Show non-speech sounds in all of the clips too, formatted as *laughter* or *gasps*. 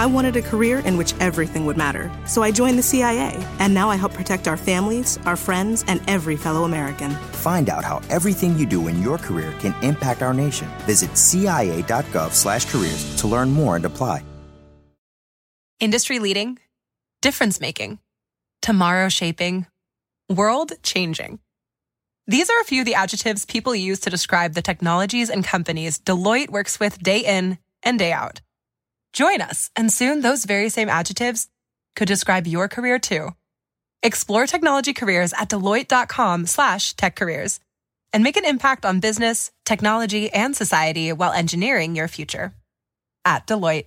I wanted a career in which everything would matter, so I joined the CIA, and now I help protect our families, our friends, and every fellow American. Find out how everything you do in your career can impact our nation. Visit cia.gov/careers to learn more and apply. Industry leading, difference making, tomorrow shaping, world changing. These are a few of the adjectives people use to describe the technologies and companies Deloitte works with day in and day out. Join us, and soon those very same adjectives could describe your career too. Explore technology careers at deloitte.com slash tech careers and make an impact on business, technology, and society while engineering your future. At Deloitte.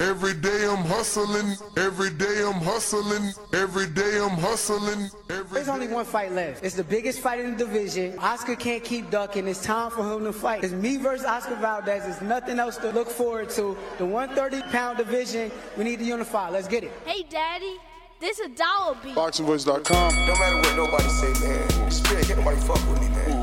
Every day I'm hustling, every day I'm hustling, every day I'm hustling. There's only one fight left. It's the biggest fight in the division. Oscar can't keep ducking. It's time for him to fight. It's me versus Oscar Valdez. There's nothing else to look forward to. The 130 pound division, we need to unify. Let's get it. Hey, Daddy. This a dollar beat. BoxingVoice.com. No matter what nobody say, man. Spirit, can't nobody fuck with me, man.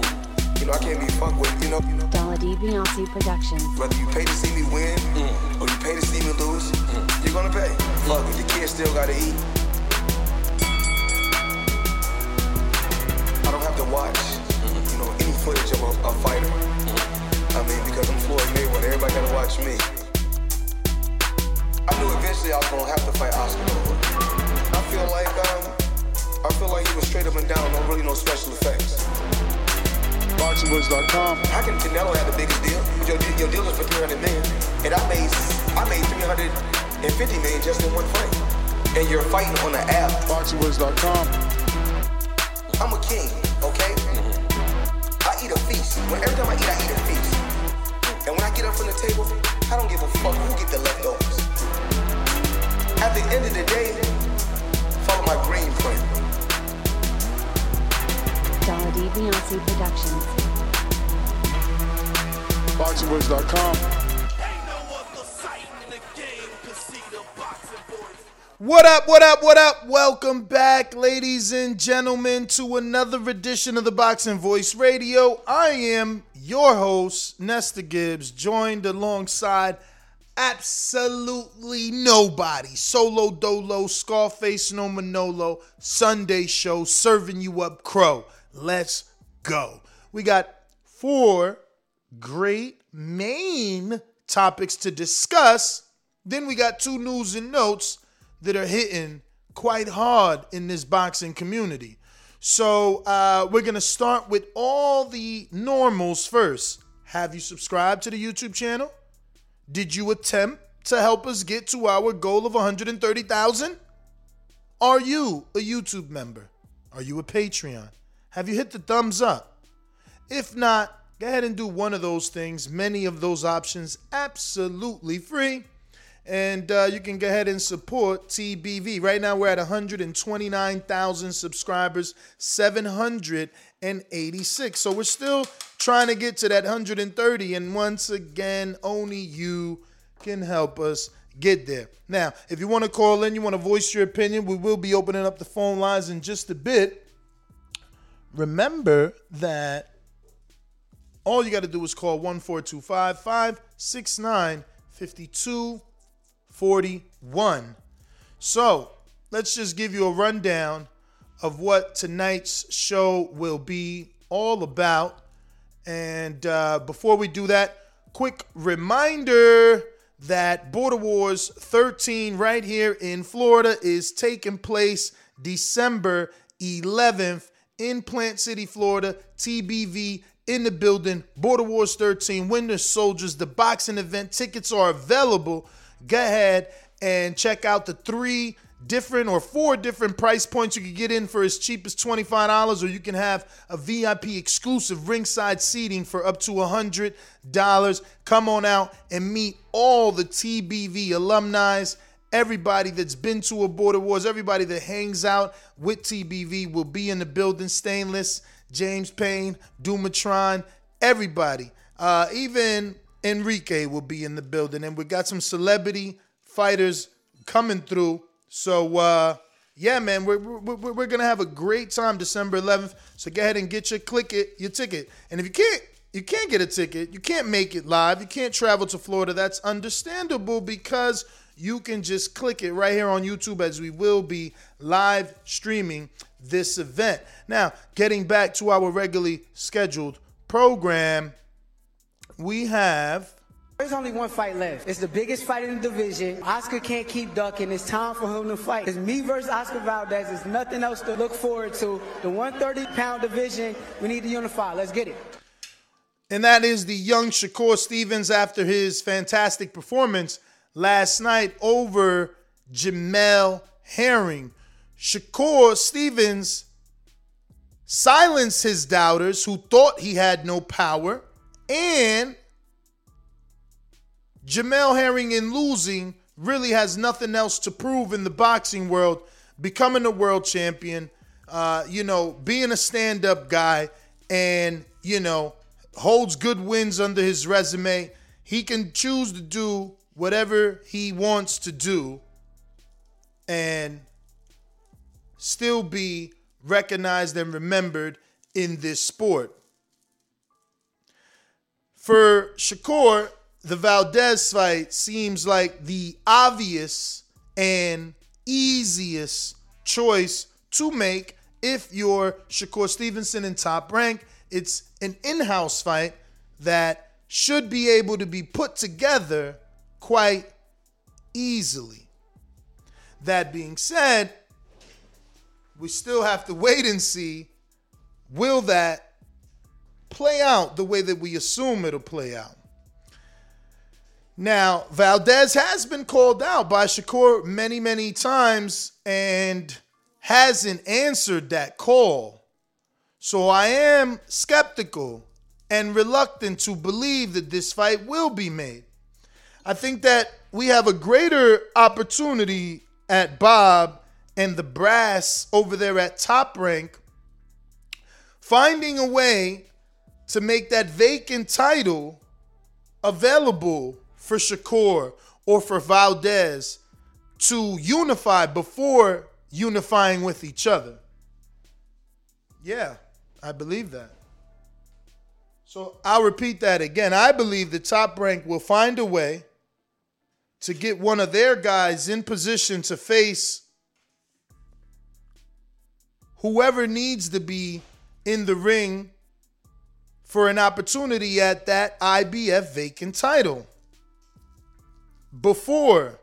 You know, I can't be fucked with, you know. Dollar D Beyonce Productions. Whether you pay to see me win mm. or you pay to see me lose, mm. you're gonna pay. Fuck it, the kids still gotta eat. I don't have to watch, mm-hmm. you know, any footage of a, a fighter. Mm-hmm. I mean, because I'm Floyd Mayweather, everybody gotta watch me. I knew eventually I was gonna have to fight Oscar I feel like um, I feel like he was straight up and down, no really no special effects. BoxingVoice.com. How can Canelo have the biggest deal? Your, your deal is for 300 million, and I made I made 350 million just in one fight. And you're fighting on the app. BoxingVoice.com. I'm a king, okay? Mm-hmm. I eat a feast. When every time I eat, I eat a feast. And when I get up from the table, I don't give a fuck who get the leftovers. At the end of the day, follow my green print. Dollar D Beyonce Productions. BoxingVoice.com. What up, what up, what up? Welcome back, ladies and gentlemen, to another edition of the Boxing Voice Radio. I am your host, Nesta Gibbs, joined alongside absolutely nobody. Solo Dolo, Scarface No Manolo, Sunday show, serving you up crow. Let's go. We got four great main topics to discuss. Then we got two news and notes that are hitting quite hard in this boxing community. So uh, we're gonna start with all the normals first. Have you subscribed to the YouTube channel? Did you attempt to help us get to our goal of 130,000? Are you a YouTube member? Are you a Patreon? Have you hit the thumbs up? If not, go ahead and do one of those things. Many of those options absolutely free. And uh, you can go ahead and support TBV. Right now, we're at 129,000 subscribers, 786. So we're still trying to get to that 130. And once again, only you can help us get there. Now, if you want to call in, you want to voice your opinion, we will be opening up the phone lines in just a bit. Remember that all you got to do is call 1425 569 41. So let's just give you a rundown of what tonight's show will be all about. And uh, before we do that, quick reminder that Border Wars 13 right here in Florida is taking place December 11th in Plant City, Florida. TBV in the building. Border Wars 13, Winter Soldiers, the boxing event. Tickets are available go ahead and check out the three different or four different price points. You can get in for as cheap as $25, or you can have a VIP exclusive ringside seating for up to $100. Come on out and meet all the TBV alumni. Everybody that's been to a Border Wars, everybody that hangs out with TBV will be in the building. Stainless, James Payne, Dumatron, everybody. Uh, even Enrique will be in the building. And we got some celebrity fighters coming through. So, uh, yeah, man, we're, we're, we're going to have a great time December 11th. So go ahead and get your click it, your ticket. And if you can't, you can't get a ticket, you can't make it live, you can't travel to Florida, that's understandable because you can just click it right here on YouTube as we will be live streaming this event. Now, getting back to our regularly scheduled program, we have. There's only one fight left. It's the biggest fight in the division. Oscar can't keep ducking. It's time for him to fight. It's me versus Oscar Valdez. There's nothing else to look forward to. The 130 pound division, we need to unify. Let's get it. And that is the young Shakur Stevenson after his fantastic performance last night over Jamel Herring. Shakur Stevenson silenced his doubters who thought he had no power and Jamel Herring in losing really has nothing else to prove in the boxing world. Becoming a world champion, uh, you know, being a stand up guy, and, you know, holds good wins under his resume. He can choose to do whatever he wants to do and still be recognized and remembered in this sport. For Shakur, the Valdez fight seems like the obvious and easiest choice to make if you're Shakur Stevenson in top rank. It's an in house fight that should be able to be put together quite easily. That being said, we still have to wait and see will that play out the way that we assume it'll play out. Now, Valdez has been called out by Shakur many, many times and hasn't answered that call. So I am skeptical and reluctant to believe that this fight will be made. I think that we have a greater opportunity at Bob and the brass over there at Top Rank finding a way to make that vacant title available for Shakur or for Valdez to unify before unifying with each other. Yeah, I believe that. So I'll repeat that again. I believe the top rank will find a way to get one of their guys in position to face whoever needs to be in the ring for an opportunity at that IBF vacant title before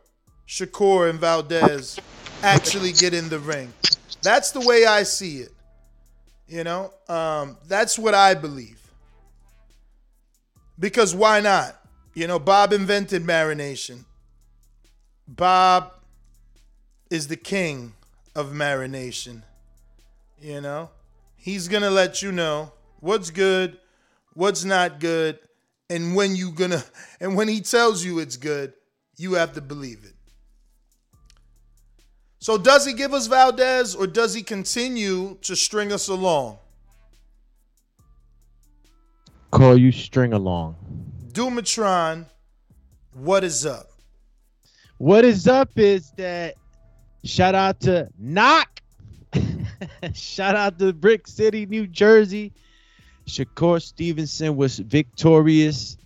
Shakur and Valdez actually get in the ring. That's the way I see it. You know, um, that's what I believe. Because why not? You know, Bob invented marination. Bob is the king of marination. You know, he's going to let you know what's good, what's not good, and when you going *laughs* to and when he tells you it's good, you have to believe it. So does he give us Valdez or does he continue to string us along? Call you string along. Dumatron, what is up? What is up is that shout out to Knock. *laughs* shout out to Brick City, New Jersey. Shakur Stevenson was victorious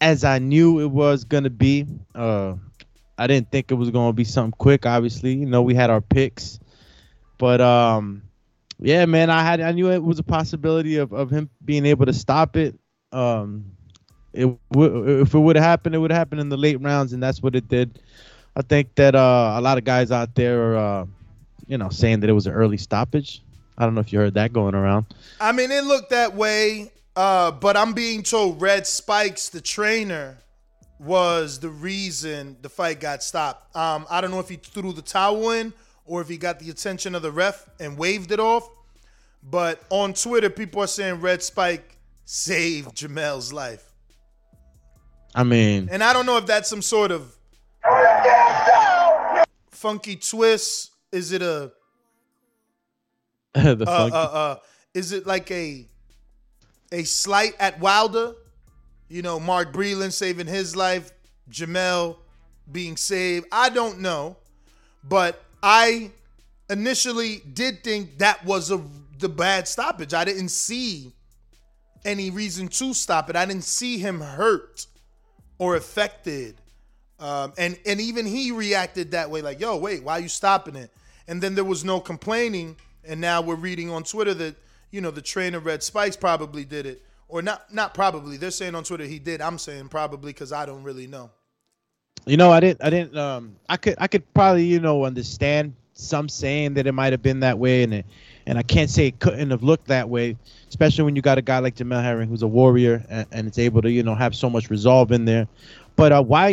as I knew it was gonna be. Uh, I didn't think it was gonna be something quick. Obviously, you know we had our picks, but um, yeah, man, I had I knew it was a possibility of of him being able to stop it. Um, it w- if it would have happened, it would have happened in the late rounds, and that's what it did. I think that uh, a lot of guys out there are, uh, you know, saying that it was an early stoppage. I don't know if you heard that going around. I mean, it looked that way, uh, but I'm being told Red Spikes, the trainer, was the reason the fight got stopped. Um, I don't know if he threw the towel in or if he got the attention of the ref and waved it off. But on Twitter, people are saying Red Spike saved Jamel's life. I mean, And I don't know if that's some sort of funky twist. Is it a *laughs* the uh, funky- uh, uh, is it like a a slight at Wilder? You know, Mark Breland saving his life, Jamel being saved. I don't know, but I initially did think that was a the bad stoppage. I didn't see any reason to stop it. I didn't see him hurt or affected. Um, and and even he reacted that way, like, "Yo, wait, why are you stopping it?" And then there was no complaining. And now we're reading on Twitter that you know the trainer Red Spikes probably did it, or not. Not probably. They're saying on Twitter he did. I'm saying probably because I don't really know. You know, I didn't. I didn't. Um, I could. I could probably, you know, understand some saying that it might have been that way, and it, and I can't say it couldn't have looked that way, especially when you got a guy like Jamel Herring who's a warrior and, and it's able to, you know, have so much resolve in there. But uh, why?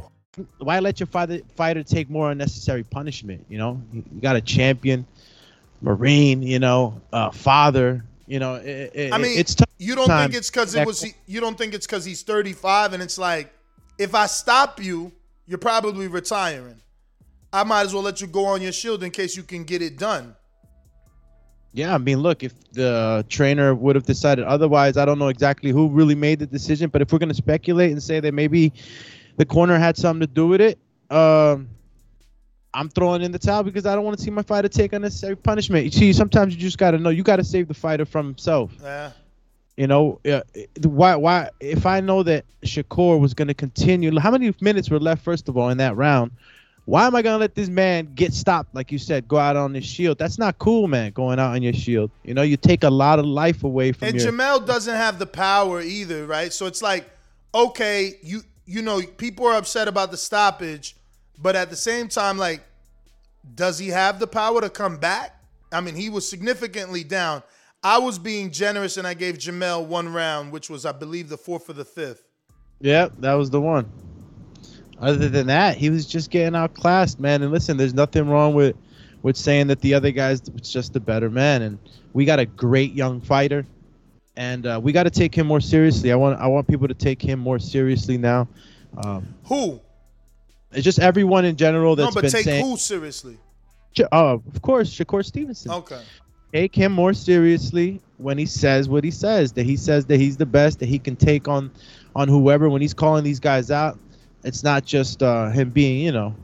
Why let your father, fighter take more unnecessary punishment? You know, you, you got a champion, marine. You know, uh, father. You know, it, it, I mean, it's tough you don't think it's because it was you don't think it's because he's 35 and it's like if I stop you, you're probably retiring. I might as well let you go on your shield in case you can get it done. Yeah, I mean, look, if the trainer would have decided otherwise, I don't know exactly who really made the decision. But if we're going to speculate and say that maybe the corner had something to do with it, um, I'm throwing in the towel because I don't want to see my fighter take unnecessary punishment. You see, sometimes you just got to know you got to save the fighter from himself. Yeah. You know, uh, why? Why? If I know that Shakur was going to continue, how many minutes were left? First of all, in that round, why am I going to let this man get stopped? Like you said, go out on his shield. That's not cool, man. Going out on your shield. You know, you take a lot of life away from And your. Jamel doesn't have the power either, right? So it's like, okay, you you know, people are upset about the stoppage, but at the same time, like, does he have the power to come back? I mean, he was significantly down. I was being generous and I gave Jamel one round, which was, I believe, the fourth or the fifth. Yeah, that was the one. Other than that, he was just getting outclassed, man. And listen, there's nothing wrong with with saying that the other guy's just a better man. And we got a great young fighter, and uh, we got to take him more seriously. I want I want people to take him more seriously now. Um, Who? it's just everyone in general that's no, but been take saying. who seriously? Oh, of course, Shakur Stevenson. Okay. Take him more seriously when he says what he says. That he says that he's the best. That he can take on on whoever when he's calling these guys out. It's not just uh, him being, you know,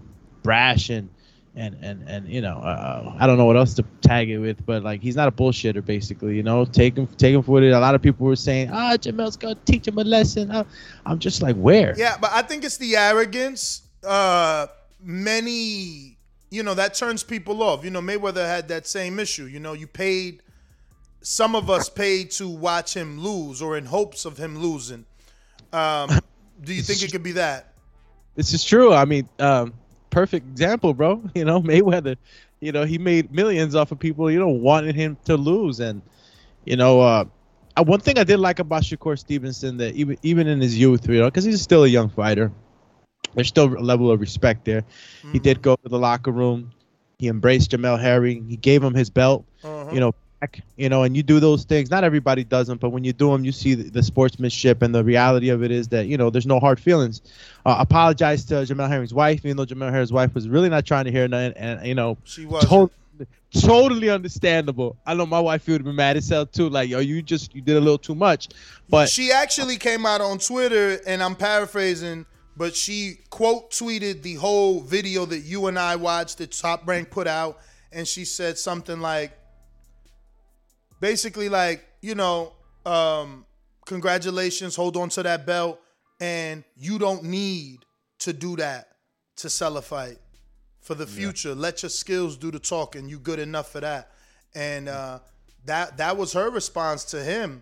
brash and and and and you know, uh, I don't know what else to tag it with, but like he's not a bullshitter. Basically, you know, take him take him for what it. A lot of people were saying, ah, Jamel's gonna teach him a lesson. Uh, I'm just like, where? Yeah, but I think it's the arrogance. Uh, many, you know, that turns people off. You know, Mayweather had that same issue. You know, you paid, some of us paid to watch him lose or in hopes of him losing. Um, do you think it could be that? This is true. I mean, um, perfect example, bro. *laughs* You know, Mayweather. You know, he made millions off of people, you know, wanting him to lose, and you know, uh, uh, one thing I did like about Shakur Stevenson that even even in his youth, you know, because he's still a young fighter, there's still a level of respect there. He did go to the locker room. He embraced Jamel Herring. He gave him his belt. You know, back, you know, and you do those things. Not everybody does them, but when you do them, you see the, the sportsmanship. And the reality of it is that you know there's no hard feelings. Uh, apologize to Jamel Herring's wife, even though Jamel Herring's wife was really not trying to hear nothing, and you know she was totally, totally understandable. I know my wife would have been mad as hell too. Like, yo, you just you did a little too much. But she actually came out on Twitter, and I'm paraphrasing, but she quote tweeted the whole video that you and I watched that Top Rank put out, and she said something like, basically like, you know, um, congratulations, hold on to that belt, and you don't need to do that to sell a fight for the future. Let your skills do the talking. You good enough for that. And uh, that that was her response to him.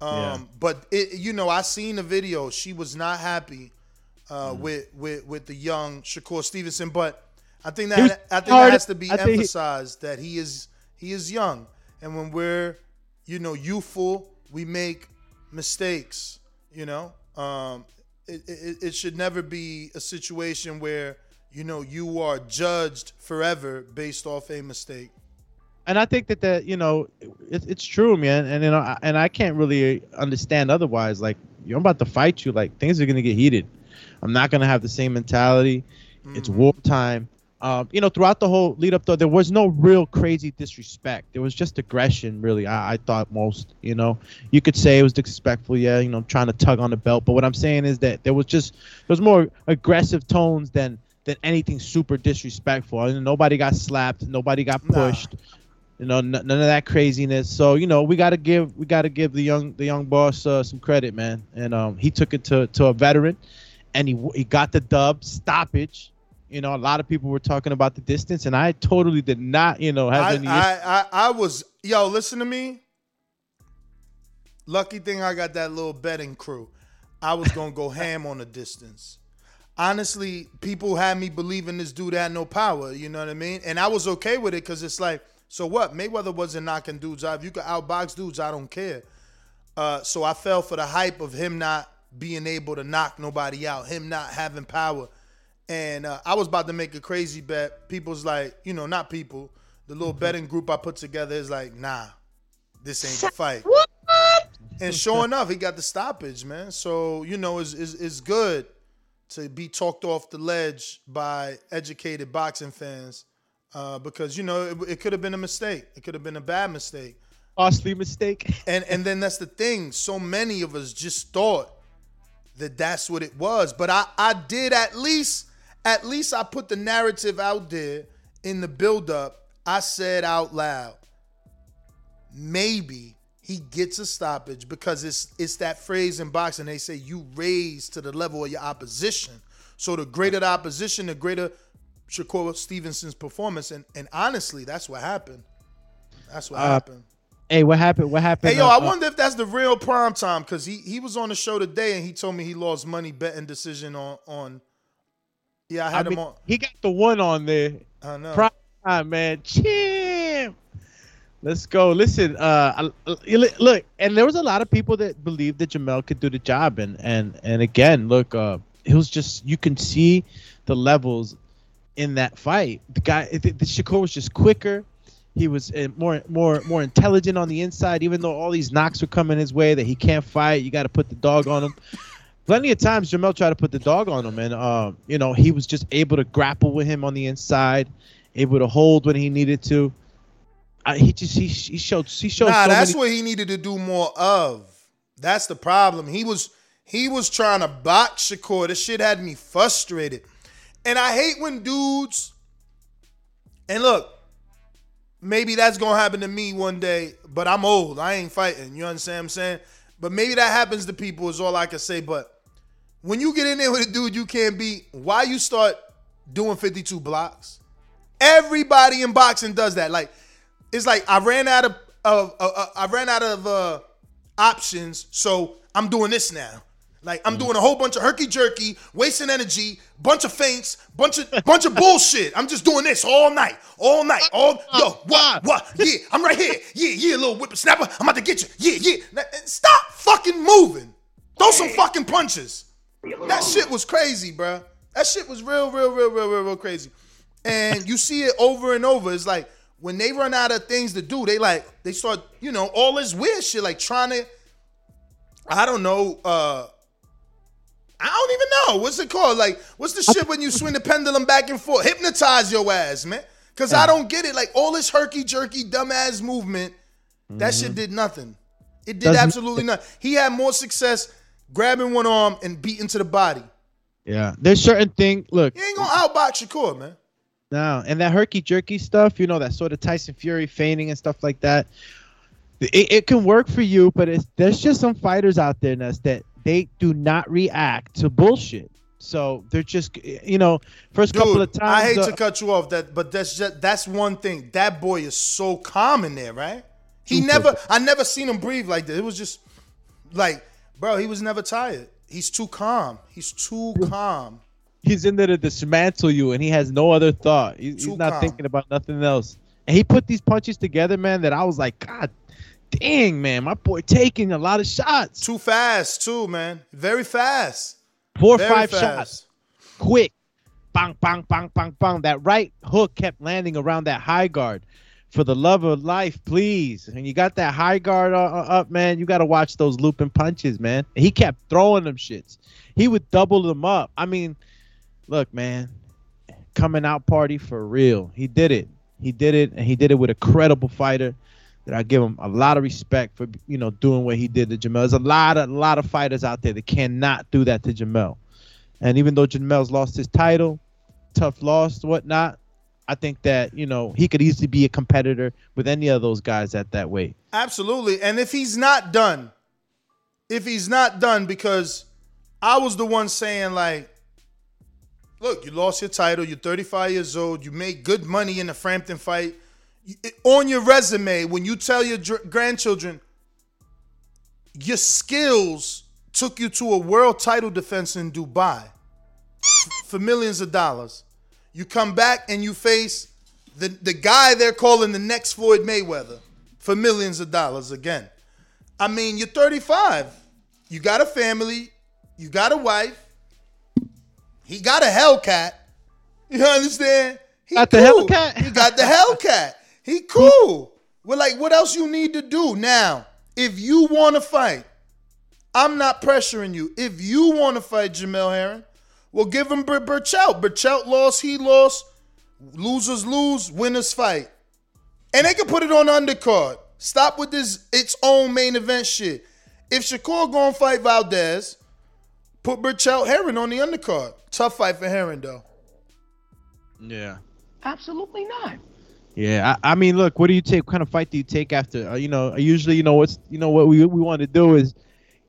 Um, Yeah. But it, you know, I seen the video. She was not happy uh, Mm. with with with the young Shakur Stevenson. But I think that I think that has to be emphasized that he is he is young, and when we're you know youthful, we make mistakes. You know, um, it, it, it should never be a situation where you know you are judged forever based off a mistake. and I think that that you know it, it's true, man. And you know, I- and I can't really understand otherwise. Like, you're about to fight you. Like, things are gonna get heated. I'm not gonna have the same mentality. It's wartime. Um, you know, throughout the whole lead up, though, there was no real crazy disrespect. There was just aggression, really. I, I thought most. You know, you could say it was disrespectful. Yeah, you know, trying to tug on the belt. But what I'm saying is that there was just there was more aggressive tones than than anything super disrespectful. And nobody got slapped. Nobody got pushed you know n- none of that craziness so you know we got to give we got to give the young the young boss uh, some credit man and um he took it to to a veteran and he he got the dub stoppage you know a lot of people were talking about the distance and i totally did not you know have I, any I, I I was yo. Listen to me. Lucky thing I got that little betting crew. I was gonna go ham on the distance. Honestly, people had me believing this dude had no power. You know what I mean? And I was okay with it because it's like, so what? Mayweather wasn't knocking dudes out. If you could outbox dudes, I don't care. Uh, so I fell for the hype of him not being able to knock nobody out, him not having power. And uh, I was about to make a crazy bet. People's like, you know, not people. The little betting group I put together is like, nah, this ain't the fight. What? And sure enough, he got the stoppage, man. So you know, it's, it's, it's good to be talked off the ledge by educated boxing fans uh, because you know it, it could have been a mistake. It could have been a bad mistake. costly mistake *laughs* And and then that's the thing. So many of us just thought that that's what it was. But I I did at least at least I put the narrative out there in the build up. I said out loud, maybe he gets a stoppage because it's it's that phrase in boxing. They say you raise to the level of your opposition. So the greater the opposition, the greater Shakur Stevenson's performance. And and honestly, that's what happened. That's what Uh, happened. hey what happened what happened Hey yo, uh, I uh, wonder if that's the real prime time because he he was on the show today and he told me he lost money betting decision on on. Yeah, I I had him mean, on. he got the one on there I know. Prime time, man. Champ. Let's go. Listen, uh, I- I- look, and there was a lot of people that believed that Jamel could do the job, and and and again, look, uh, it was just you can see the levels in that fight. The guy, the, the Shakur was just quicker. He was uh, more more more intelligent on the inside, even though all these knocks were coming his way that he can't fight. You got to put the dog on him. Plenty of times Jamel tried to put the dog on him, and um, you know he was just able to grapple with him on the inside, able to hold when he needed to. I, he just he, he showed he showed Nah, so that's many, what he needed to do more of. That's the problem. He was he was trying to box Shakur. This shit had me frustrated. And I hate when dudes and look, maybe that's gonna happen to me one day, but I'm old. I ain't fighting. You understand what I'm saying? But maybe that happens to people is all I can say. But when you get in there with a dude you can't beat, why you start doing 52 blocks? Everybody in boxing does that. Like it's like I ran out of of I ran out of uh, options, so I'm doing this now. Like I'm doing a whole bunch of herky jerky, wasting energy, bunch of feints, bunch of bunch of bullshit. I'm just doing this all night, all night, all yo what what yeah I'm right here yeah yeah little whippersnapper I'm about to get you yeah yeah Now, stop fucking moving, throw some fucking punches. That shit was crazy, bruh. That shit was real real real real real real crazy, and you see it over and over. It's like when they run out of things to do, they like they start, you know, all this weird shit, like trying to, I don't know, uh I don't even know. What's it called? Like, what's the shit when you swing the pendulum back and forth? Hypnotize your ass, man. Cause I don't get it. Like all this herky jerky dumbass movement, that shit mm-hmm. did nothing. It did Doesn't- absolutely nothing. He had more success grabbing one arm and beating to the body. Yeah, there's certain thing. Look, He ain't gonna outbox your Shakur, man. No, and that herky jerky stuff, you know, that sort of Tyson Fury feigning and stuff like that. It, it can work for you, but it's there's just some fighters out there Ness, that they do not react to bullshit. So they're just, you know, first couple of times. I hate uh, to cut you off, that but that's just that's one thing. That boy is so calm in there, right? He Super. never I never seen him breathe like that. It was just like, bro, he was never tired. He's too calm. He's too calm. he's in there to dismantle you, and he has no other thought. He- he's not calm. thinking about nothing else. And he put these punches together, man. That I was like, God, dang, man, my boy taking a lot of shots. Too fast, too, man. Very fast. Four or Very five fast. shots, quick, bang, bang, bang, bang, bang. That right hook kept landing around that high guard. For the love of life, please. And you got that high guard uh, uh, up, man. You got to watch those looping punches, man. He kept throwing them shits. He would double them up. I mean, look, man, coming out party for real. He did it. He did it, and he did it with a credible fighter. That I give him a lot of respect for, you know, doing what he did to Jamel. There's a lot of, a lot of fighters out there that cannot do that to Jamel. And even though Jamel's lost his title, tough loss, whatnot, I think that you know he could easily be a competitor with any of those guys at that weight. Absolutely. And if he's not done, if he's not done, because I was the one saying, like, look, you lost your title, you're 35 years old, you made good money in the Frampton fight. On your resume, when you tell your dr- grandchildren, your skills took you to a world title defense in Dubai for millions of dollars. You come back and you face the, the guy they're calling the next Floyd Mayweather for millions of dollars again. I mean, you're 35. You got a family. You got a wife. He got a Hellcat. You understand? He Got the Hellcat? He got the Hellcat. He cool. Well, like, what else you need to do now? If you want to fight, I'm not pressuring you. If you want to fight Jamel Herring, well, give him Bur- Berchelt. Berchelt lost, he lost. Losers lose, winners fight. And they can put it on the undercard. Stop with this its own main event shit. If Shakur gonna fight Valdez, put Berchelt Herring on the undercard. Tough fight for Herring though. Yeah. Absolutely not. Yeah, I, I mean, look, what do you take? What kind of fight do you take after? Uh, you know, usually, you know, what's you know what we we want to do is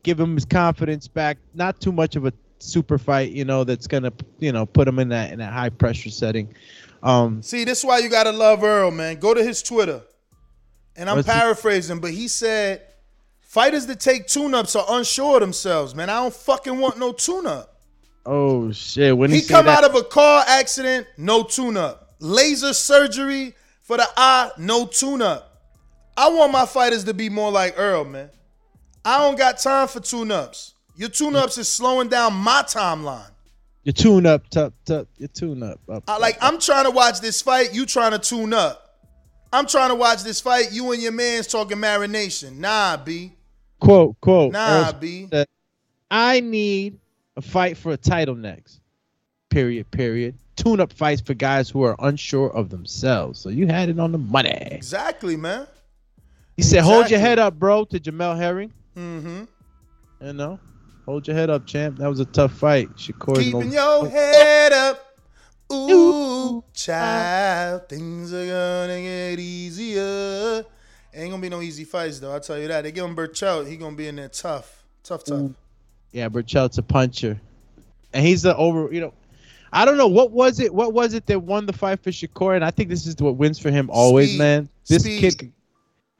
give him his confidence back. Not too much of a super fight, you know, that's gonna you know put him in that in that high pressure setting. Um, See, this is why you gotta love Earl, man. Go to his Twitter. And I'm he- paraphrasing, but he said fighters that take tune-ups are unsure of themselves, man. I don't fucking want no tune-up. oh shit, when he, He come that, out of a car accident, no tune-up. Laser surgery for the eye, no tune-up. I want my fighters to be more like Earl, man. I don't got time for tune-ups. Your tune-ups is slowing down my timeline. your tune up, tup, tup, your tune up, up. I, like I'm trying to watch this fight, you trying to tune up. I'm trying to watch this fight, you and your man's talking marination. Nah, B. quote quote. Nah, Earl B. said, I need a fight for a title next. Period. Period. Tune up fights for guys who are unsure of themselves. So you had it on the money. Exactly, man. He said, "Hold your head up, bro." To Jamel Herring. Mm-hmm. You know, hold your head up, champ. That was a tough fight. Shakur's Keeping your head up. Ooh, child, things are gonna get easier. Ain't gonna be no easy fights though. I'll tell you that. They give him Berchelt, he gonna be in there tough, tough, tough. Yeah, Berchelt's a puncher, and he's the over. You know, I don't know what was it. What was it that won the fight for Shakur? And I think this is what wins for him always, Speed. man. This Speed. kid.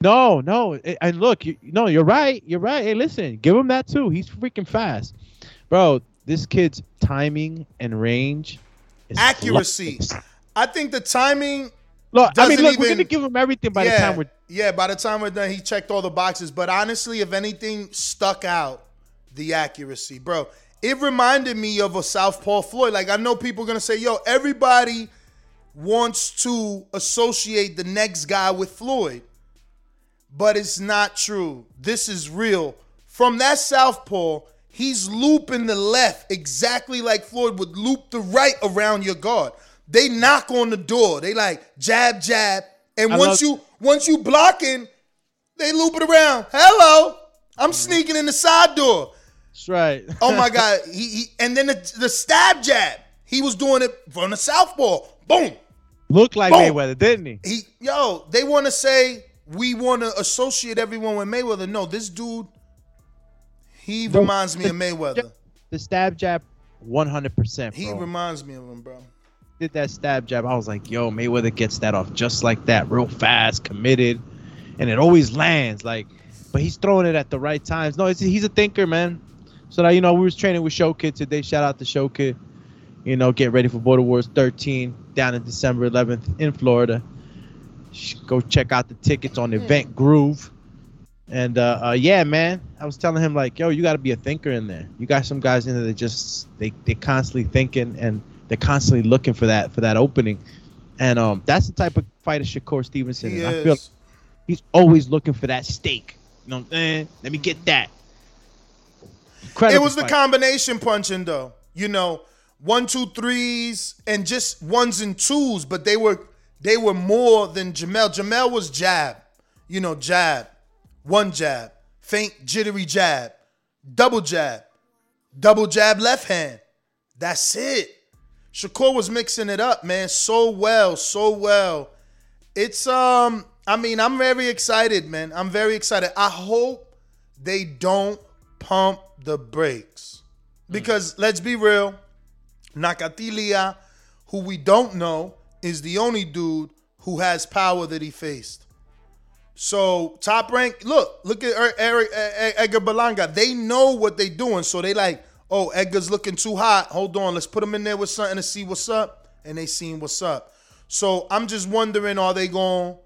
No, no, and look, you, no, you're right. You're right. Hey, listen, give him that too. He's freaking fast, bro. This kid's timing and range, is Accuracy. flawless. I think the timing. Look, I mean, look, we're gonna give him everything by yeah, the time we're yeah. By the time we're done, he checked all the boxes. But honestly, if anything stuck out, the accuracy, bro. It reminded me of a Southpaw Floyd. Like I know people are gonna say, "Yo, everybody wants to associate the next guy with Floyd, but it's not true. This is real. From that southpaw, he's looping the left exactly like Floyd would loop the right around your guard. They knock on the door. They like jab, jab, and I once love- you once you blocking, they loop it around. Hello, I'm sneaking in the side door. That's right. Oh my *laughs* god! He, he and then the, the stab jab. He was doing it from the southpaw. Boom. Looked like Boom. Mayweather, didn't he? He yo. They want to say we want to associate everyone with Mayweather. No, this dude. He The- reminds me of Mayweather. The stab jab, 100%. He reminds me of him, bro. did that stab jab, I was like, yo, Mayweather gets that off just like that, real fast, committed, and it always lands. Like, but he's throwing it at the right times. No, it's, he's a thinker, man. So that you know, we was training with Show Kid today. Shout out to Show Kid. You know, get ready for Border Wars 13 down in December 11th in Florida. Go check out the tickets on Event Groove. And uh, uh, yeah, man, I was telling him like, yo, you got to be a thinker in there. You got some guys in there that just they they constantly thinking and they're constantly looking for that for that opening. And um, that's the type of fighter Shakur Stevenson is. I feel is. he's always looking for that steak. You know what I'm saying? Let me get that. Incredible it was the combination punching though. You know, one, two, threes, and just ones and twos, but they were they were more than Jamel. Jamel was jab, you know, jab, one jab, faint jittery jab, double jab, double jab left hand. That's it. Shakur was mixing it up, man, so well, so well. It's um, I mean, I'm very excited, man. I'm very excited. I hope they don't pump the brakes. Because let's be real, Nakathila, who we don't know, is the only dude who has power that he faced. So top rank, look, look at Er- Eric E- Edgar Berlanga. They know what they're doing, so they like, oh, Edgar's looking too hot. Hold on, let's put him in there with something to see what's up, and they seen what's up. So I'm just wondering, are they going to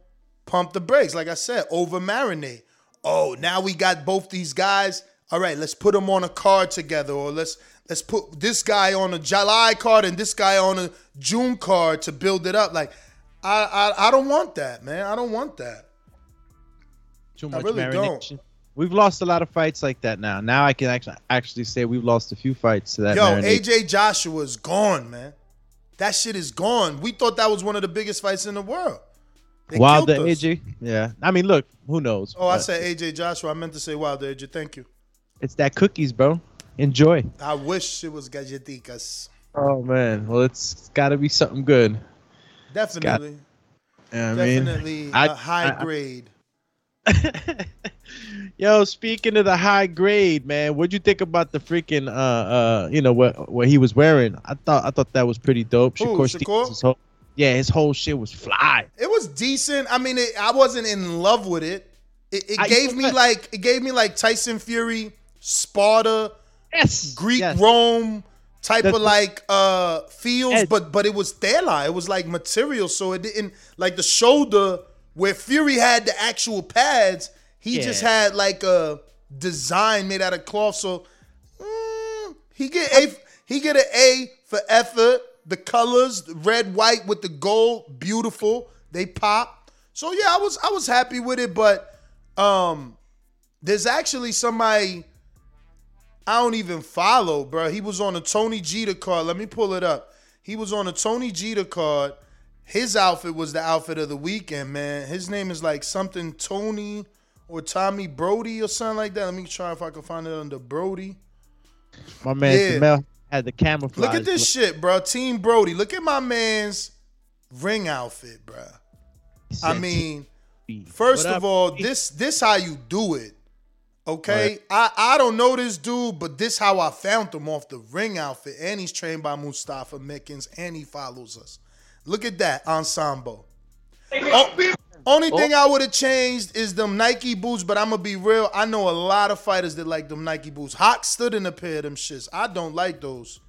pump the brakes? Like I said, over marinate. Oh, now we got both these guys. All right, let's put them on a card together, or let's let's put this guy on a July card and this guy on a June card to build it up. Like, I I, I don't want that, man. I don't want that. Too I much really marination. We've lost a lot of fights like that now. Now I can actually actually say we've lost a few fights to that. Yo, marinade. AJ Joshua is gone, man. That shit is gone. We thought that was one of the biggest fights in the world. They Wilder. AJ. Yeah. I mean, look, who knows? Oh, I But said AJ Joshua. I meant to say Wilder AJ. Thank you. It's that cookies, bro. Enjoy. I wish it was galletitas. Oh man. Well, it's got to be something good. Definitely. Yeah, I mean, Definitely I- a high I- I- grade. *laughs* Yo, speaking of the high grade, man, what'd you think about the freaking uh uh you know what what he was wearing? I thought I thought that was pretty dope. Who, Shakur Shakur? Stevenson's whole, yeah, his whole shit was fly. It was decent. I mean, it, I wasn't in love with it. It, it gave me like it gave me like Tyson Fury, Sparta, yes, Greek Rome type That's- of like uh feels, Ed. but but it was tela. It was like material, so it didn't like the shoulder where Fury had the actual pads. He just had like a design made out of cloth. So mm, he get a he get an A for effort. The colors, red, white with the gold, beautiful. They pop. So yeah, I was I was happy with it, but um, there's actually somebody I don't even follow, bro. He was on a Tony Jeter card. Let me pull it up. He was on a Tony Jeter card. His outfit was the outfit of the weekend, man. His name is like something Tony or Tommy Brody or something like that. Let me try if I can find it under Brody. My man Yeah. Jamel had the camouflage. Look at this shit, bro. Team Brody. Look at my man's ring outfit, bro. I mean, first of all, this this how you do it. Okay, I, I don't know this dude, but this how I found him off the ring outfit, and he's trained by Mustafa Mickens, and he follows us. Look at that ensemble. Oh, only thing oh. I would have changed is them Nike boots, but I'm gonna be real. I know a lot of fighters that like them Nike boots. Hawk stood in a pair of them shits. I don't like those.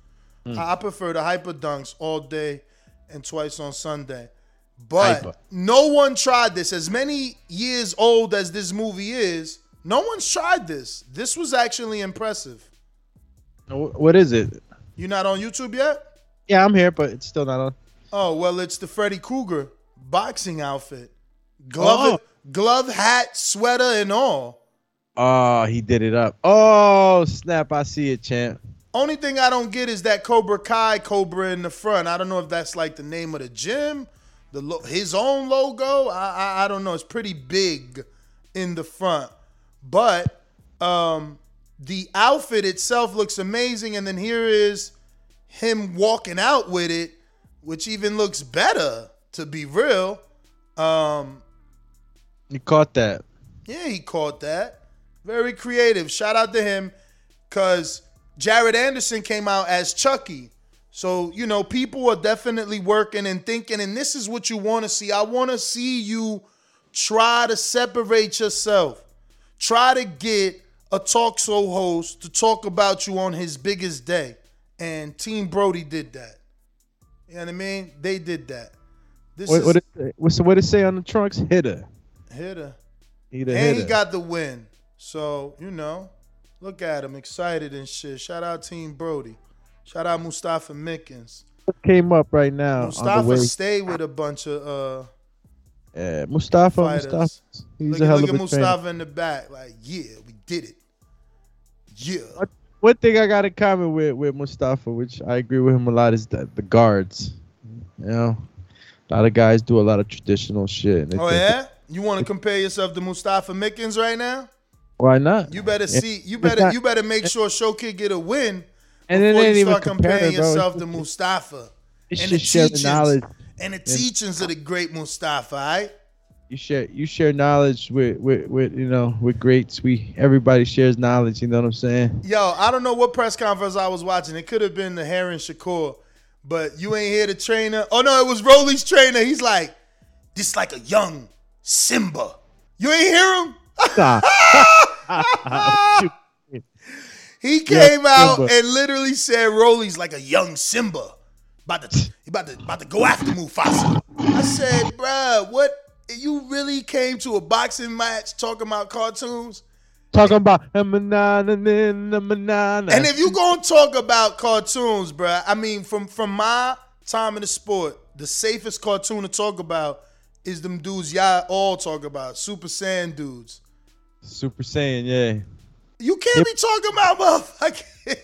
Hmm. I, I prefer the hyper dunks all day and twice on Sunday. But Hyper. no one tried this. As many years old as this movie is, no one's tried this. This was actually impressive. What is it? You're not on YouTube yet? Yeah, I'm here, but it's still not on. Oh well, it's the Freddy Krueger boxing outfit, glove, Oh. glove, hat, sweater, and all. Oh, he did it up. Oh, snap. I see it, champ. Only thing I don't get is that Cobra Kai Cobra in the front. I don't know if that's like the name of the gym, the lo- his own logo. I, I I don't know. It's pretty big in the front, but um, the outfit itself looks amazing. And then here is him walking out with it, which even looks better. To be real, um, You caught that. yeah, he caught that. Very creative. Shout out to him because Jared Anderson came out as Chucky. So, you know, people are definitely working and thinking, and this is what you want to see. I want to see you try to separate yourself. Try to get a talk show host to talk about you on his biggest day. And Team Brody did that. You know what I mean? They did that. This What, is what, it, what's what it say on the trunks? Hitter. hitter. He the and hitter. he got the win. So, you know, look at him, excited and shit. Shout out Team Brody. Shout out Mustafa Mickens. came up right now. Mustafa the stayed with a bunch of uh Yeah, Mustafa. fighters. Mustafa. He's look a hell look of at a trainer. Mustafa in the back. Like, yeah, we did it. Yeah. One thing I got in common with with Mustafa, which I agree with him a lot, is that the guards. You know, a lot of guys do a lot of traditional shit. Oh yeah? You want to compare yourself to Mustafa Mickens right now? Why not? You better Yeah. see. You better not- you better make sure Showkid get a win And before ain't you even start comparing bro. Yourself to Mustafa. It's and just the sharing knowledge. And the teachings of the great Mustafa, Right? You share you share knowledge with, with with you know with greats. We everybody shares knowledge. You know what I'm saying? Yo, I don't know what press conference I was watching. It could have been the Herring Shakur, but you ain't hear the trainer. Oh no, it was Rolly's trainer. He's like, this like a young Simba. You ain't hear him? *laughs* *laughs* He Yeah, came out and literally said Rolly's like a young Simba. About to about to about to go after Mufasa. I said, bruh, what you really came to a boxing match talking about cartoons? Talking about a banana, a banana. And if you gonna talk about cartoons, bruh, I mean, from from my time in the sport, the safest cartoon to talk about is them dudes y'all all talk about, Super Saiyan dudes. Super Saiyan, yeah. You can't be talking about motherfucking.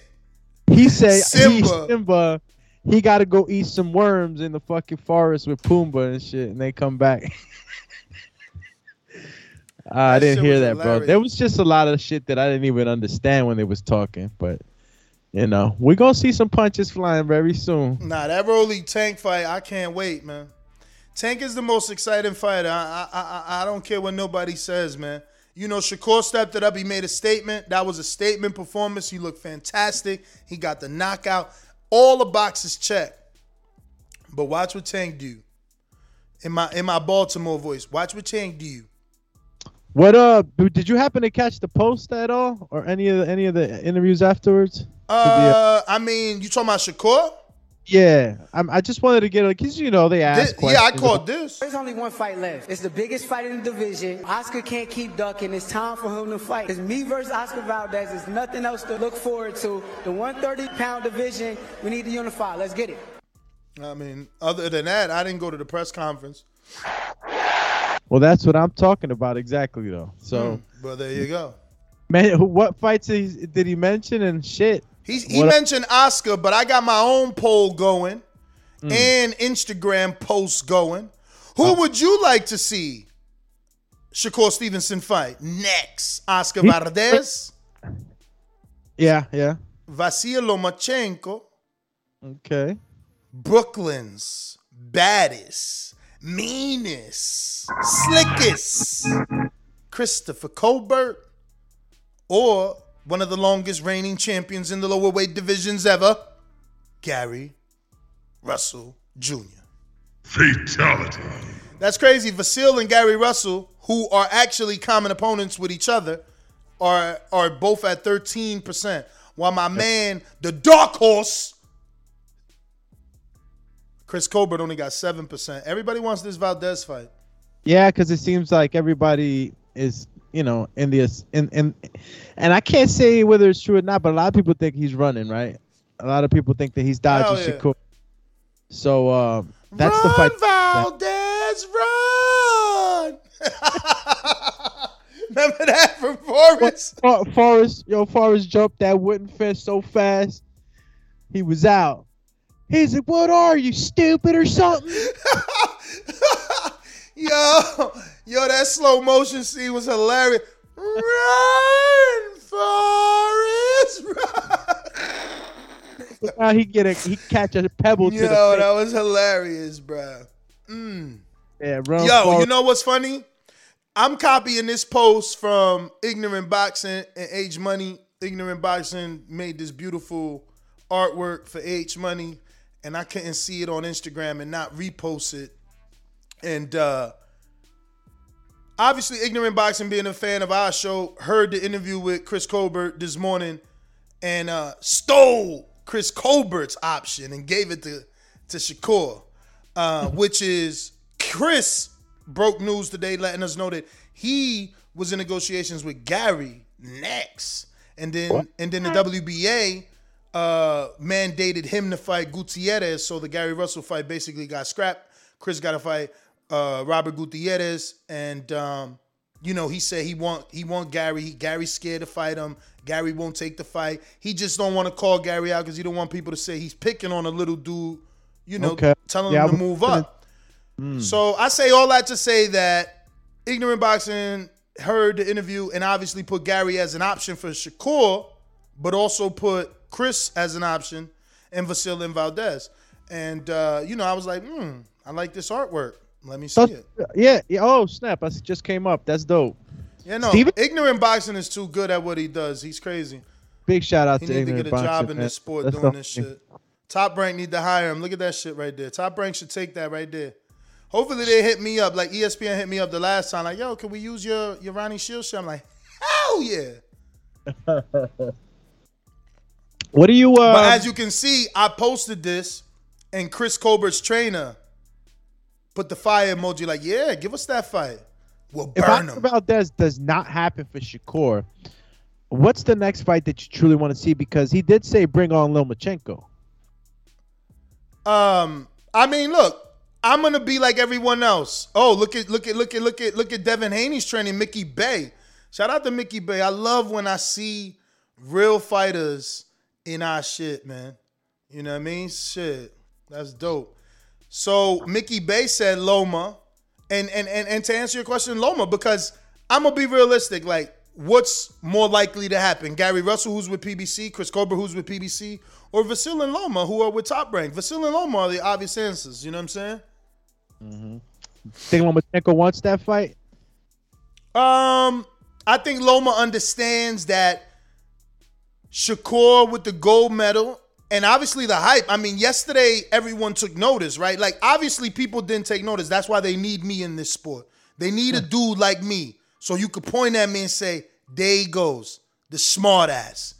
He said. Simba. He, Simba, he got to go eat some worms in the fucking forest with Pumbaa and shit, and they come back. *laughs* Ah, I didn't hear that, bro. There was just a lot of shit that I didn't even understand when they was talking, but you know, we're gonna see some punches flying very soon. Nah, that Rolly Tank fight, I can't wait, man. Tank is the most exciting fighter. I, I, I, I don't care what nobody says, man. You know, Shakur stepped it up. He made a statement. That was a statement performance. He looked fantastic. He got the knockout. All the boxes checked. But watch what Tank do. In my in my Baltimore voice, watch what Tank do. What uh? Did you happen to catch the post at all, or any of the, any of the interviews afterwards? Uh, I mean, you talking about Shakur? Yeah, I'm, I just wanted to get because you know they asked. This- yeah, I questions. caught this. There's only one fight left. It's the biggest fight in the division. Oscar can't keep ducking. It's time for him to fight. It's me versus Oscar Valdez. There's nothing else to look forward to. The 130 pound division, we need to unify. Let's get it. I mean, other than that, I didn't go to the press conference. Well, that's what I'm talking about exactly though. So, hmm. But there you go. man, what fights did he mention and shit? He's, he What- mentioned Oscar, but I got my own poll going Hmm. and Instagram posts going. Who Oh. would you like to see Shakur Stevenson fight next? Oscar He- Valdez, Yeah, yeah. Vasil Lomachenko, Okay. Brooklyn's baddest, meanest, slickest, Christopher Colbert, or one of the longest reigning champions in the lower weight divisions ever, Gary Russell Jr. Fatality. That's crazy. Vasil and Gary Russell, who are actually common opponents with each other, are are both at 13%. While my man, the dark horse, Chris Colbert only got 7%. Everybody wants this Valdez fight. Yeah, because it seems like everybody is, you know, in the in in, and I can't say whether it's true or not, but a lot of people think he's running, right? A lot of people think that he's dodging Hell yeah. Shakur. So, uh, That's run, the fight. Valdez, run! *laughs* Remember that from Forrest? For- Forrest, yo, Forrest jumped that wooden fence so fast, he was out. He's like, "What are you, stupid or something?" *laughs* Yo, yo, that slow motion scene was hilarious. Run, Forrest, run! now he get a he catch a pebble to Yo, that was hilarious, bro. Mm. Yeah, run, Yo, you know what's funny? I'm copying this post from Ignorant Boxing and Age Money. Ignorant Boxing made this beautiful artwork for Age Money, and I couldn't see it on Instagram and not repost it. And uh obviously, Ignorant Boxing, being a fan of our show, heard the interview with Chris Colbert this morning and uh stole Chris Colbert's option and gave it to to Shakur, uh, *laughs* which is Chris broke news today, letting us know that he was in negotiations with Gary next, and then and then the WBA uh, mandated him to fight Gutierrez, so the Gary Russell fight basically got scrapped. Chris got to fight uh, Robert Gutierrez, and um, you know he said he want he want Gary. Gary's scared to fight him. Gary won't take the fight. He just don't want to call Gary out because he don't want people to say he's picking on a little dude. You know, Okay. telling Yeah, him to move gonna- up. So I say all that to say that Ignorant Boxing heard the interview and obviously put Gary as an option for Shakur, but also put Chris as an option and Vasil and Valdez. And uh, you know, I was like, hmm, I like this artwork. Let me see So- it. yeah, yeah. Oh snap! I just came up. That's dope. Yeah, no, Steven? Ignorant Boxing is too good at what he does. He's crazy. Big shout out He to need to Ignorant get a Boxing, job in man. this sport That's doing this shit. Top Rank need to hire him. Look at that shit right there. Top Rank should take that right there. Hopefully they hit me up like ESPN hit me up the last time. Like, yo, can we use your your Ronnie Shields shit? I'm like, hell yeah. *laughs* What do you? Uh, but as you can see, I posted this, and Chris Colbert's trainer put the fire emoji. Like, yeah, give us that fight. We'll if burn Oscar him. Valdez does not happen for Shakur, what's the next fight that you truly want to see? Because he did say bring on Lomachenko. Um, I mean, look, I'm gonna be like everyone else. Oh, look at look at look at look at look at Devin Haney's training Mickey Bey. Shout out to Mickey Bey. I love when I see real fighters in our shit, man. You know what I mean? Shit, that's dope. So Mickey Bey said Loma, and and and and to answer your question, Loma, because I'm gonna be realistic. Like, what's more likely to happen? Gary Russell, who's with PBC, Chris Colbert, who's with PBC, or Vasil and Loma, who are with Top Rank? Vasil and Loma are the obvious answers. You know what I'm saying? Mm-hmm. Think Lomachenko wants that fight? Um, I think Loma understands that Shakur with the gold medal and obviously the hype. I mean, yesterday everyone took notice, right? Like obviously people didn't take notice. That's why they need me in this sport. They need a hmm. dude like me. So you could point at me and say, there he goes, the smart ass.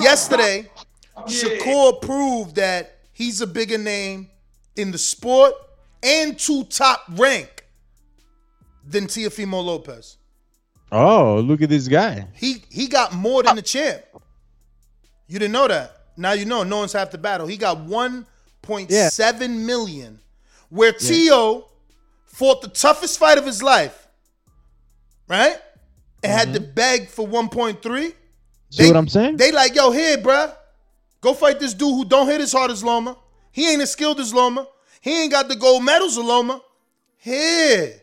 Yesterday, Shakur proved that he's a bigger name in the sport and to top rank than Teofimo Lopez. Oh, look at this guy. He he got more than uh, the champ. You didn't know that. Now you know. No one's half the battle. He got 1.7 million, where Teo fought the toughest fight of his life, right? And had to mm-hmm. beg for 1.3. See what I'm saying? They like, yo, here, bruh. Go fight this dude who don't hit as hard as Loma. He ain't as skilled as Loma. He ain't got the gold medals of Loma. Here.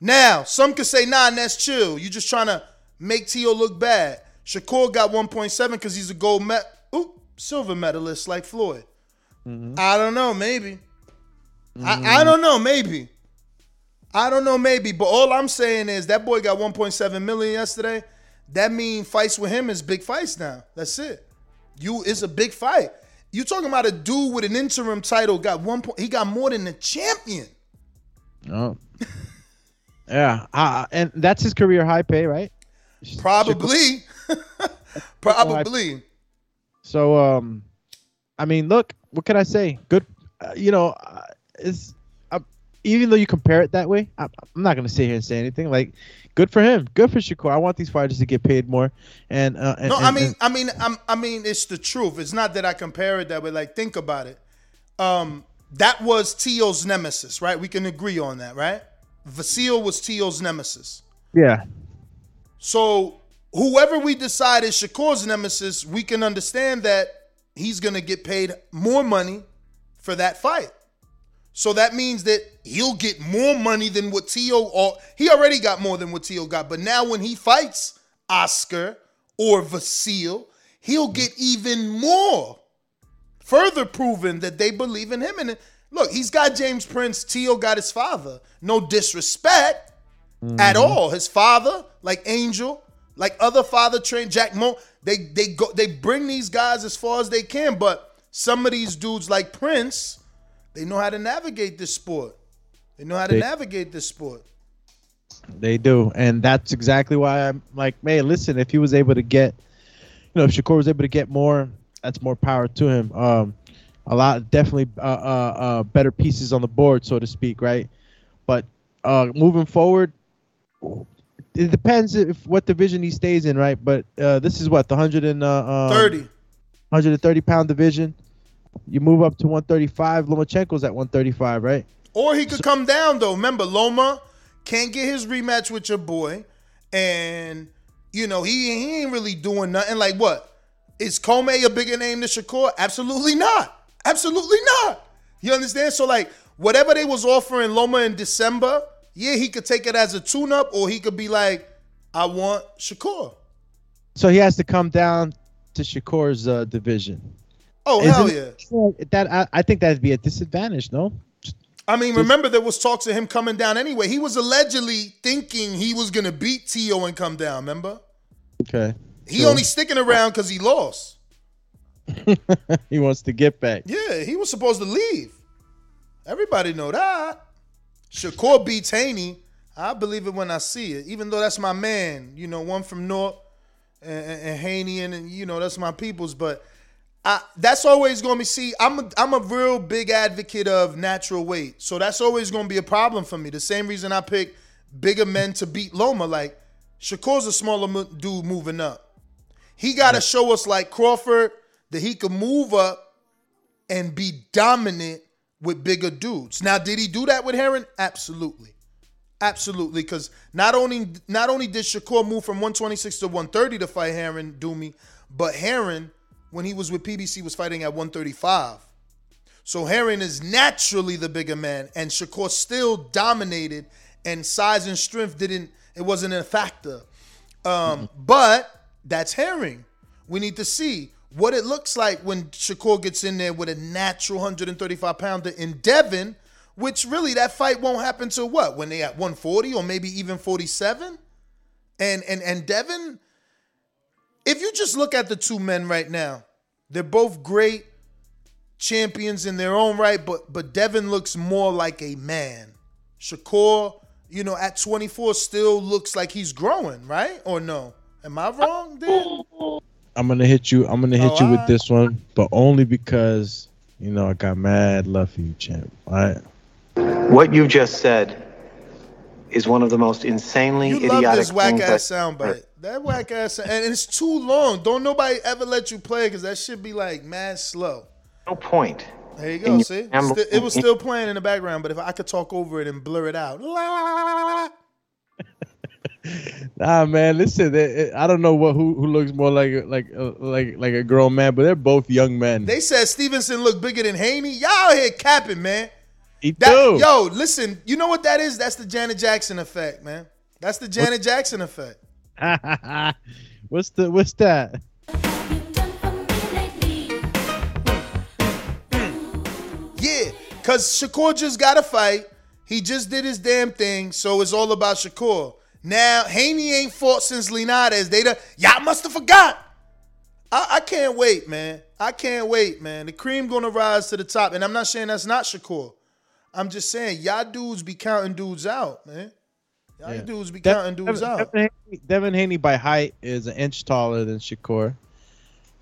Now, some could say, nah, that's chill. You just trying to make Teo look bad. Shakur got 1.7 because he's a gold med Ooh, silver medalist like Floyd. I don't know, maybe. I, I don't know, maybe. I don't know, maybe. But all I'm saying is that boy got 1.7 million yesterday. That mean fights with him is big fights now. That's it. You it's a big fight. You talking about a dude with an interim title got one point. He got more than the champion. Oh. *laughs* yeah, uh, and that's his career high pay, right? Probably. *laughs* Probably. So, um, I mean, look, what can I say? Good, uh, you know, uh, it's uh, even though you compare it that way, I, I'm not gonna sit here and say anything. Like, good for him, good for Shakur. I want these fighters to get paid more. And, uh, and No, and- I mean, and- I mean, I'm, I mean, it's the truth. It's not that I compare it that way. Like, think about it. Um, that was Teo's nemesis, right? We can agree on that, right? Vasil was Teo's nemesis. Yeah. So whoever we decide is Shakur's nemesis, we can understand that he's gonna get paid more money for that fight. So that means that he'll get more money than what Teo or he already got more than what Teo got. But now when he fights Oscar or Vasil, he'll get even more. Further proven that they believe in him. And look, he's got James Prince. Teo got his father. No disrespect at mm-hmm. all. His father, like Angel, like other father trained Jack Mo, they they go they bring these guys as far as they can. But some of these dudes like Prince, they know how to navigate this sport. They know how to They- navigate this sport. They do, and that's exactly why I'm like, man, listen, if he was able to get, you know, if Shakur was able to get more, that's more power to him. Um, a lot, definitely, uh, uh, uh, better pieces on the board, so to speak, right? But uh, moving forward, it depends if what division he stays in, right? But uh, this is what the hundred and uh, um, 30. 130 pound division. You move up to 135. Lomachenko's at 135, right? Or he could come down though. Remember, Loma can't get his rematch with your boy, and you know he he ain't really doing nothing. Like what? Is Commey a bigger name than Shakur? Absolutely not. Absolutely not. You understand? So like whatever they was offering Loma in December, yeah, he could take it as a tune-up, or he could be like, I want Shakur. So he has to come down to Shakur's uh, division. Oh Isn't hell it- yeah. That I, I think that'd be a disadvantage, no? I mean, remember there was talks of him coming down anyway. He was allegedly thinking he was gonna beat Teo and come down. Remember? Okay. He True. only sticking around because he lost. *laughs* he wants to get back. Yeah, he was supposed to leave. Everybody know that. Shakur beats Haney. I believe it when I see it. Even though that's my man, you know, one from North and, and, and Haney, and, and, you know that's my people's. But I, that's always going to be. See, I'm a, I'm a real big advocate of natural weight, so that's always going to be a problem for me. The same reason I pick bigger men to beat Loma. Like Shakur's a smaller mo- dude moving up. He got to show us like Crawford that he can move up and be dominant with bigger dudes. Now, did he do that with Herring? Absolutely. Absolutely, because not only not only did Shakur move from 126 to 130 to fight Herring Doomy, but Herring, when he was with PBC, was fighting at 135. So Herring is naturally the bigger man, and Shakur still dominated, and size and strength didn't. It wasn't a factor. Um, but that's Herring. We need to see what it looks like when Shakur gets in there with a natural 135 pounder in Devin, which really that fight won't happen till what? When they at 140 or maybe even 47? And and and Devin, if you just look at the two men right now, they're both great champions in their own right, but but Devin looks more like a man. Shakur, you know, at 24 still looks like he's growing, right? Or no? Am I wrong then? I'm gonna hit you. I'm gonna oh, hit Oh, you with this one, but only because you know I got mad love for you, champ. All right. What you just said is one of the most insanely You idiotic love this whack things ass I- soundbite. That whack ass, and it's too long. Don't nobody ever let you play because that should be like mad slow. No point. There you go. your See, am- Sti- it was still playing in the background, but if I could talk over it and blur it out, *laughs* Nah, man. Listen, it- I don't know what who who looks more like a- like a, like like a grown man, but they're both young men. They said Stevenson looked bigger than Haney. Y'all here capping, man. He That, do. yo, listen, you know what that is? That's the Janet Jackson effect, man. That's the Janet Jackson effect. *laughs* what's the what's that? Yeah, because Shakur just got a fight. He just did his damn thing, so it's all about Shakur. Now, Haney ain't fought since Linares. They done, y'all must have forgot. I, I can't wait, man. I can't wait, man. The cream gonna rise to the top. And I'm not saying that's not Shakur. I'm just saying, y'all dudes be counting dudes out, man. Y'all Yeah. dudes be counting dudes Devin, out. Devin Haney, Devin Haney by height is an inch taller than Shakur.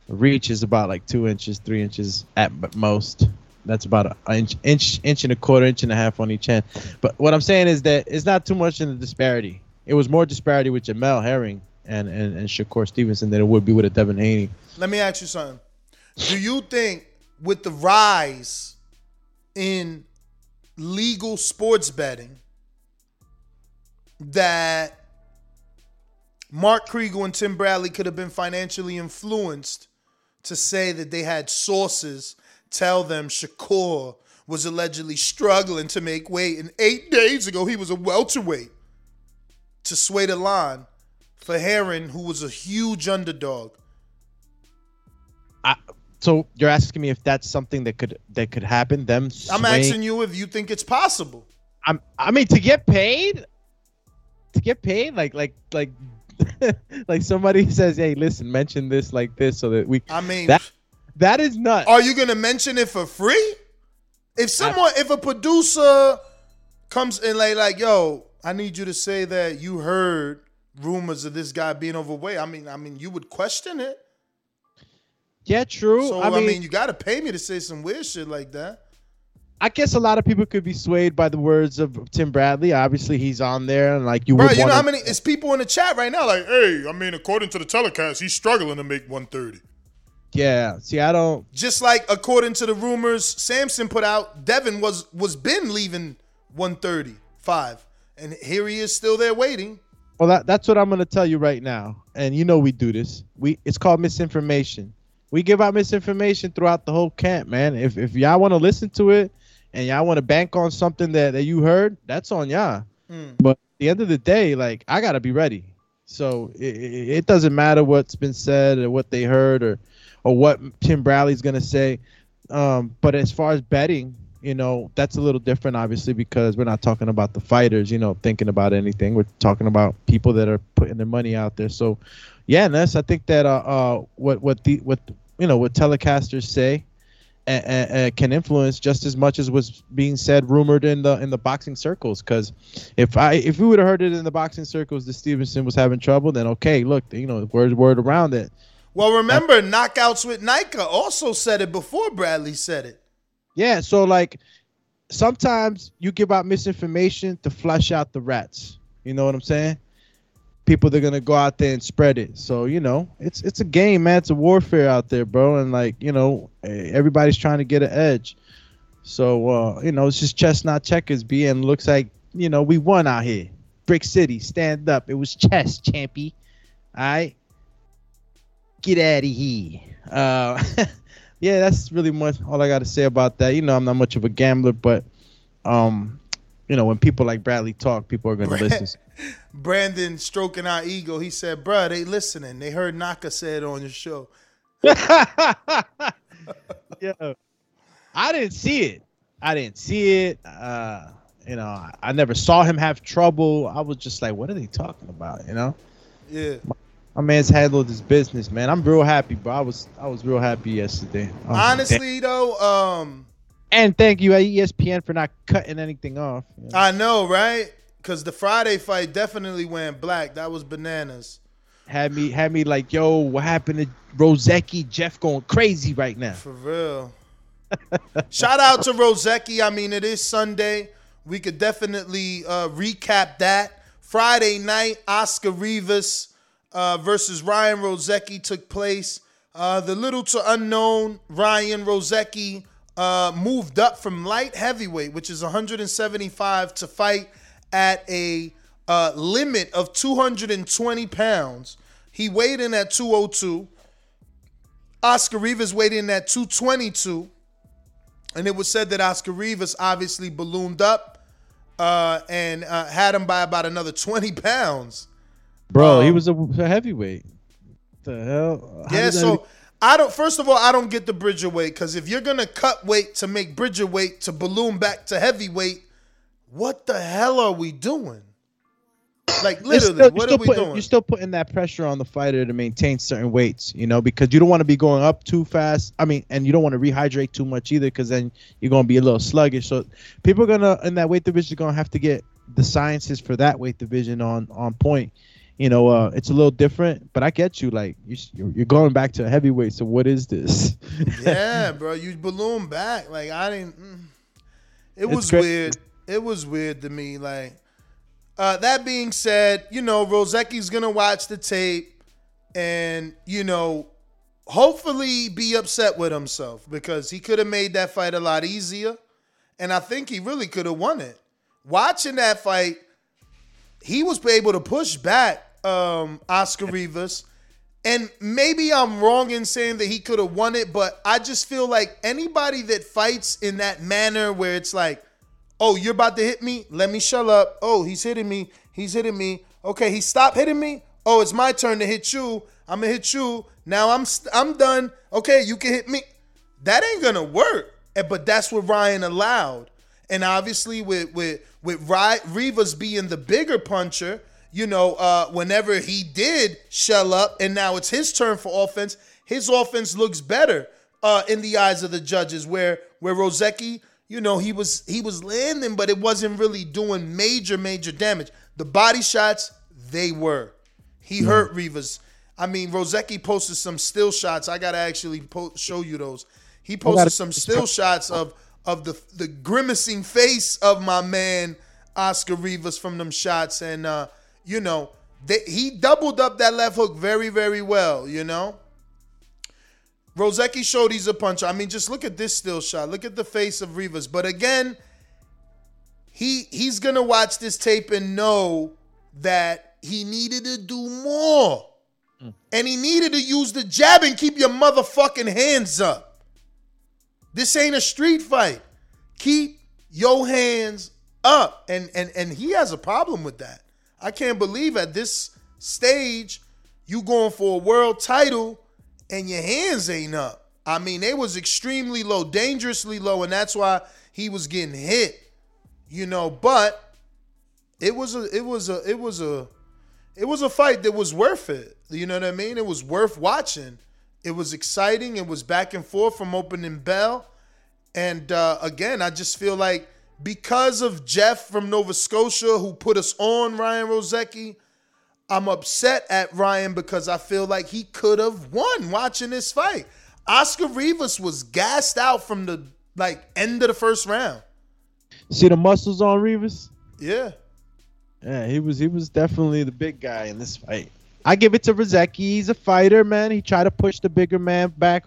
Reach is about like two inches, three inches at most. That's about an inch, inch, inch and a quarter, inch and a half on each hand. But what I'm saying is that it's not too much in the disparity. It was more disparity with Jamel Herring and, and, and Shakur Stevenson than it would be with a Devin Haney. Let me ask you something. Do you think with the rise in legal sports betting that Mark Kriegel and Tim Bradley could have been financially influenced to say that they had sources tell them Shakur was allegedly struggling to make weight. And eight days ago, he was a welterweight to sway the line for Herring, who was a huge underdog. I, so you're asking me if that's something that could that could happen? Them. I'm asking you if you think it's possible. I'm. I mean, to get paid, to get paid, like like like *laughs* like somebody says, "Hey, listen, mention this like this," so that we. I mean, that that is nuts. Are you gonna mention it for free? If someone, if a producer comes in like like, yo, I need you to say that you heard rumors of this guy being overweight. I mean, I mean, you would question it. Yeah, true. So I mean, you got to pay me to say some weird shit like that. I guess a lot of people could be swayed by the words of Tim Bradley. Obviously, he's on there, and like you Bro, would you know wanna- how many? It's people in the chat right now. Like, hey, I mean, according to the telecast, he's struggling to make 130. Yeah. See, I don't. Just like according to the rumors, Samson put out, Devin was was been leaving 135, and here he is still there waiting. Well, that, that's what I'm going to tell you right now. And you know we do this. We it's called misinformation. We give out misinformation throughout the whole camp, man. If if y'all want to listen to it and y'all want to bank on something that, that you heard, that's on y'all. Mm. But at the end of the day, like I gotta be ready. So it, it it doesn't matter what's been said or what they heard or or what Tim Bradley's gonna say. Um, but as far as betting, you know, that's a little different, obviously, because we're not talking about the fighters, you know, thinking about anything. We're talking about people that are putting their money out there. So, yeah, Ness, I think that uh, uh what what the what you know what telecasters say uh, can influence just as much as was being said, rumored in the in the boxing circles. Because if I if we would have heard it in the boxing circles that Stevenson was having trouble, then okay, look, you know, word word around it. Well, remember, knockouts with Nika also said it before Bradley said it. Yeah, so like sometimes you give out misinformation to flush out the rats. You know what I'm saying? People that are gonna go out there and spread it. So you know, it's it's a game, man. It's a warfare out there, bro. And like you know, eh, everybody's trying to get an edge. So uh, you know, it's just chess, not checkers. B and looks like you know we won out here. Brick City, stand up. It was chess, champy. All right, get out of here. Uh, *laughs* yeah, that's really much all I got to say about that. You know, I'm not much of a gambler, but um, you know, when people like Bradley talk, people are gonna listen. *laughs* Brandon stroking our ego. He said, "Bruh, they listening. They heard Naka say it on your show." *laughs* yeah, I didn't see it. I didn't see it. Uh, you know, I, I never saw him have trouble. I was just like, what are they talking about? You know, Yeah. my man's handled his business, man. I'm real happy, bro. I was I was real happy yesterday. Um, Honestly, though, um, and thank you ESPN for not cutting anything off. you know. I know, right? Because the Friday fight definitely went black. That was bananas. had me had me like, yo, what happened to Rozicki? Jeff going crazy right now. For real. *laughs* Shout out to Rozicki. I mean, it is Sunday. We could definitely uh, recap that. Friday night, Oscar Rivas uh, versus Ryan Rozicki took place. Uh, the little to unknown Ryan Rozicki uh, moved up from light heavyweight, which is 175, to fight at a uh, limit of 220 pounds. He weighed in at 202. Oscar Rivas weighed in at 222. And it was said that Oscar Rivas obviously ballooned up uh, and uh, had him by about another 20 *laughs* pounds. Bro, he Um, was a, heavyweight. The hell? How yeah, so I don't. First of all, I don't get the Bridger weight because if you're gonna cut weight to make Bridger weight to balloon back to heavyweight, what the hell are we doing? Like literally, still- what you're we putting, doing? You're still putting that pressure on the fighter to maintain certain weights, you know, because you don't want to be going up too fast. I mean, and you don't want to rehydrate too much either, because then you're going to be a little sluggish. So people are gonna in that weight division are going to have to get the sciences for that weight division on on point. You know, uh, it's a little different, but I get you. Like you, you're going back to heavyweight. So what is this? *laughs* yeah, bro, you balloon back. Like I didn't. mm. It It's was crazy. weird. It was weird to me. Like uh, that being said, you know, Rozicki's gonna watch the tape, and you know, hopefully be upset with himself because he could have made that fight a lot easier, and I think he really could have won it. Watching that fight, he was able to push back um, Oscar Rivas. And maybe I'm wrong in saying that he could have won it, but I just feel like anybody that fights in that manner where it's like, oh, you're about to hit me? Let me shut up. Oh, he's hitting me. He's hitting me. Okay, he stopped hitting me. Oh, it's my turn to hit you. I'm gonna hit you. Now I'm st- I'm done. Okay, you can hit me. That ain't gonna work. But that's what Ryan allowed. And obviously, with with with Rivas being the bigger puncher, you know, uh, whenever he did shell up, and now it's his turn for offense, his offense looks better uh, in the eyes of the judges. Where where Rozicki, you know, he was he was landing, but it wasn't really doing major major damage. The body shots, they were. He hurt Rivas. I mean, Rozicki posted some still shots. I gotta actually po- show you those. He posted some still shots of of the the grimacing face of my man Oscar Rivas from them shots, and uh, you know they, he doubled up that left hook very very well. You know, Rozicki showed he's a puncher. I mean, just look at this still shot. Look at the face of Rivas. But again, he he's gonna watch this tape and know that he needed to do more. Mm. And he needed to use the jab and keep your motherfucking hands up. This ain't a street fight. Keep your hands up. And and and he has a problem with that. I can't believe at this stage you going for a world title and your hands ain't up. I mean, they was extremely low, dangerously low, and that's why he was getting hit. You know, but it was a it was a it was a it was a fight that was worth it. You know what I mean? It was worth watching. It was exciting. It was back and forth from opening bell. And uh, again, I just feel like because of Jeff from Nova Scotia who put us on Ryan Rozicki, I'm upset at Ryan because I feel like he could have won watching this fight. Oscar Rivas was gassed out from the like end of the first round. See the muscles on Rivas? Yeah. Yeah, he was he was definitely the big guy in this fight. I give it to Rozicki. He's a fighter, man. He tried to push the bigger man back.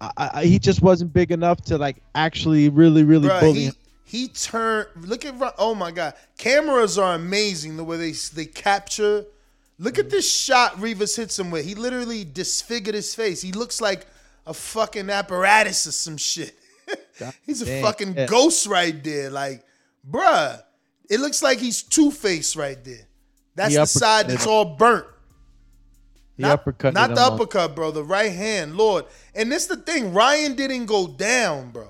I, I, he just wasn't big enough to like actually really really Bruh, bully he, him. He turned. Look at oh my god, cameras are amazing the way they they capture. Look at mm. this shot Rivas hits him with. He literally disfigured his face. He looks like a fucking apparatus or some shit. *laughs* he's a damn, fucking yeah. ghost right there. Like, bruh, it looks like he's Two Face right there. That's He the side that's all burnt. He Not, uppercutted not the uppercut, bro. The right hand, Lord. And this the thing. Ryan didn't go down, bro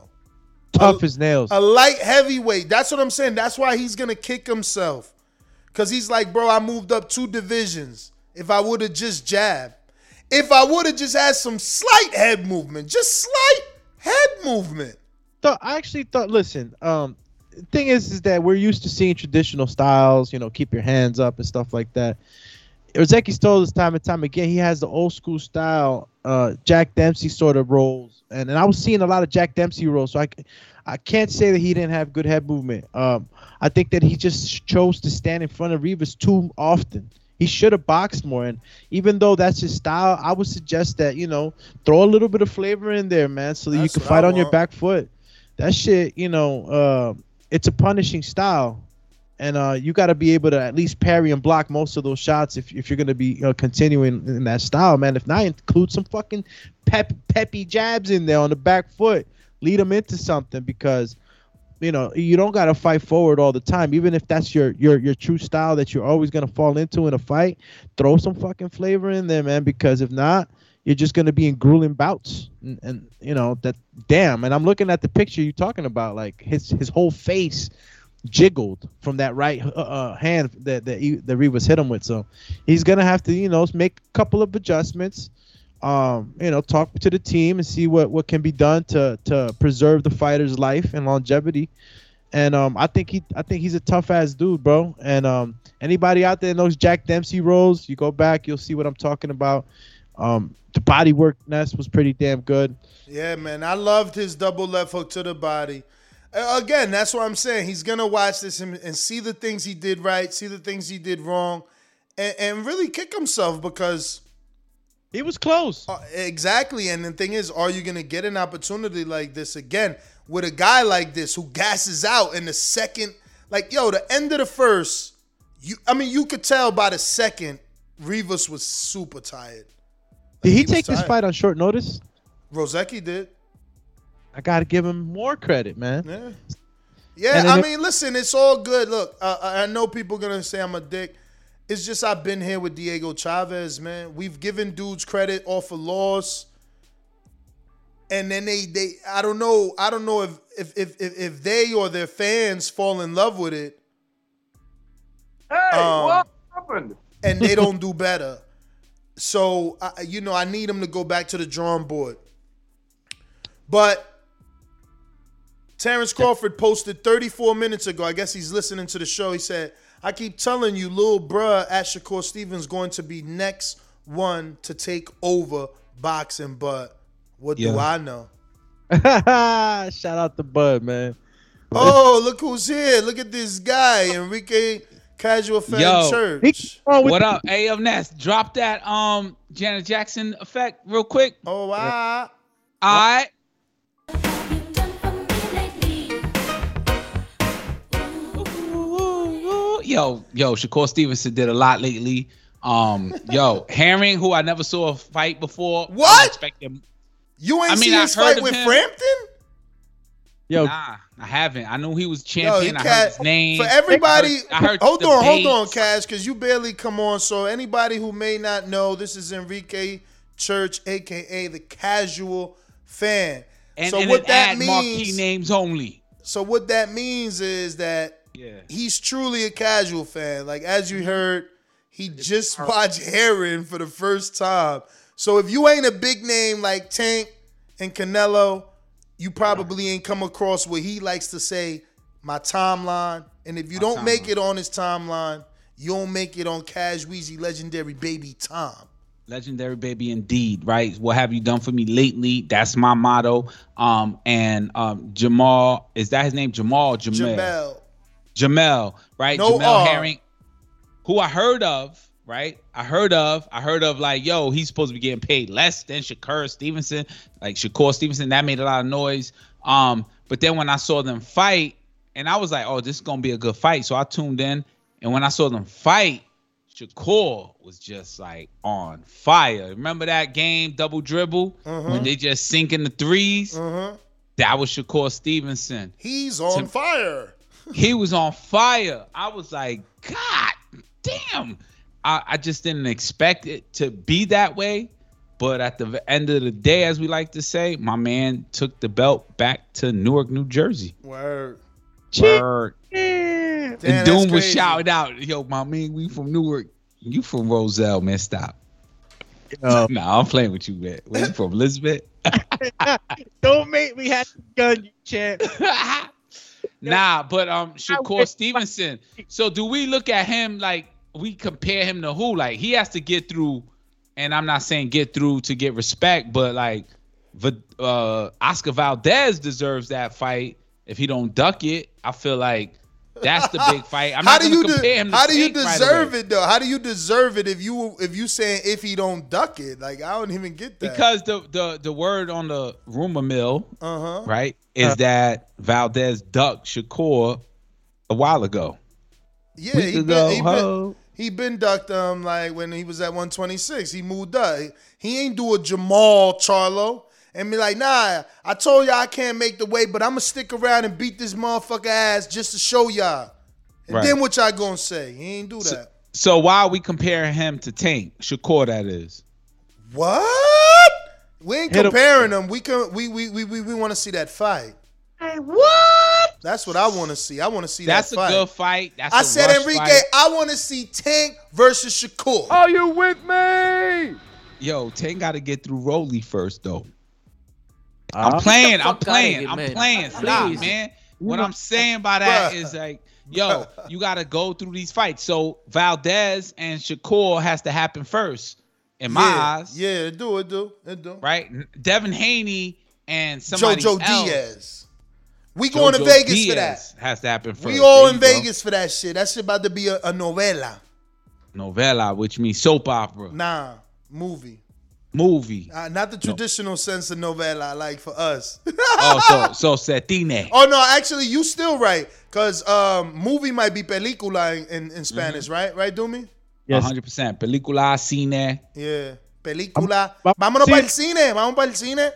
tough as nails. a light heavyweight. That's what I'm saying. That's why he's gonna kick himself. Cause he's like, bro, I moved up two divisions. If I would have just jabbed, if I would have just had some slight head movement, just slight head movement. thought I actually thought. Listen, um, thing is, is that we're used to seeing traditional styles. You know, keep your hands up and stuff like that. Ozeki told us time and time again he has the old school style, uh, Jack Dempsey sort of rolls, and and I was seeing a lot of Jack Dempsey rolls. So I, I can't say that he didn't have good head movement. Um, I think that he just chose to stand in front of Rivas too often. He should have boxed more, and even though that's his style, I would suggest that you know throw a little bit of flavor in there, man, so that you can fight on your back foot. That shit, you know, uh, it's a punishing style, and uh, you got to be able to at least parry and block most of those shots if, if you're gonna be uh, continuing in that style, man. If not, include some fucking pep peppy jabs in there on the back foot, lead them into something because you know you don't got to fight forward all the time. Even if that's your your your true style that you're always going to fall into in a fight throw some fucking flavor in there man because if not you're just going to be in grueling bouts. And, and you know that damn and i'm looking at the picture you're talking about like his his whole face jiggled from that right uh, uh, hand that that, he, that Rivas hit him with. So he's going to have to you know make a couple of adjustments um, you know, talk to the team and see what, what can be done to to preserve the fighter's life and longevity. And um, I think he I think he's a tough ass dude, bro. And um, anybody out there knows Jack Dempsey rolls, you go back, you'll see what I'm talking about. Um, the body work nest was pretty damn good. Yeah, man. I loved his double left hook to the body. Again, that's what I'm saying. He's gonna watch this and, and see the things he did right, see the things he did wrong, and, and really kick himself because He was close. Uh, exactly. And the thing is, are you going to get an opportunity like this again with a guy like this who gasses out in the second? Like, yo, the end of the first, you I mean, you could tell by the second, Rivas was super tired. Did he, he was take this fight on short notice? Rozicki did. I got to give him more credit, man. Yeah. Yeah, And I if- mean, listen, it's all good. Look, uh, I I know people gonna say I'm a dick. It's just I've been here with Diego Chavez, man. We've given dudes credit off a loss, and then they they I don't know I don't know if if if if, they or their fans fall in love with it. Hey, Um, what happened? and they don't *laughs* do better. So I, you know, I need them to go back to the drawing board. But Terence Crawford posted 34 minutes ago. I guess he's listening to the show. He said, "I keep telling you, little bruh at Shakur Stevens going to be next one to take over boxing, but what do I know?" *laughs* Shout out to Bud, man. Oh, look who's here! Look at this guy, Enrique Casual Fan Yo, Church. what up, AF Nest? Drop that um Janet Jackson effect real quick. Oh wow! All right. Yo, yo, Shakur Stevenson did a lot lately. Um, yo, *laughs* Herring, who I never saw a fight before. What? expect. You ain't I mean, see I his heard fight with him. Frampton? Yo, Nah, I haven't. I knew he was Yo, champion. he I ca- heard his name. For everybody, I heard, I heard hold on, hold on. Cash, because you barely come on. So anybody who may not know, this is Enrique Church, aka the casual fan. And, so and what it that means? marquee names only. So what that means is that Yeah. he's truly a casual fan. Like as you heard, he just watched Herring for the first time. So if you ain't a big name like Tank and Canelo, you probably ain't come across what he likes to say, my timeline. And if you don't make it on his timeline, you don't make it on Cash Weezy legendary baby Tom. Legendary baby indeed, right? What have you done for me lately? That's my motto. Um, and um, Jamal, is that his name? Jamal, Jamel. Jamel. Jamel, right? No Jamel R. Herring, who I heard of, right? I heard of, I heard of like, yo, he's supposed to be getting paid less than Shakur Stevenson, like Shakur Stevenson. That made a lot of noise. Um, but then when I saw them fight, and I was like, oh, this is gonna be a good fight. So I tuned in, and when I saw them fight, Shakur was just like on fire. Remember that game, double dribble, Uh-huh. when they just sink in the 3s Uh-huh. That was Shakur Stevenson He's on To- fire. He was on fire. I was like, God damn. I, I just didn't expect it to be that way. But at the end of the day, as we like to say, my man took the belt back to Newark, New Jersey. Word. Word. Damn, and Doom was shouted out, yo, my man, we from Newark. You from Roselle, man. Stop. No, *laughs* nah, I'm playing with you, man. Where you from, Elizabeth? *laughs* Don't make me have to gun you, champ. *laughs* Nah, but um Shakur Stevenson. So do we look at him like we compare him to who? Like he has to get through, and I'm not saying get through to get respect, but like uh Oscar Valdez deserves that fight if he don't duck it. I feel like that's the big fight. I'm how not do gonna you de- compare him to how do you Tank right deserve it though? How do you deserve it if you if you saying if he don't duck it? Like I don't even get that. Because the the the word on the rumor mill, uh-huh. right, is that Valdez ducked Shakur a while ago. Yeah, Week he ago, been, he been he been ducked um like when he was at 126. He moved up. He, he ain't do a Jamal Charlo and be like, nah, I told y'all I can't make the weight, but I'm gonna stick around and beat this motherfucker ass just to show y'all. And Right. then what y'all gonna say? He ain't do that. So why are we comparing him to Tank Shakur? That is. What? We ain't Hit him. comparing them. We can we we we we, we want to see that fight. Hey, what? That's what I want to see. I want to see That's that fight. That's a good fight. That's I a said, rush Enrique, fight. I want to see Tank versus Shakur. Are you with me? Yo, Tank got to get through Roly first, though. Uh, I'm playing. I'm playing. I'm man. playing. Stop, Please. man. What I'm saying by that Bruh. is like, yo, you got to go through these fights. So Valdez and Shakur has to happen first, in my yeah, eyes, Yeah, it do, it do, it do. right? Devin Haney and somebody Jojo else. Diaz. We going to Jojo Vegas for that. Has to happen first. We all There in go. Vegas for that shit. That shit about to be a, a novela. Novella, which means soap opera. Nah, movie. Movie. Uh, not the traditional sense of novela, like for us. oh, so so *laughs* Setine. Oh no, actually, you still right. Cause um, movie might be película in, in, in Spanish, Mm-hmm. right? Right, Doomy? Yes. 100%. Película, cine. Yeah. Película. Vámonos para el cine. Vamos para el cine.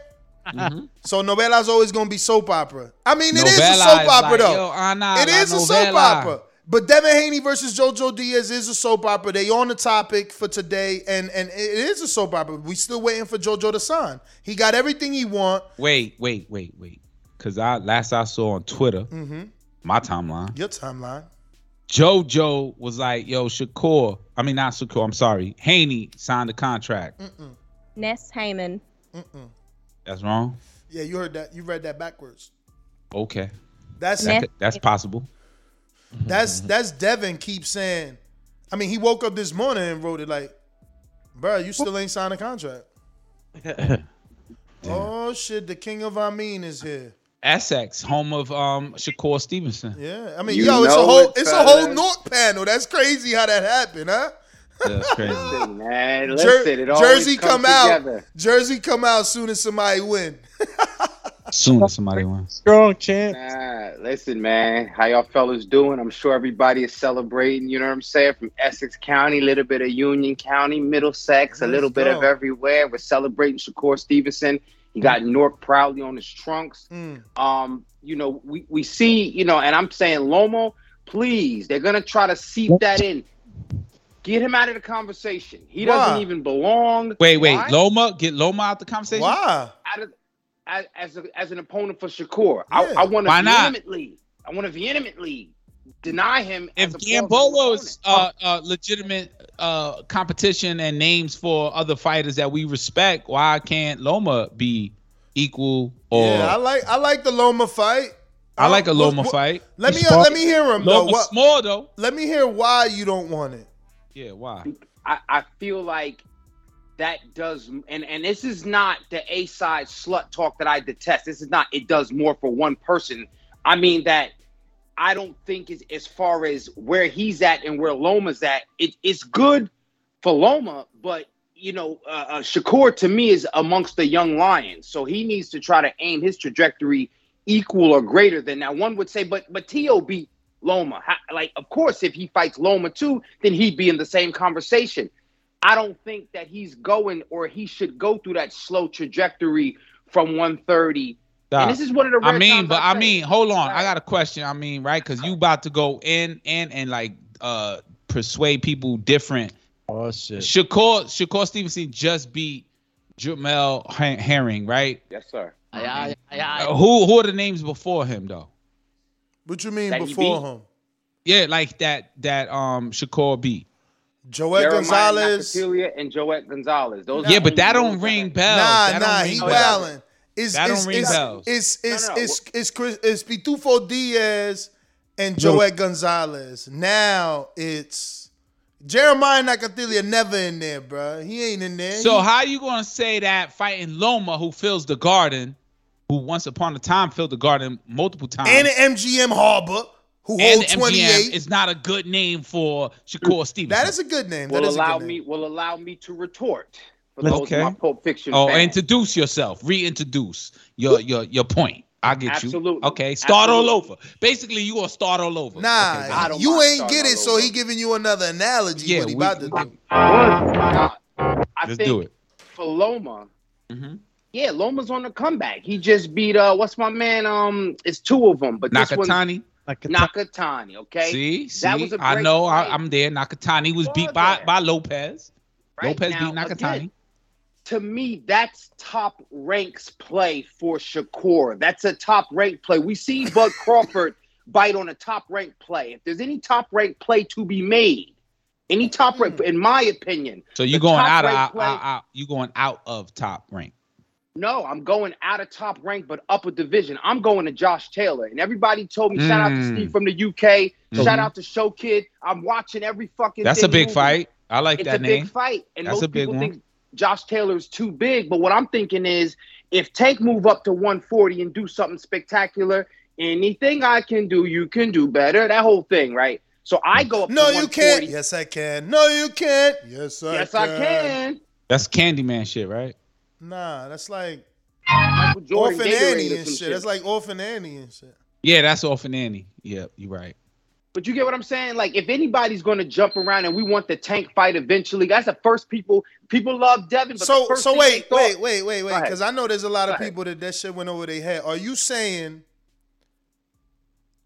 Mm-hmm. So novela's always gonna be soap opera. I mean, it is a soap opera like, though. yo, Ana, it la is a soap opera. But Devin Haney versus JoJo Diaz is a soap opera. They on the topic for today, and and it is a soap opera. We still waiting for JoJo to sign. He got everything he want. Wait, wait, wait, wait. Cause I last I saw on Twitter, Mm-hmm. my timeline, Your timeline. JoJo was like, "Yo, Shakur. I mean, not Shakur. I'm sorry. Haney signed the contract. Ness Heyman. That's wrong. Yeah, you heard that. You read that backwards. Okay, That's That that's possible. That's that's Devin keeps saying. I mean, he woke up this morning and wrote it like, "Bro, you still ain't signed a contract." *laughs* oh shit! The king of Amin is here. Essex, home of um Shakur Stevenson. Yeah, I mean, You yo, it's a whole it, it's a whole North panel. That's crazy how that happened, huh? That's crazy. *laughs* Listen, man. Jer- Listen, it Jersey comes come out. Jersey come out soon as somebody win. Soon as somebody wins. Strong chance. Nah, listen, man. How y'all fellas doing? I'm sure everybody is celebrating, you know what I'm saying? From Essex County, a little bit of Union County, Middlesex, a Let's little bit of everywhere. We're celebrating Shakur Stevenson. He got Newark proudly on his trunks. Mm. Um, you know, we, we see, you know, and I'm saying Loma, please, they're gonna try to seep that in. Get him out of the conversation. He doesn't even belong. Wait, wait. Why? Loma, get Loma out the conversation. Why? out of, as as, a, as an opponent for Shakur. I, I want to Why not? vehemently, I want to vehemently deny him. If as a plausible Gamboa is uh, uh, legitimate uh, competition and names for other fighters that we respect, why can't Loma be equal? Or yeah, I like I like the Loma fight. I like a Loma what- fight. Let me uh, let me hear him though. Loma's What- small though. Let me hear why you don't want it. Yeah, why? I, I feel like that does, and and this is not the A side slut talk that I detest. This is not. It does more for one person. I mean that. I don't think is as far as where he's at and where Loma's at. It, it's good for Loma, but you know, uh, uh, Shakur to me is amongst the young lions, so he needs to try to aim his trajectory equal or greater than that. One would say, but but Teo beat Loma. How, like, of course, if he fights Loma too, then he'd be in the same conversation. I don't think that he's going or he should go through that slow trajectory from 130. And this is one of the I mean, but I I mean, hold on. I got a question. I mean, right? Because you about to go in and and like uh persuade people different. Oh shit. Shakur Shakur Stevenson just beat Jamel Herring, right? Yes, sir. Uh, who who are the names before him though? What you mean That before him? Yeah, like that that um Shakur beat. Joel Jeremiah Gonzalez. Nakathila and Joet Gonzalez. Those Yeah, but that don't ring that- bells. Nah, That nah, ring he bells. wildin'. It's, That it's, don't ring it's, bells. It's it's No, no, it's it's Chris it's Pitufo Diaz and Joet Gonzalez. Now it's Jeremiah Nakathila never in there, bro. He ain't in there. So He- how you gonna say that fighting Loma, who fills the garden, who once upon a time filled the garden multiple times, and an MGM Harbor who and hold the twenty MGM is not a good name for Shakur Stevenson. That is a good name. That will is a allow good me will allow me to retort. For Let's- those okay. of my Pulp Fiction Oh, fans. introduce yourself. Reintroduce your your your point. I get Absolutely. you. Okay, start all over. Basically, you gonna start all over. Nah, Okay, I don't you ain't get it, so he giving you another analogy. Yeah, what he we- about to do. I Let's think do it. for Loma, Mhm. yeah, Loma's on the comeback. He just beat uh, what's my man? Um, it's two of them, but this one Nakatani. Nakatani. Okay, See, see, that was a I know. fight. I, I'm there. Nakatani was beat Was by there? by Lopez. Right Lopez now, beat Nakatani. again, to me, that's top ranks play for Shakur. That's a top rank play. We see Bud *laughs* Crawford bite on a top rank play. If there's any top rank play to be made, any top rank, hmm. in my opinion. So you the going out of rank out, play- out, out- you going out of top rank. No, I'm going out of top rank, but up a division. I'm going to Josh Taylor. And everybody told me, shout out to Mm. Steve from the UK. Mhm. Shout out to Show Kid. I'm watching every fucking That's a big moving. fight. I like it's that a name. big fight, and That's most a big people one. think Josh Taylor's too big. But what I'm thinking is, if Tank move up to 140 and do something spectacular, anything I can do, you can do better. That whole thing, right? So I go up. No, to you can't. Yes, I can. No, you can't. Yes, I Yes, can. I can. That's Candyman shit, right? Nah, that's like Michael Jordan Orphan Gatorade Annie and some shit. That's like Orphan Annie and shit. Yeah, that's Orphan Annie. Yep, you're right. But you get what I'm saying? Like, if anybody's going to jump around and we want the tank fight eventually, that's the first people. People love Devin. But So the first so wait, thought- wait, wait, wait, wait, because I know there's a lot of people that that shit went over their head. Are you saying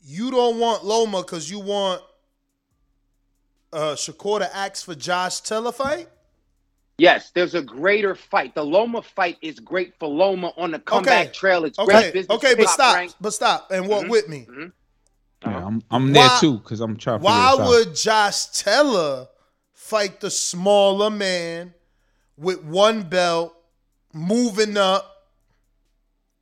you don't want Loma because you want uh Shakur to ask for Josh Taylor fight? Yes, there's a greater fight. The Loma fight is great for Loma on the comeback trail. It's great Okay, business. okay, but stop, Rank. but stop, and walk Mhm. with me. Yeah, I'm I'm there Why- too because I'm trying Why figure would Josh Taylor fight the smaller man with one belt, moving up,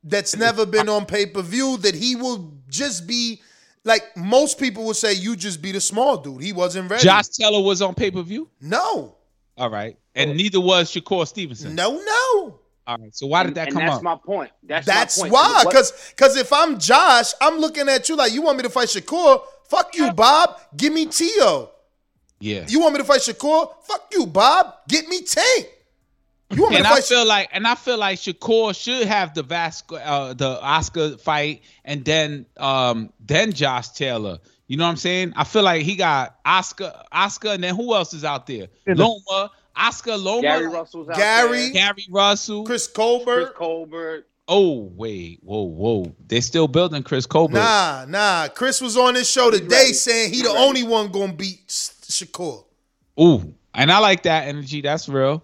that's never been on pay per view? That he will just be like most people would say, you just be the small dude. He wasn't ready. Josh Taylor was on pay per view. no, All right, and neither was Shakur Stevenson. no, no. All right, so why did that and come that's up? That's my point. That's, That's my point. why. Because because if I'm Josh, I'm looking at you like you want me to fight Shakur. Fuck you, Bob. Give me Teo. yeah, You want me to fight Shakur? Fuck you, Bob. Get me Tank. You want me and to I fight? feel like, and I feel like Shakur should have the Vasco, uh, the Oscar fight, and then, um, then Josh Taylor. You know what I'm saying? I feel like he got Oscar, Oscar, and then who else is out there? Loma, Oscar, Loma, Gary Russell's out Gary, there. Gary Russell. Chris Colbert. Chris Colbert. Oh wait, whoa, whoa! They're still building Chris Colbert. Nah, nah. Chris was on this show today ready. saying he He the ready. only one gonna beat Shakur. Ooh, and I like that energy. That's real.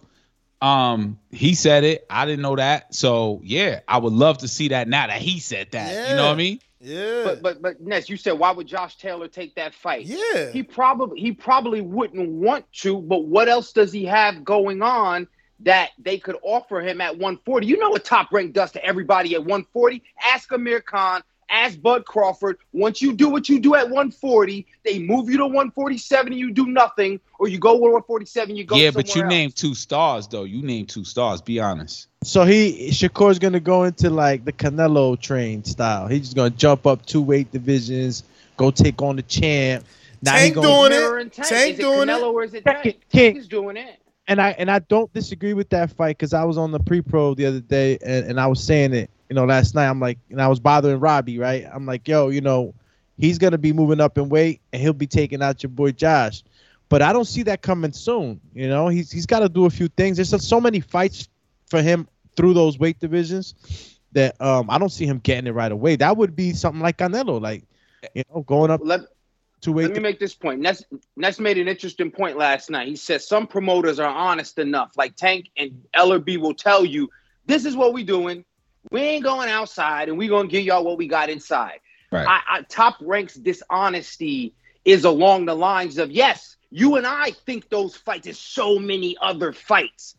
Um, he said it. I didn't know that. So yeah, I would love to see that now that he said that. You know what I mean? Yeah. But but but Ness, you said why would Josh Taylor take that fight? Yeah. He probably he probably wouldn't want to, but what else does he have going on that they could offer him at 140? You know what top rank does to everybody at 140? Ask Amir Khan, ask Bud Crawford. Once you do what you do at 140, they move you to 147 and you do nothing, or you go to 147, you go yeah, but you somewhere else. named two stars though. You named two stars. Be honest. So he Shakur's gonna go into like the Canelo train style. He's just gonna jump up two weight divisions, go take on the champ. Now he Tank gonna, doing Mirror it. and Tank. Tank is it doing Canelo it. or is it Tank- Tank? Tank. Tank is doing it. And I and I don't disagree with that fight because I was on the pre-pro the other day and, and I was saying it, you know, last night. I'm like, and I was bothering Robbie, right? I'm like, yo, you know, he's gonna be moving up in weight and he'll be taking out your boy Josh. But I don't see that coming soon. You know, he's he's got to do a few things. There's so many fights for him through those weight divisions that um I don't see him getting it right away. That would be something like Canelo, like you know, going up Let, to weight. Let me make this point. Ness, Ness made an interesting point last night. He said some promoters are honest enough, like Tank and Ellerbe will tell you, this is what we're doing. We ain't going outside, and we're gonna give y'all what we got inside. Right. I, I, top ranks dishonesty is along the lines of yes, you and I think those fights is so many other fights,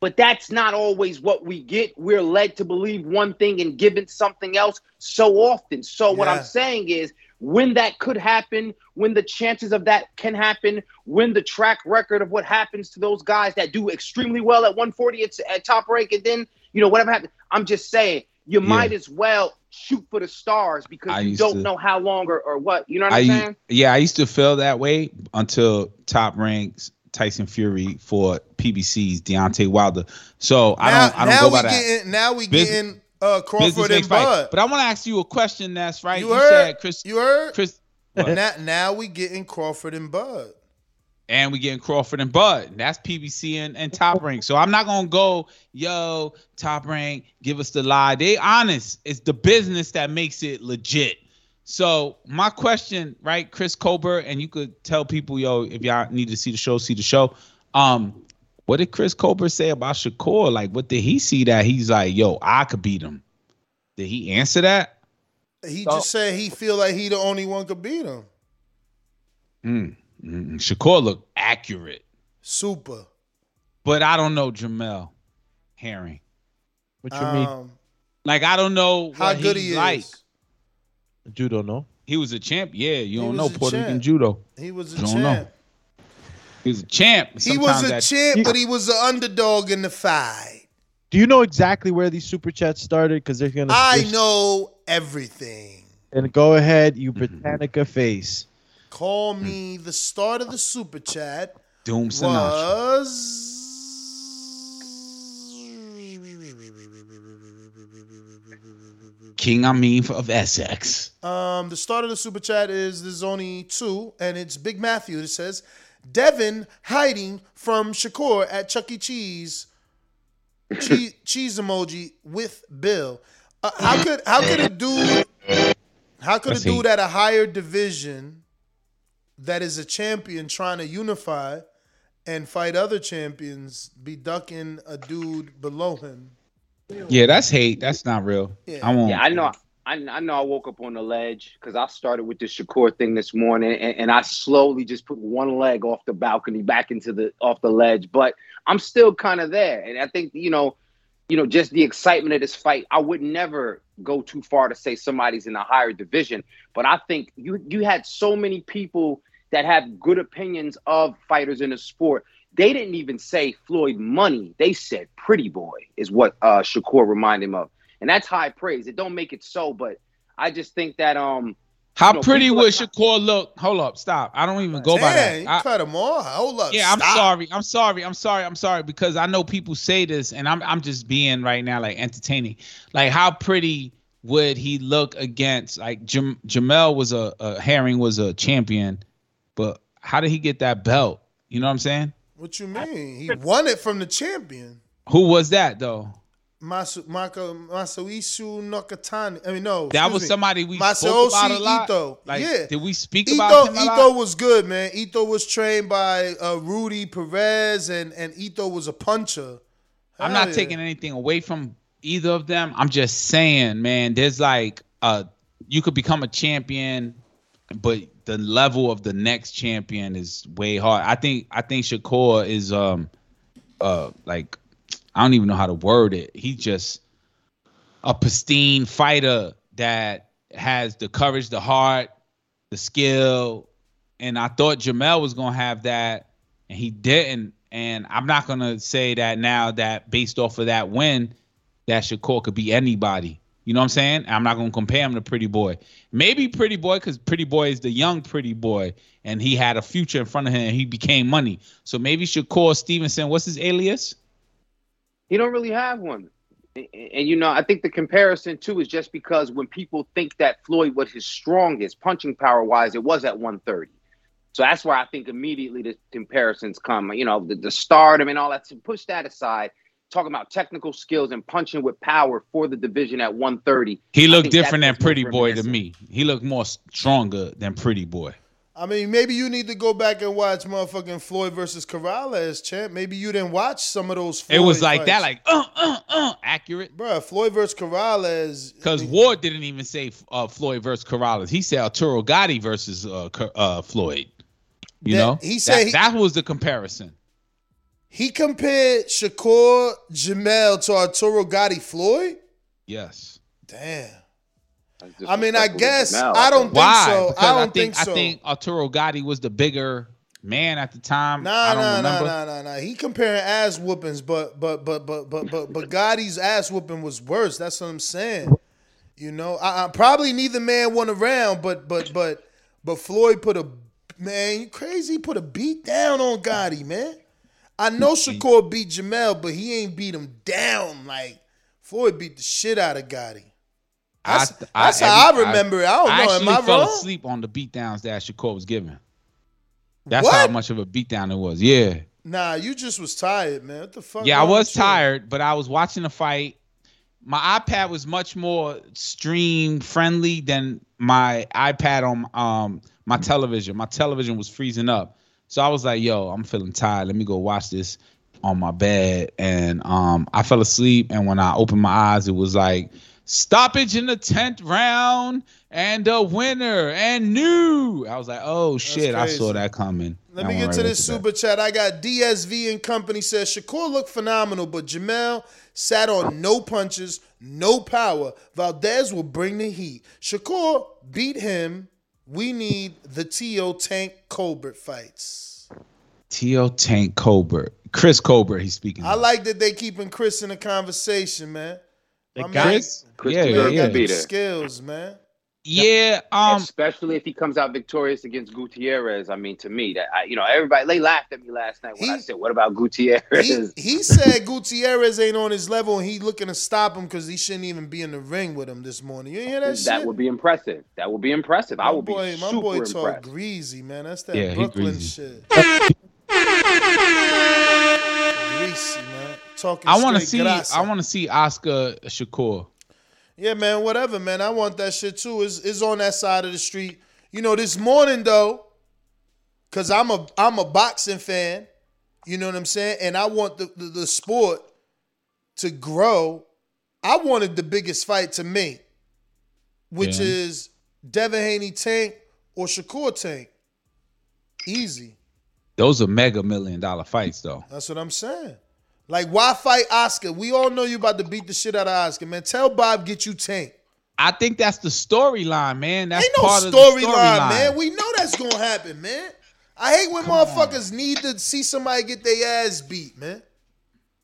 but that's not always what we get. We're led to believe one thing and given something else so often. So what I'm saying is when that could happen, when the chances of that can happen, when the track record of what happens to those guys that do extremely well at 140 it's at top rank, and then you know whatever happens. I'm just saying you might as well shoot for the stars because I you don't to- know how long or, or what. You know what I I'm saying? yeah, I used to feel that way until top ranks Tyson Fury for PBC's Deontay Wilder. So I now, don't I don't now go we by that. getting now we Bus- getting uh Crawford makes and fight. Bud. But I want to ask you a question. That's right. You heard? said Chris. You heard? Chris. now, now we getting Crawford and Bud. and we getting Crawford and Bud. That's PBC and, and Top *laughs* Rank. So I'm not gonna go, yo, Top Rank, give us the lie. They honest. It's the business that makes it legit. So my question, right, Chris Colbert, and you could tell people, yo, if y'all need to see the show, see the show. Um, what did Chris Colbert say about Shakur? Like, what did he see that he's like, yo, I could beat him? Did he answer that? He So- just said he feel like he the only one could beat him. Mm, mm, Shakur looked accurate, Super. but I don't know Jamel Herring. What you mean? Um, Like I don't know how what good he's he like. is. Judo, no. He was a champ. Yeah, you He don't know Puerto champ. Rican judo. He was a Don't champ. know. He was a champ. Sometimes he was a champ, but he was an underdog in the fight. Do you know exactly where these super chats started? Because they're gonna. I know everything. And go ahead, you mm-hmm. Britannica face. Call me. The start of the super chat Doom was. Sinatra. King Amin of Essex. Um, the start of the super chat is there's only two, and it's Big Matthew It says, Devin hiding from Shakur at Chuck E. Cheese. Cheese, *laughs* cheese emoji with Bill. Uh, how could how could a dude how could a dude at a higher division that is a champion trying to unify and fight other champions be ducking a dude below him? Yeah, that's hate. That's not real. I won't. Yeah, I know. I, I know I woke up on the ledge because I started with the Shakur thing this morning, and, and I slowly just put one leg off the balcony back into the off the ledge. But I'm still kind of there, and I think you know, you know, just the excitement of this fight. I would never go too far to say somebody's in a higher division, but I think you you had so many people that have good opinions of fighters in the sport. They didn't even say Floyd Money. They said Pretty Boy is what uh, Shakur reminded him of, and that's high praise. It don't make it so, but I just think that um. How you know, pretty would are- Shakur look? Hold up, stop. I don't even go by that. you I- cut him off. Hold up. yeah, I'm stop. sorry. I'm sorry. I'm sorry. I'm sorry because I know people say this, and I'm I'm just being right now like entertaining. Like how pretty would he look against like Jam- Jamel was a, a Herring was a champion, but how did he get that belt? You know what I'm saying? What you mean? He won it from the champion. Who was that though? Masu, Maka, Masaisu Nakatani. I mean, no. That was me. somebody we Masaoshi spoke about a lot. Ito. Like, yeah. did we speak Ito, about him a lot? Ito was good, man. Ito was trained by uh, Rudy Perez, and, and Ito was a puncher. I'm not yeah. taking anything away from either of them. I'm just saying, man, there's like uh you could become a champion, but the level of the next champion is way hard. I think I think Shakur is um uh like I don't even know how to word it. He's just a pristine fighter that has the courage, the heart, the skill, and I thought Jamel was gonna have that, and he didn't. And I'm not gonna say that now that based off of that win, that Shakur could be anybody. You know what I'm saying? I'm not gonna compare him to Pretty Boy. Maybe Pretty Boy, because Pretty Boy is the young Pretty Boy, and he had a future in front of him, and he became money. So maybe Shakur Stevenson, what's his alias? He don't really have one. And, and, you know, I think the comparison too is just because when people think that Floyd was his strongest punching power wise, it was at 130. So that's why I think immediately the comparisons come. You know, the, the stardom and all that. To push that aside, talking about technical skills and punching with power for the division at 130. He looked different than Pretty Boy to me. He looked more stronger than Pretty Boy. I mean, maybe you need to go back and watch motherfucking Floyd versus Corrales, champ. Maybe you didn't watch some of those. It was Floyd like that, like uh uh uh, accurate. Bruh, Floyd versus Corrales. Because Ward didn't even say uh, Floyd versus Corrales. He said Arturo Gatti versus uh, uh, Floyd. You know, he said that, he- that was the comparison. He compared Shakur Jamel to Arturo Gatti Floyd. Yes. Damn. I mean, I guess Jamel, I I don't think. think Why? so. Because I don't think, think, so. I think Arturo Gatti was the bigger man at the time. Nah, I don't nah, nah, remember. nah, nah, nah. He comparing ass whoopings, but but but but but but but Gatti's ass whooping was worse. That's what I'm saying. You know, I, I probably neither man won around, but but but but Floyd put a man, you crazy, he put a beat down on Gatti, man. I know *laughs* Shakur beat Jamel, but he ain't beat him down like Floyd beat the shit out of Gatti. That's, I- that's how every- I remember it. I don't know. actually Am I fell wrong? asleep on the beatdowns that Shakur was giving. That's how much of a beatdown it was. Yeah. Nah, you just was tired, man. What the fuck? Yeah, I was tired, but I was watching the fight. My iPad was much more stream friendly than my iPad on um my television. My television was freezing up. So I was like, yo, I'm feeling tired. Let me go watch this on my bed. And um I fell asleep and when I opened my eyes, it was like stoppage in the 10th round and a winner and new. I was like, oh shit, I saw that coming. Let me get right to this super chat. I got DSV and company says Shakur looked phenomenal, but Jamel sat on no punches, no power. Valdez will bring the heat. Shakur beat him. We need the Teo Tank Colbert fights. Teo Tank Colbert. Chris Colbert, he's speaking. I like that they keeping Chris in the conversation, man. My man- Chris? Chris yeah, yeah, yeah. to beat skills, man. Yeah, um, especially if he comes out victorious against Gutierrez. I mean, to me, that I, you know, everybody they laughed at me last night when I said, "What about Gutierrez?" *laughs* he said Gutierrez ain't on his level and he looking to stop him because he shouldn't even be in the ring with him this morning. You hear that, that shit? would be impressive. That would be impressive. I my would boy, be my boy impressed. talk greasy, man. That's that Yeah, Brooklyn shit. greasy, man. Talking I want to see. grasa. I want to see Oscar Shakur. Yeah, man, whatever, man. I want that shit too. Is is on that side of the street. You know, this morning though, cause I'm a I'm a boxing fan. You know what I'm saying? And I want the, the, the sport to grow. I wanted the biggest fight to me, which Yeah. is Devin Haney Tank or Shakur Tank. Easy. Those are mega million dollar fights, though. That's what I'm saying. Like, why fight Oscar? We all know you about to beat the shit out of Oscar, man. Tell Bob get you Tank. I think that's the storyline, man. That's Ain't no part of the storyline, man. We know that's gonna happen, man. I hate when Come on. motherfuckers need to see somebody get their ass beat, man.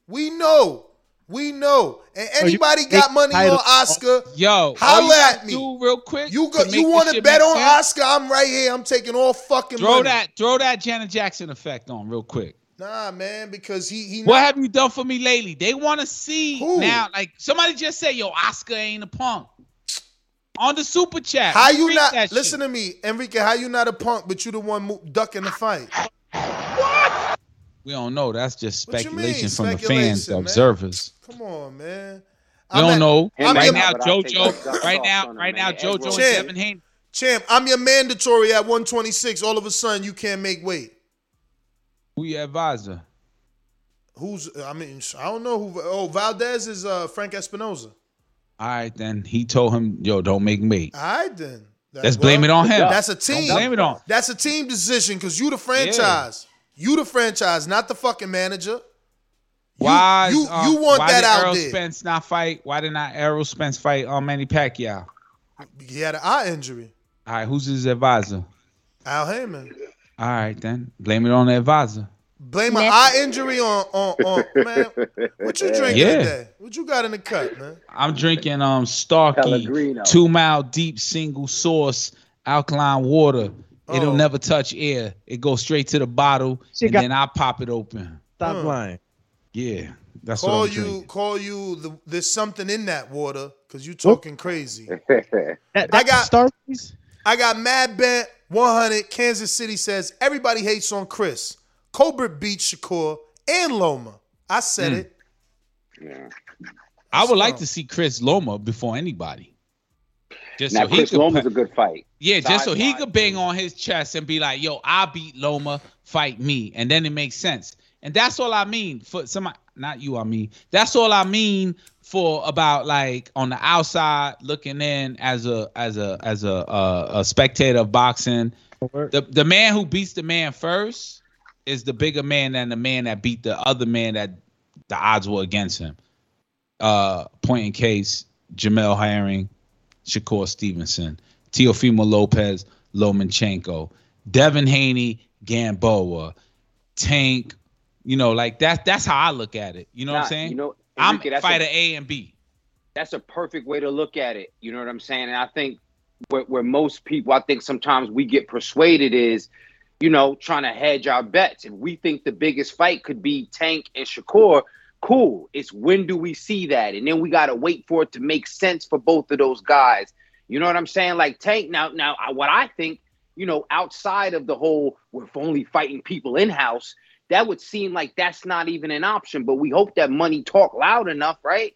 We know. We know. And Oh, anybody take got money on Oscar, Yo, all holla at me. do real quick. You go, you want to bet on sense, Oscar? I'm right here. I'm taking all fucking Throw money. that, throw that Janet Jackson effect on real quick. Nah, man, because he he What not- have you done for me lately? They want to see now. Like somebody just said, "Yo, Oscar ain't a punk." On the super chat, How you not that listen to me, Enrique? How you not a punk, but you the one mo- ducking the fight? What? We don't know. That's just What you speculation from the fans, the man? observers. Come on, man. We don't know. I'm right now, But I'll JoJo. Right now, on right now, JoJo and Champ. Devin Haney. Champ, I'm your mandatory at 126. All of a sudden, you can't make weight. Who your advisor? Who's? I mean, I don't know who. Oh, Valdez is uh, Frank Espinoza. All right, then he told him, "Yo, don't make me." All right, then. That- Let's blame it on him. That's a team. Don't blame it on- That's a team decision because you the franchise. You the franchise, not the fucking manager. Why? you- is, um, you want why that did out Errol there. Spence not fight? Why did not Errol Spence fight um, Manny Pacquiao? He had an eye injury. All right, who's his advisor? Al Haymon. All right, then blame it on the advisor. Blame an eye injury on on, on *laughs* man. What you drinking Yeah. today? What you got in the cup, man? I'm drinking um Starkey Pellegrino. two mile deep single source alkaline water. It'll Oh. never touch air. It goes straight to the bottle, She and got- then I pop it open. Stop Huh. lying. Yeah, that's call what I'm you, drinking. call you. The, there's something in that water because you talking crazy. *laughs* That, I got Starkeys? I got Mad Bent 100. Kansas City says everybody hates on Chris. Colbert beat Shakur and Loma. I said Mm. it. I would like to see Chris Loma before anybody. Just now, so he Chris could Loma's pa- a good fight. Yeah, just so he Size-wise. could bang on his chest and be like, "Yo, I beat Loma, fight me," and then it makes sense. And that's all I mean for somebody, not you. I mean, that's all I mean for about like on the outside looking in as a as a as a a, a spectator of boxing. The the man who beats the man first is the bigger man than the man that beat the other man that the odds were against him. Uh, point in case, Jamel Herring, Shakur Stevenson, Teofimo Lopez, Lomachenko, Devin Haney, Gamboa, Tank. You know, like that. That's how I look at it. You know what I'm saying? you know, I'm Enrique, that's fighter a- A and B. that's a perfect way to look at it. You know what I'm saying? And I think where, where most people, I think sometimes we get persuaded is, you know, trying to hedge our bets. And we think the biggest fight could be Tank and Shakur. Cool. It's when do we see that? And then we got to wait for it to make sense for both of those guys. You know what I'm saying? Like Tank. Now, now, what I think, you know, outside of the whole we're only fighting people in house, that would seem like that's not even an option. But we hope that money talk loud enough, right?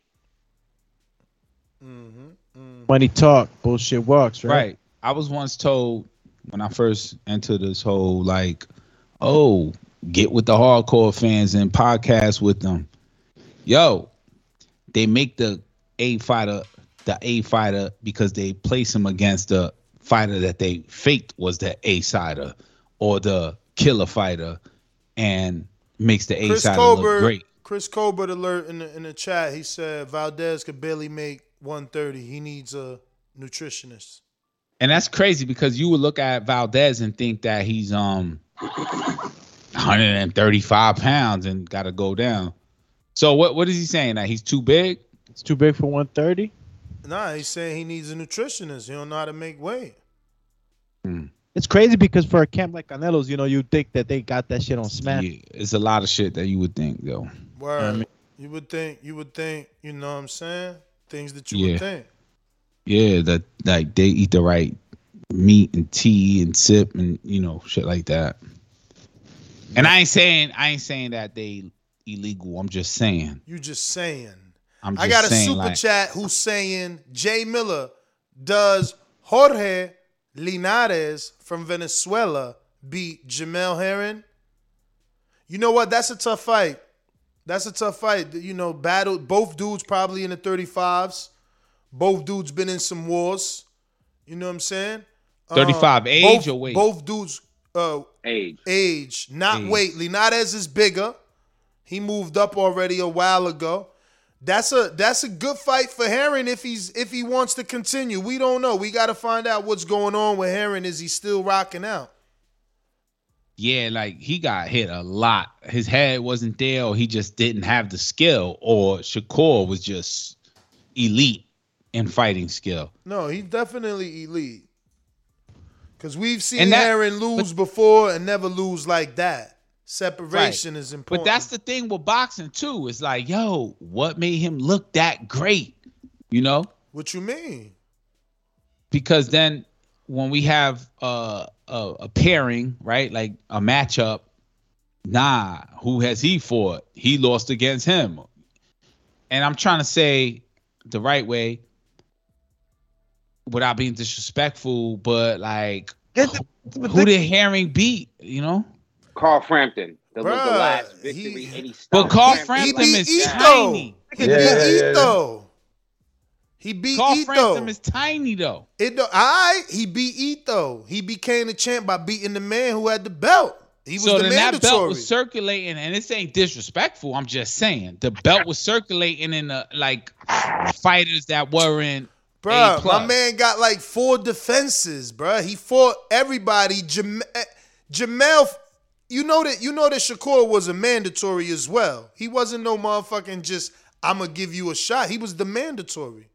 Mm-hmm, mm-hmm. Money talk, bullshit walks, right? Right. I was once told when I first entered this whole like, oh, get with the hardcore fans and podcast with them. Yo, they make the A fighter the A fighter because they place him against the fighter that they faked was the A sider or the killer fighter and makes the A Chris sider look Colbert. great. Chris Colbert alert in the in the chat. He said Valdez could barely make 130. He needs a nutritionist. And that's crazy because you would look at Valdez and think that he's um 135 pounds and got to go down. So what what is he saying? That he's too big? It's too big for 130. Nah, he's saying he needs a nutritionist. He don't know how to make weight. It's crazy because for a camp like Canelo's, you know, you think that they got that shit on Smack. Yeah, it's a lot of shit that you would think though. Word. I mean- you would think. You would think. You know what I'm saying? Things that you Yeah. would think. Yeah, that like they eat the right meat and tea and sip and you know shit like that. And I ain't saying I ain't saying that they illegal. I'm just saying. You just saying. I'm just I got a super like, chat who's saying Jay Miller does Jorge Linares from Venezuela beat Jamel Herring? You know what? That's a tough fight. That's a tough fight. You know, battle both dudes probably in the 35s. Both dudes been in some wars. You know what I'm saying? 35 age both, or weight? Both dudes uh age. age, not Age. weight. Linares is bigger. He moved up already a while ago. That's a that's a good fight for Herring if he's if he wants to continue. We don't know. We got to find out what's going on with Herring. Is he still rocking out? Yeah, like he got hit a lot. His head wasn't there, or he just didn't have the skill, or Shakur was just elite in fighting skill. No, he's definitely elite. Cause we've seen that- lose before and never lose like that. Separation is important. But that's the thing with boxing too. It's like, yo, what made him look that great? You know? what you mean. Because then when we have uh, a a pairing, right? Like a matchup, nah, who has he fought? He lost against him. And I'm trying to say the right way without being disrespectful, but like who did Herring beat, you know? Carl Frampton, the, the last victory, and he But Carl Frampton. Frampton He is beat Ito. tiny. He Yeah, beat yeah, yeah. Ito. He beat Carl Ito. Frampton is tiny though. It do- I he beat Ito. He became the champ by beating the man who had the belt. He was so the then that mandatory. belt was circulating, and this ain't disrespectful. I'm just saying the belt was circulating in the like fighters that were in A Bruh, my man got like four defenses, bruh. He fought everybody. Jam- Jamel, you know that you know that Shakur was a mandatory as well. He wasn't no motherfucking just I'ma give you a shot. He was the mandatory.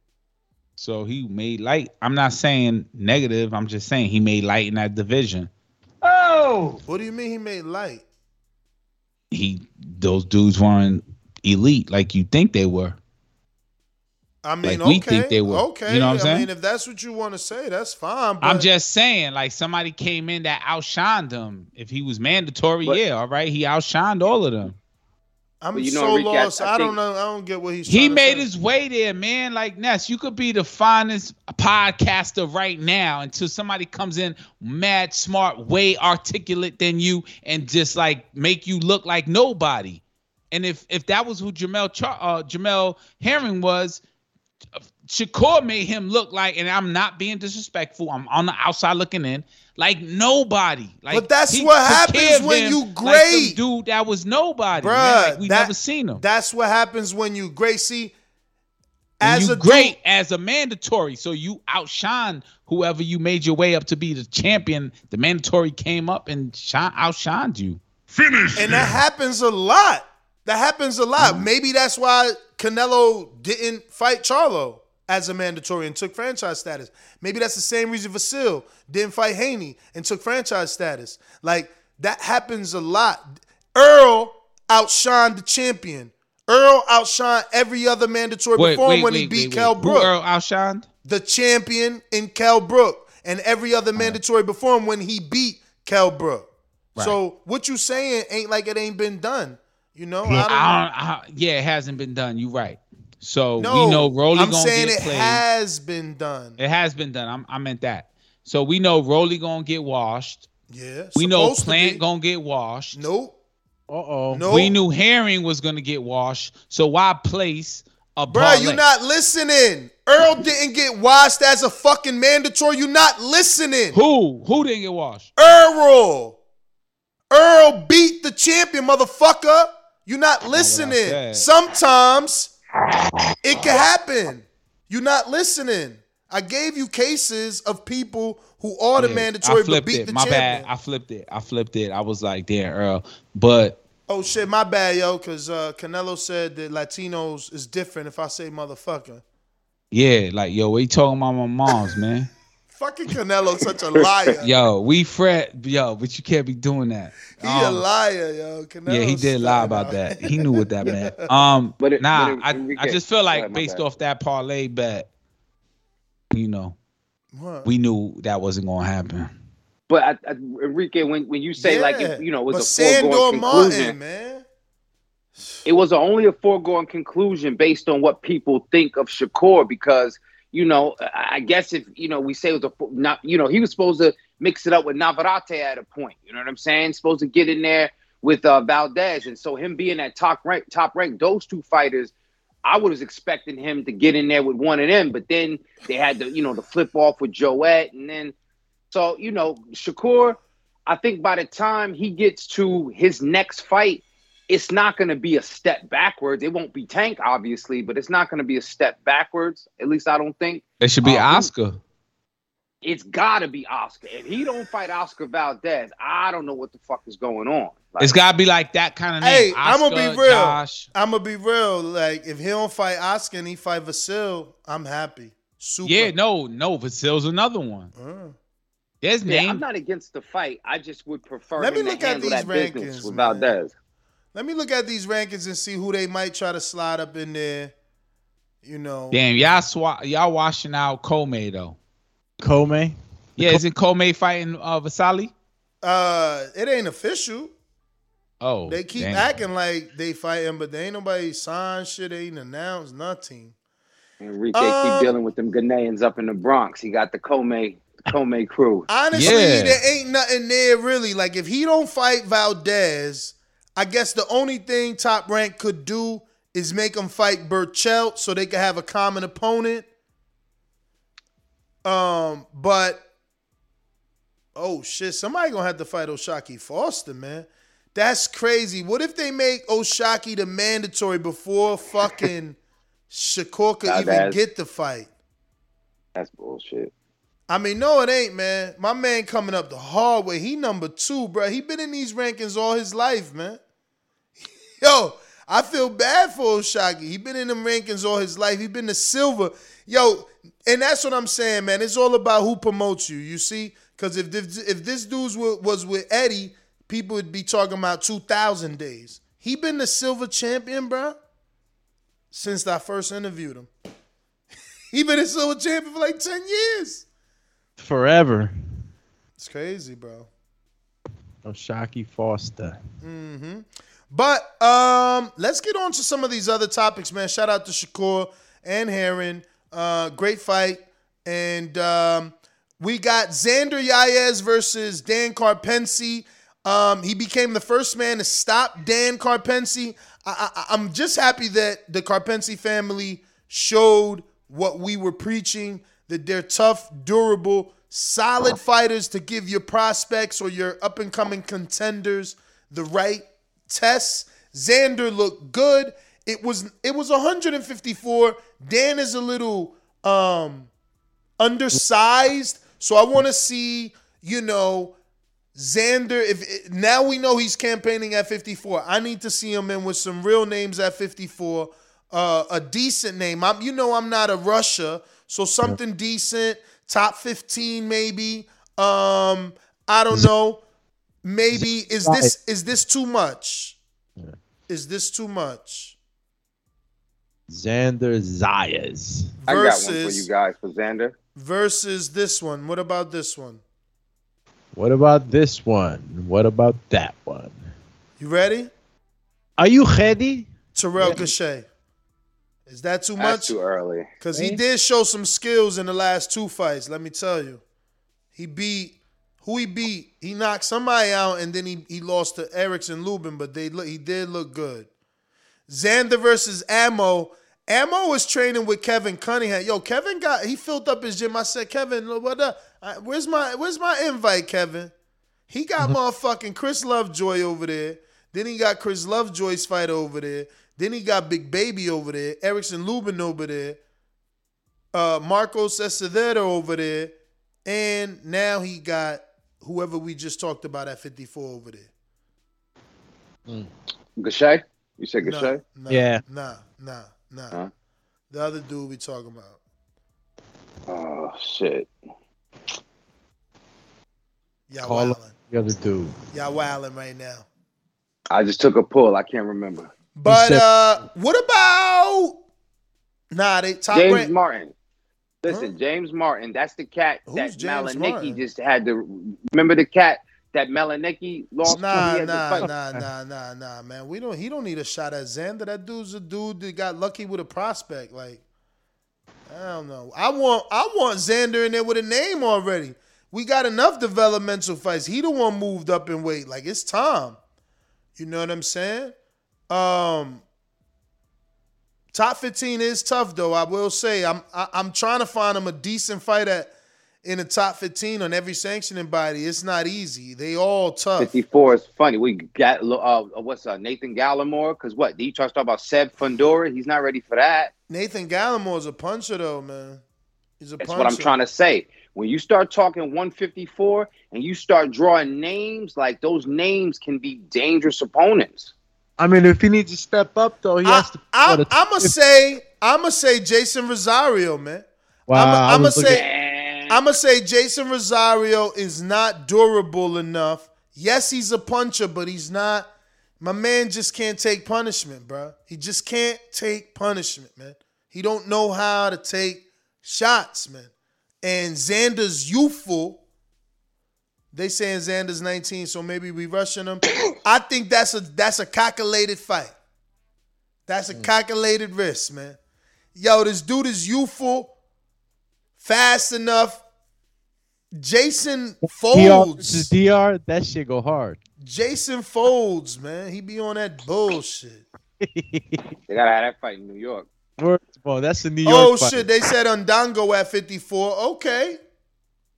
So he made light. I'm not saying negative. I'm just saying he made light in that division. Oh! What do you mean he made light? He those dudes weren't elite like you think they were. I mean, Like we okay, think they were. okay. You know what I'm I mean, if that's what you want to say, that's fine. But I'm just saying, like somebody came in that outshined him. If he was mandatory, But- yeah, all right. He outshined all of them. I'm you know, so Enrique, I- lost. I I, don't think- know. I don't get what he's. He trying to made say. his way there, man. Like Ness, you could be the finest podcaster right now until somebody comes in mad, smart, way articulate than you, and just like make you look like nobody. And if if that was who Jamel Char- uh, Jamel Herring was, Shakur made him look like, and I'm not being disrespectful. I'm on the outside looking in, like nobody. Like, But that's what happens when him you like dude that was nobody. Bruh, man. Like we that- never seen him. That's what happens when you great. See, as you a great as a mandatory, so you outshine whoever you made your way up to be the champion. The mandatory came up and shine, outshined you. Finish. And that happens a lot. That happens a lot. Mm-hmm. Maybe that's why Canelo didn't fight Charlo as a mandatory and took franchise status. Maybe that's the same reason Vasil didn't fight Haney and took franchise status. Like that happens a lot. Earl outshined the champion. Earl outshined every other mandatory Wait, before him wait, when wait, he beat wait. Brook. Who Earl outshined? the champion in Kel Brook and every other mandatory before him when he beat Kel Brook. So what you saying ain't like it ain't been done. You know, I don't. I don't, I, yeah, it hasn't been done. You right. So No, we know Rolly I'm gonna saying get it played. has been done. it has been done. I'm, I meant that. So we know Rolly gonna get washed. Yeah, We know supposed to Plant gonna get washed. Nope. Uh oh. No. We knew Herring was gonna get washed. So why place a Bruh, you parlay? not listening. Earl didn't get washed as a fucking mandatory. You not listening. Who? Who didn't get washed? Earl. Earl beat the champion, motherfucker. You not listening. Sometimes it can happen. You're not listening. I gave you cases of people who are the Yeah, mandatory I flipped beat it. My champion. bad. I flipped it. I flipped it. I was like, damn, Earl. But Oh shit, my bad, yo, because uh, Canelo said that Latinos is different if I say motherfucker. Yeah, like yo, what you talking about my mom's man? Fucking Canelo, such a liar. yo, we fret, yo, but you can't be doing that. He a Um, liar, yo. Canelo yeah, he did lie about that. He knew what that meant. *laughs* Um, But it- nah, but it- I, Enrique- I just feel like ahead, based bad. off that parlay bet, you know, What? we knew that wasn't gonna happen. But I, I, Enrique, when when you say like if, you know it was a Sandor foregone Martin, conclusion, man. it was only a foregone conclusion based on what people think of Shakur because you know I guess if you know we say it was a not you know he was supposed to mix it up with Navarrete at a point. You know what I'm saying? Supposed to get in there with uh, Valdez, and so him being at top rank, top rank, those two fighters. I was expecting him to get in there with one of them, but then they had to, you know, the flip off with Joet, and then so you know, Shakur. I think by the time he gets to his next fight, it's not going to be a step backwards. It won't be Tank, obviously, but it's not going to be a step backwards. At least I don't think. It should be Uh, Oscar. It's got to be Oscar. If he don't fight Oscar Valdez, I don't know what the fuck is going on. Like, It's gotta be like that kind of name. Hey, name. I'm gonna be real. Josh. I'm gonna be real. Like, if he don't fight Oscar and he fight Vasil, I'm happy. Super. Yeah, no, no, Vasil's another one. Uh. His yeah, name. I'm not against the fight. I just would prefer Let me look at these that business rankings, with man. Valdez. Let me look at these rankings and see who they might try to slide up in there. You know. Damn, y'all swa- y'all washing out Commey though. Commey. Yeah, isn't Commey fighting uh, Vasali? Uh, it ain't official. Oh, They keep damn. acting like they fighting, but they ain't nobody signed shit. They ain't announced nothing. Enrique Um, keep dealing with them Ghanaians up in the Bronx. He got the Commey, the Commey crew. Honestly, Yeah. there ain't nothing there really. Like if he don't fight Valdez, I guess the only thing Top Rank could do is make him fight Berchelt so they could have a common opponent. Um, but oh shit, somebody gonna have to fight O'Shaquie Foster, man. That's crazy. What if they make O'Shaquie the mandatory before fucking *laughs* Shakur could even get the fight? That's bullshit. I mean, no, it ain't, man. My man coming up the hard way. He number two, bro. He been in these rankings all his life, man. Yo, I feel bad for O'Shaquie. He been in them rankings all his life. He been the silver. Yo, and that's what I'm saying, man. It's all about who promotes you. You see, because if this, if this dude was with Eddie, people would be talking about 2,000 days. He been the silver champion, bro, since I first interviewed him. *laughs* he been a silver champion for like 10 years. Forever. It's crazy, bro. O'Shaquie Foster. hmm But um, let's get on to some of these other topics, man. Shout out to Shakur and Herring. Uh, great fight. And um, we got Xander Zayas versus Dan Karpency. Um, he became the first man to stop Dan Karpency. I, I'm just happy that the Karpency family showed what we were preaching that they're tough, durable, solid fighters to give your prospects or your up and coming contenders the right tests. Xander looked good. It was it was 154. Dan is a little um undersized, so I want to see, you know, Xander if now we know he's campaigning at 54. I need to see him in with some real names at 54. Uh, a decent name. I'm you know I'm not a Russia, so something decent, top 15 maybe. Um I don't know. Maybe is this is this too much? Is this too much? Xander Zayas. I got one for you guys for Xander. Versus this one. What about this one? What about this one? What about that one? You ready? Are you ready? Terrell Gausha. Is that too That's much? too early. Because he did show some skills in the last two fights, let me tell you. He beat who he beat. He knocked somebody out and then he, he lost to Erickson Lubin, but they look he did look good. Xander versus Ammo. Ammo was training with Kevin Cunningham. Yo, Kevin got he filled up his gym. I said, Kevin, what up? Where's my where's my invite, Kevin? He got motherfucking Chris Lovejoy over there. Then he got Chris Lovejoy's fight over there. Then he got Big Baby over there. Erickson Lubin over there. Uh, Marcos Escudero over there. And now he got whoever we just talked about at 54 over there. Gausha? You said Nah, Nah, Yeah. Nah, nah, nah. Huh? The other dude we talking about. Oh shit. Y'all Call wildin'. the other dude. Y'all wilding right now. I just took a pull. I can't remember. But said- uh, what about? Nah, they top James rank. Martin. Listen, James Martin. That's the cat Who's that James Martin? just had to. Remember the cat that Melanicki lost? Nah, he had to nah, nah, nah, nah, nah, man. We don't. He don't need a shot at Xander. That dude's a dude that got lucky with a prospect. Like, I don't know. I want. I want Xander in there with a name already. We got enough developmental fights. He the one moved up in weight. Like it's time. You know what I'm saying? Um. Top 15 is tough though. I will say I'm I, I'm trying to find him a decent fight at in the top 15 on every sanctioning body. It's not easy. They all tough. 54 is funny. We got uh, what's uh, Nathan Gallimore? Because what? You try to talk about Seb Fundora? He's not ready for that. Nathan Gallimore's a puncher though, man. He's a That's puncher. what I'm trying to say. When you start talking 154 and you start drawing names, like those names can be dangerous opponents. I mean, if he needs to step up, though, he has to. I, what, a- I'm gonna say I'm gonna say Jeison Rosario, man. Wow, I'm gonna say I'm gonna say Jeison Rosario is not durable enough. Yes, he's a puncher, but he's not. My man just can't take punishment, bro. He just can't take punishment, man. He don't know how to take shots, man. And Xander's youthful. They saying Xander's 19, so maybe we rushing him. *coughs* I think that's a that's a calculated fight. That's a hmm. calculated risk, man. Yo, this dude is youthful, fast enough. Jason folds. versus DR, that shit go hard. Jason folds, man. He be on that bullshit. They gotta have that fight in New York. First of all, that's the New oh, York. Oh fight. shit, they said Undango at 54. Okay.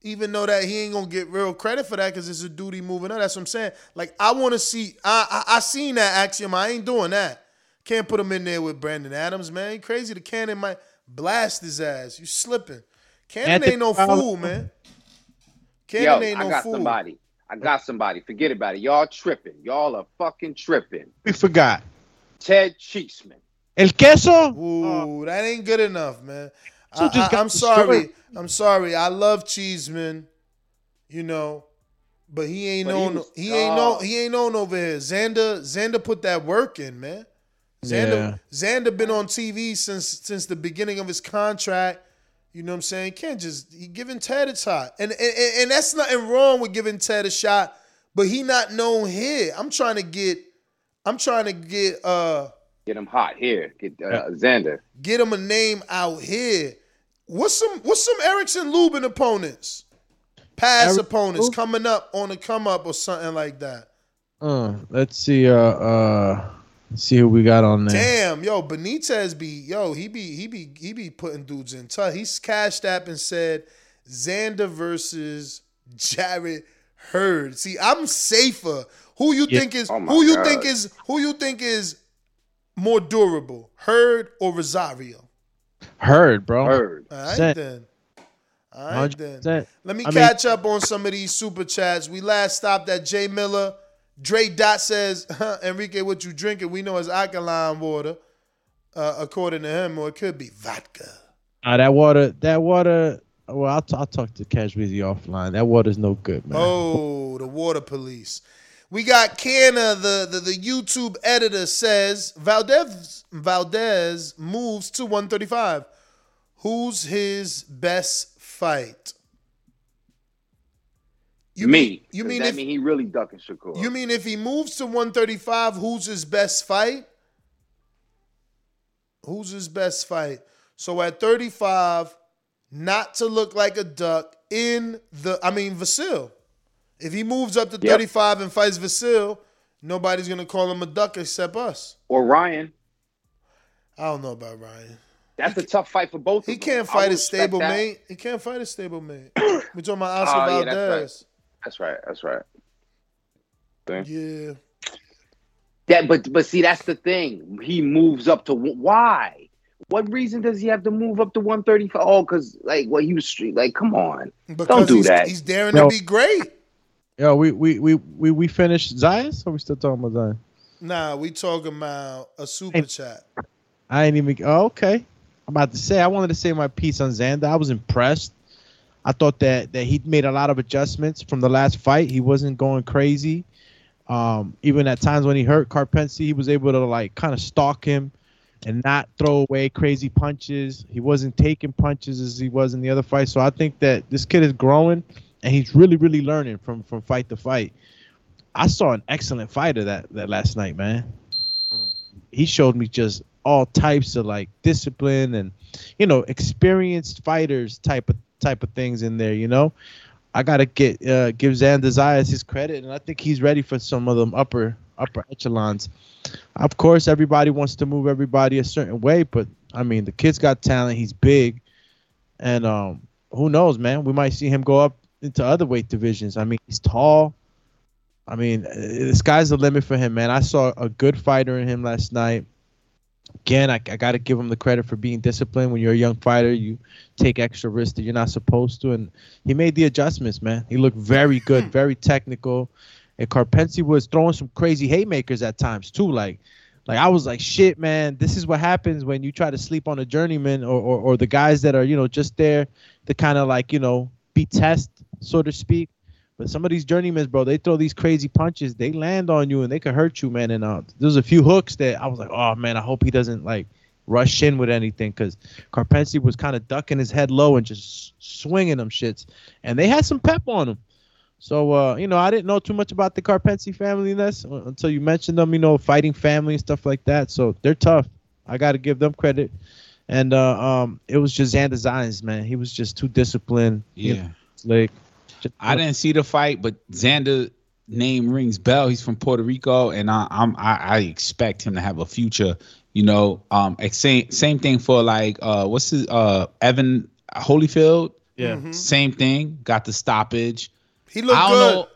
Even though that he ain't gonna get real credit for that because it's a duty moving up. That's what I'm saying. Like I want to see. I, I I seen that axiom. I ain't doing that. Can't put him in there with Brandon Adams, man. He crazy. The cannon might blast his ass. You slipping. Cannon Anthony ain't no fool, man. Cannon Yo, ain't no fool. I got fool. somebody. I got somebody. Forget about it. Y'all tripping. Y'all are fucking tripping. We forgot. Ted Cheeseman. El queso. Ooh, that ain't good enough, man. So I, just got am sorry. destroyed. I'm sorry. I love Cheeseman, you know, but he ain't But he was- He, ain't known. oh. He ain't known over here. Xander. Xander put that work in, man. Xander. Xander been on TV since since the beginning of his contract. You know what I'm saying? Can't just he giving Ted a shot, and and, and and that's nothing wrong with giving Ted a shot, but he not known here. I'm trying to get. I'm trying to get. uh Get him hot here. Get uh, Xander. get him a name out here. What's some what's some Erickson Lubin opponents? Past Eric- opponents who? coming up on the come up or something like that. Uh, let's see. Uh, uh, let's see who we got on there. Damn, yo, Benitez be yo, he be he be he be putting dudes in touch. He's cashed app and said Xander versus Jarrett Hurd. See, I'm safer. Who you Yeah. think is Oh who you God. think is who you think is more durable, Hurd or Rosario? Hurd, bro. Hurd. All right Set. then. All right then. 100%. Let me I mean- catch up on some of these super chats. We last stopped at Jay Miller. Dre Dot says, *laughs* Enrique, what you drinking? We know it's alkaline water, uh, according to him, or it could be vodka. Uh, that water. That water. Well, I'll, t- I'll talk to Cash Weezy offline. That water's no good, man. Oh, the water police. We got Canna, the, the, the YouTube editor says Valdez Valdez moves to 135. Who's his best fight? You Me. mean you mean that if mean he really ducking Shakur? you mean if he moves to 135, who's his best fight? Who's his best fight? So at 35, not to look like a duck in the I mean Vasil. If he moves up to Yep. 35 and fights Vasil, nobody's gonna call him a duck except us. or Ryan? I don't know about Ryan. That's a tough fight for both. He of them. can't fight would a respect stable that. mate. He can't fight a stable mate. *coughs* We're talking about ah, Oscar Oh, yeah, that's Valdez. That's right. That's right. See? Yeah. That, but but see, that's the thing. He moves up to why? What reason does he have to move up to one thirty five? Oh, because like what he was street. Like, come on, Because don't do he's, that. he's daring No. to be great. Yo, we we we we, we finished Zion, or we still talking about Zion? Nah, we talking about a super Hey. chat. I ain't even. Oh, okay. I'm about to say. I wanted to say my piece on Xander. I was impressed. I thought that that he made a lot of adjustments from the last fight. He wasn't going crazy. Um, even at times when he hurt Karpency, he was able to like kind of stalk him and not throw away crazy punches. He wasn't taking punches as he was in the other fight. So I think that this kid is growing and he's really, really learning from from fight to fight. I saw an excellent fighter that that last night, man. He showed me just all types of like discipline and you know experienced fighters type of type of things in there. You know, I gotta get uh, give Xander Zayas his credit, and I think he's ready for some of them upper upper echelons. Of course, everybody wants to move everybody a certain way, but I mean, the kid's got talent. He's big, and um, who knows, man? We might see him go up into other weight divisions. I mean, he's tall. I mean, uh, the sky's the limit for him, man. I saw a good fighter in him last night. Again, I, I got to give him the credit for being disciplined. When you're a young fighter, you take extra risks that you're not supposed to, and he made the adjustments, man. He looked very good, *laughs* very technical. And Karpency was throwing some crazy haymakers at times too. Like, like I was like, shit, man. This is what happens when you try to sleep on a journeyman or or, or the guys that are you know just there to kind of like you know be test, so to speak. But some of these journeymen, bro, they throw these crazy punches. They land on you and they could hurt you, man. And uh, there's a few hooks that I was like, oh man, I hope he doesn't like rush in with anything because Karpency was kind of ducking his head low and just swinging them shits. And they had some pep on him. So uh, you know, I didn't know too much about the Karpency family Ness, until you mentioned them. You know, fighting family and stuff like that. So they're tough. I got to give them credit. And uh, um, it was just Xander Zayas, man. He was just too disciplined. Yeah. Like, I didn't see the fight, but Xander name rings bell. He's from Puerto Rico, and I, I'm I, I expect him to have a future. You know, um, same same thing for like uh, what's his uh Evan Holyfield. Yeah. Mhm. Same thing. Got the stoppage. He looked good. know.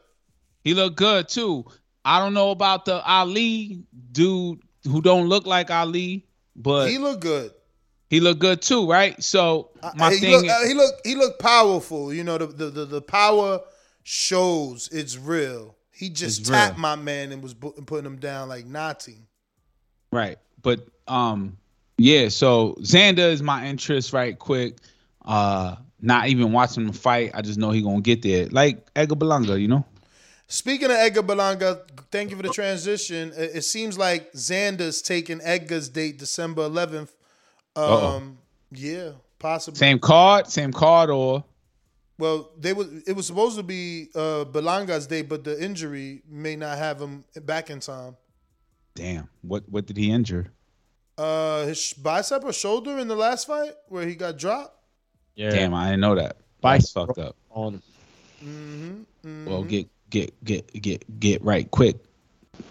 He looked good too. I don't know about the Ali dude who don't look like Ali, but he looked good. He looked good too, right? So my Uh, he thing, look, uh, he looked he looked powerful. You know, the the the, the power shows it's real. He just tapped real. my man and was bu- putting him down like Nazi. right? But um, yeah. So Xander is my interest, right? Quick. Uh, not even watching him fight. I just know he gonna get there, like Edgar Berlanga, you know. Speaking of Edgar Berlanga, thank you for the transition. It, it seems like Xander's taking Edgar's date December 11th. Uh-oh. Um, yeah, possibly. Same card, same card, or Well, they was it was supposed to be uh, Berlanga's day, but the injury may not have him back in time. damn, what what did he injure? Uh, his sh- bicep or shoulder in the last fight where he got dropped. Yeah. Damn, I didn't know that. That's fucked up. on Well, get get get get get right quick.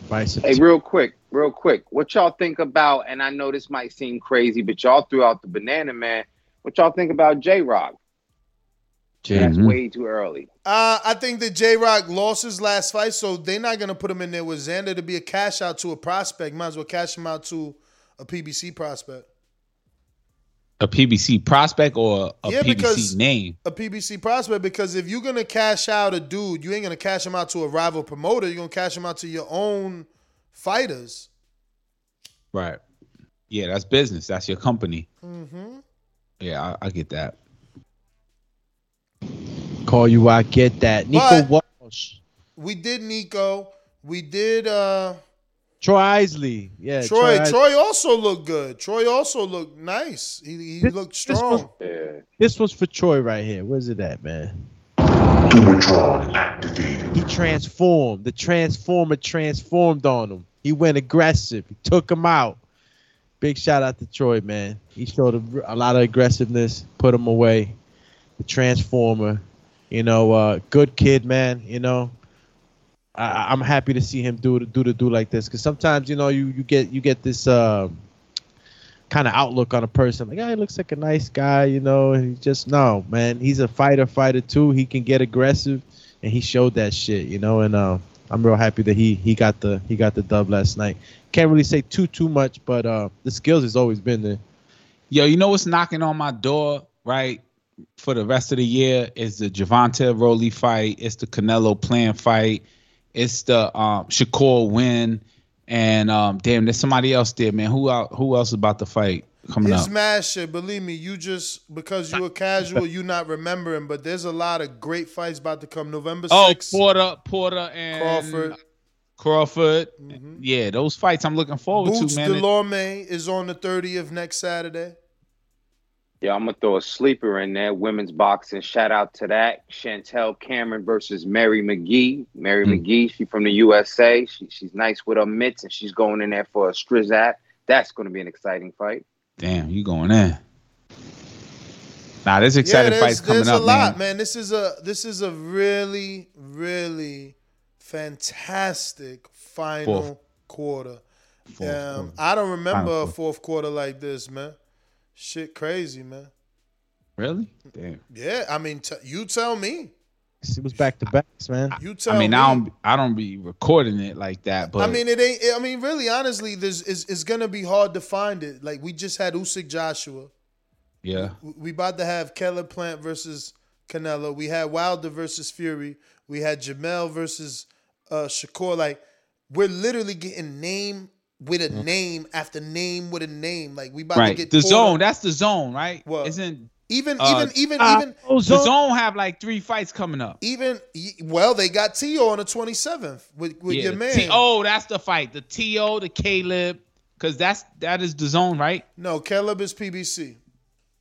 bicep. Hey, real quick, real quick. What y'all think about? And I know this might seem crazy, but y'all threw out the banana man. What y'all think about J Rock? That's Mhm. way too early. Uh, I think that J Rock lost his last fight, so they're not gonna put him in there with Xander to be a cash out to a prospect. Might as well cash him out to a PBC prospect. A PBC prospect or a Yeah, PBC because- name? A PBC prospect because if you're gonna cash out a dude, you ain't gonna cash him out to a rival promoter. You're gonna cash him out to your own fighters. Right. Yeah, that's business. That's your company. Mm-hmm. Yeah, I, I get that. Call you, I get that. Nico But- Walsh, We did Nico. We did uh Troy Isley. Yeah, Troy. Isley. Troy also looked good. Troy also looked nice. He, he This- looked this was- strong. This was for Troy right here. Where's it at, man? He transformed. The transformer transformed on him. He went aggressive. He took him out. Big shout out to Troy, man. He showed a, a lot of aggressiveness, put him away. The transformer, you know, uh, good kid, man. You know, I, I'm happy to see him do to do to do like this because sometimes you know you you get you get this um kind of outlook on a person like, oh, he looks like a nice guy, you know, and he just no, man, he's a fighter, fighter too. He can get aggressive, and he showed that shit, you know. And uh, I'm real happy that he he got the he got the dub last night. Can't really say too too much, but uh, the skills has always been there. Yo, you know what's knocking on my door, right? For the rest of the year is the Javante Rowley fight. It's the Canelo Plant fight. It's the um, Shakur win. And um, damn, there's somebody else there, man. Who out, who else is about to fight? coming It's up. mad shit. Believe me, you just because you a casual, you not remembering. But there's a lot of great fights about to come. November Oh, 6th. Porter, Porter, and Crawford. Crawford. Yeah, those fights I'm looking forward Boots to, man. Delorme is on the 30th next Saturday. Yeah, I'm gonna throw a sleeper in there. Women's boxing. Shout out to that. Chantelle Cameron versus Mary McGee. Mary Hmm. McGee, she from the USA. She, she's nice with her mitts, and she's going in there for a strizat. That's gonna be an exciting fight. Damn, you going in? Nah, there's exciting yeah, fights there's, coming there's up, a lot, man. man. This is a this is a really really fantastic final Fourth. quarter. Fourth um, quarter. I don't remember Final a fourth quarter like this, man. Shit, crazy, man. Really? Damn. Yeah, I mean, t- you tell me. It was back to backs, man. You tell I mean, me. I don't, I don't be recording it like that, but I mean, it ain't. I mean, really, honestly, there's it's, it's gonna be hard to find it. Like we just had Usyk Joshua. yeah, We about to have Caleb Plant versus Canelo. We had Wilder versus Fury. We had Jamel versus uh, Shakur. Like we're literally getting name with a name after name with a name. Like we about to right. get The Porter- zone, that's the zone, right? Well, isn't Even uh, even even uh, even oh, the zone- zone have like three fights coming up? even well, they got Teo on the twenty seventh with with Yeah, your man. T- oh, that's the fight. The To, the Caleb, because that's that is the zone, right? No, Caleb is PBC.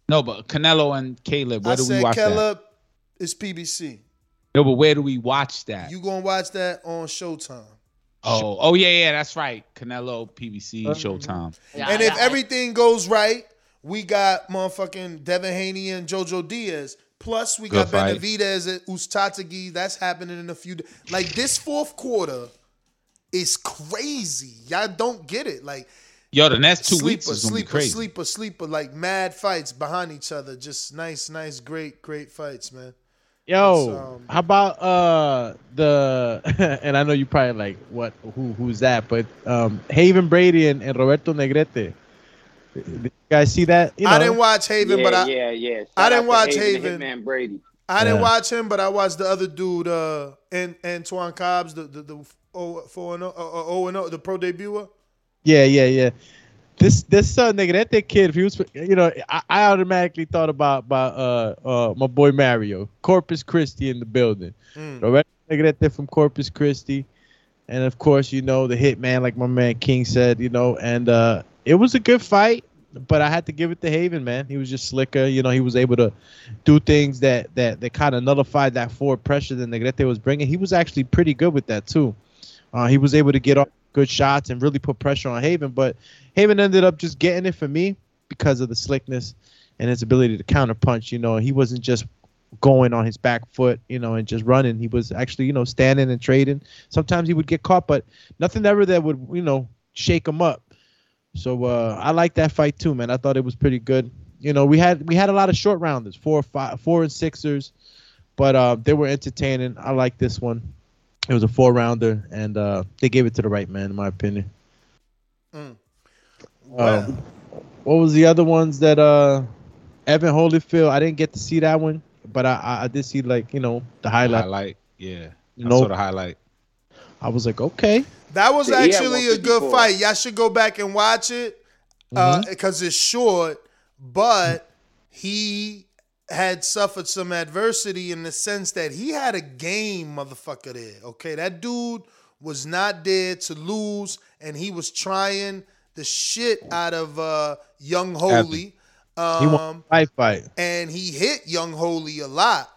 No, but Canelo and Caleb. Where I do we watch that? Caleb is PBC. No, but where do we watch that? You gonna watch that on Showtime. Oh, oh yeah, yeah, that's right. Canelo, PBC, Uh, Showtime. and if everything goes right, we got motherfucking Devin Haney and JoJo Diaz. Plus, we Good got fight. Benavidez and Ustatagi. That's happening in a few. days. Like this fourth quarter is crazy. Y'all don't get it. Like Yo, the next two sleeper, weeks is gonna be sleeper, crazy. sleeper, sleeper. Like mad fights behind each other. Just nice, nice, great, great fights, man. Yo, um, how about uh the *laughs* and I know you probably like what who who's that, but um Haven Brady and, and Roberto Negrete. Did you guys see that? You I didn't watch Haven, yeah, but I yeah, yeah. Shout I didn't watch Haven, Haven. and Hitman Brady. I didn't Yeah. watch him, but I watched the other dude, uh, An- Antoine Cobbs, the the the O four and O, uh, uh, O and O, the pro debuter. Yeah, yeah, yeah. This this uh, Negrete kid, if he was, you know, I, I automatically thought about about uh uh my boy Mario, Corpus Christi in the building. Mm. Roberto Negrete from Corpus Christi, and of course, you know the hitman, like my man King said, you know, and uh it was a good fight, but I had to give it to Haven, man. He was just slicker, you know. He was able to do things that that that kind of nullified that forward pressure that Negrete was bringing. He was actually pretty good with that too. Uh, he was able to get off good shots and really put pressure on Haven, but Haven ended up just getting it for me because of the slickness and his ability to counter punch. You know, he wasn't just going on his back foot, you know, and just running. He was actually, you know, standing and trading. Sometimes he would get caught, but nothing ever that would, you know, shake him up. So uh, I like that fight too, man. I thought it was pretty good. You know, we had we had a lot of short rounders, four, five, four and sixers, but uh, they were entertaining. I like this one. It was a four rounder, and uh, they gave it to the right man, in my opinion. Mm. Uh, what was the other ones that uh Evan Holyfield? I didn't get to see that one, but I I, I did see like you know the highlight. Highlight, yeah. I Nope. saw the highlight. I was like, okay, That was Yeah, he had actually a good fight. Y'all should go back and watch it because Mm-hmm. it's short, but he had suffered some adversity in the sense that he had a game, motherfucker. There, okay, that dude was not there to lose, and he was trying the shit out of uh, Young Holy. he Um, won fight fight. and he hit Young Holy a lot,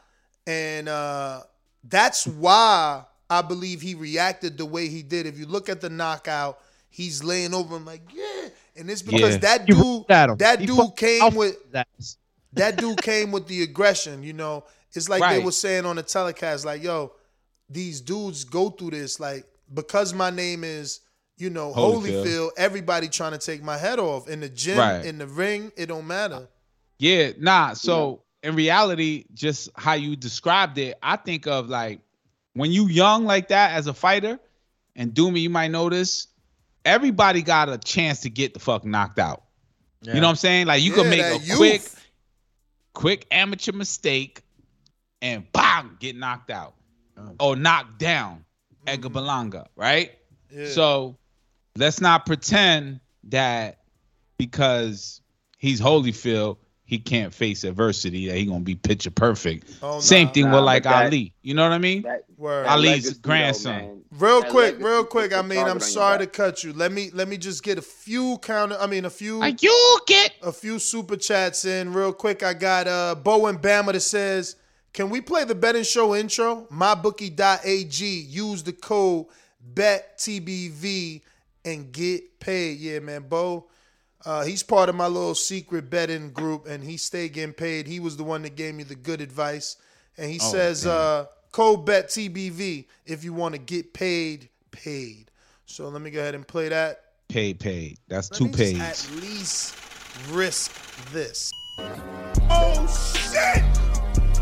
and uh, that's why I believe he reacted the way he did. If you look at the knockout, he's laying over him like yeah, and it's because Yeah. that dude rolled that dude came with that. That dude came with the aggression. You know, it's like they were saying on the telecast, like yo, these dudes go through this like because my name is. You know, Holyfield. Holyfield. Everybody trying to take my head off in the gym, Right. in the ring. It don't matter. Yeah, nah. So in reality, just how you described it, I think of like when you young like that as a fighter, and Doomy, you might notice, everybody got a chance to get the fuck knocked out. You know what I'm saying? Like you Yeah, could make a youth. quick, quick amateur mistake, and bang, get knocked out or knocked down. Mm-hmm. Edgar Berlanga, right? Yeah. So let's not pretend that because he's Holyfield, he can't face adversity. That he gonna be picture perfect. Oh, Same thing Nah, with like that- Ali. You know what I mean? Word. Ali's grandson. Real That quick, legacy real quick. I mean, I'm sorry to cut you. Let me let me just get a few counter. I mean, a few. you get a few super chats in real quick. I got uh Bo and Bama that says, "Can we play the betting show intro? MyBookie.ag. Use the code BETTBV and get paid." Yeah, man, Bo. Uh, he's part of my little secret betting group, and he stay getting paid. He was the one that gave me the good advice, and he Oh, says, damn. uh, "Code BETTBV if you want to get paid, paid." So let me go ahead and play that. Paid, paid. That's Let two me just pays. At least risk this. Oh shit!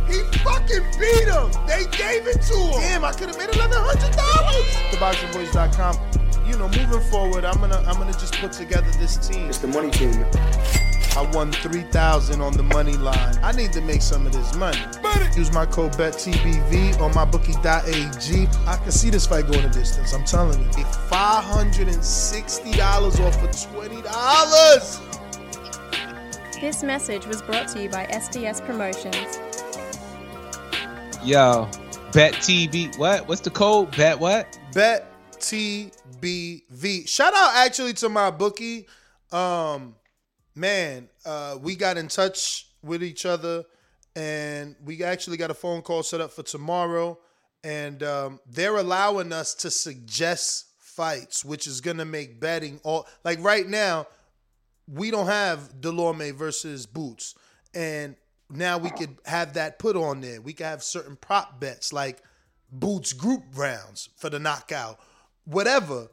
He fucking beat him. They gave it to him. Damn, I could have made another hundred dollars. TheBoxingVoice.com. You know, moving forward, I'm gonna I'm gonna just put together this team. It's the money team. I won three thousand on the money line. I need to make some of this money. Use my code BETTBV on my bookie.ag. I can see this fight going a distance. I'm telling you. A five hundred and sixty dollars off of twenty dollars. This message was brought to you by SDS Promotions. Yo, bet TB. What? What's the code? Bet what? Bet TBV. Shout out actually to my bookie. Um, man, uh, we got in touch with each other, and we actually got a phone call set up for tomorrow, and um, they're allowing us to suggest fights, which is gonna make betting all like right now. We don't have Delorme versus Boots, and now we could have that put on there. We could have certain prop bets like Boots group rounds for the knockout, whatever.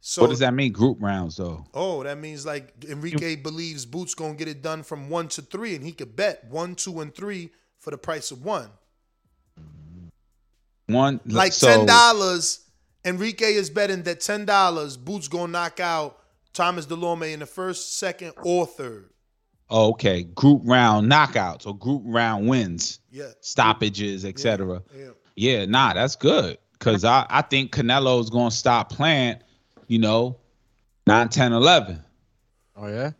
So what does that mean? Group rounds though. Oh, that means like Enrique believes Boots gonna get it done from one to three, and he could bet one, two, and three for the price of one. One Like so, ten dollars. Enrique is betting that ten dollars Boots gonna knock out Thomas Delorme in the first, second, or third. Oh, okay, group round knockouts or group round wins. Yeah. Stoppages, etc. Yeah. Yeah, nah, that's good. Cause I, I think Canelo's gonna stop playing, you know, 9, 10, 11. Oh yeah.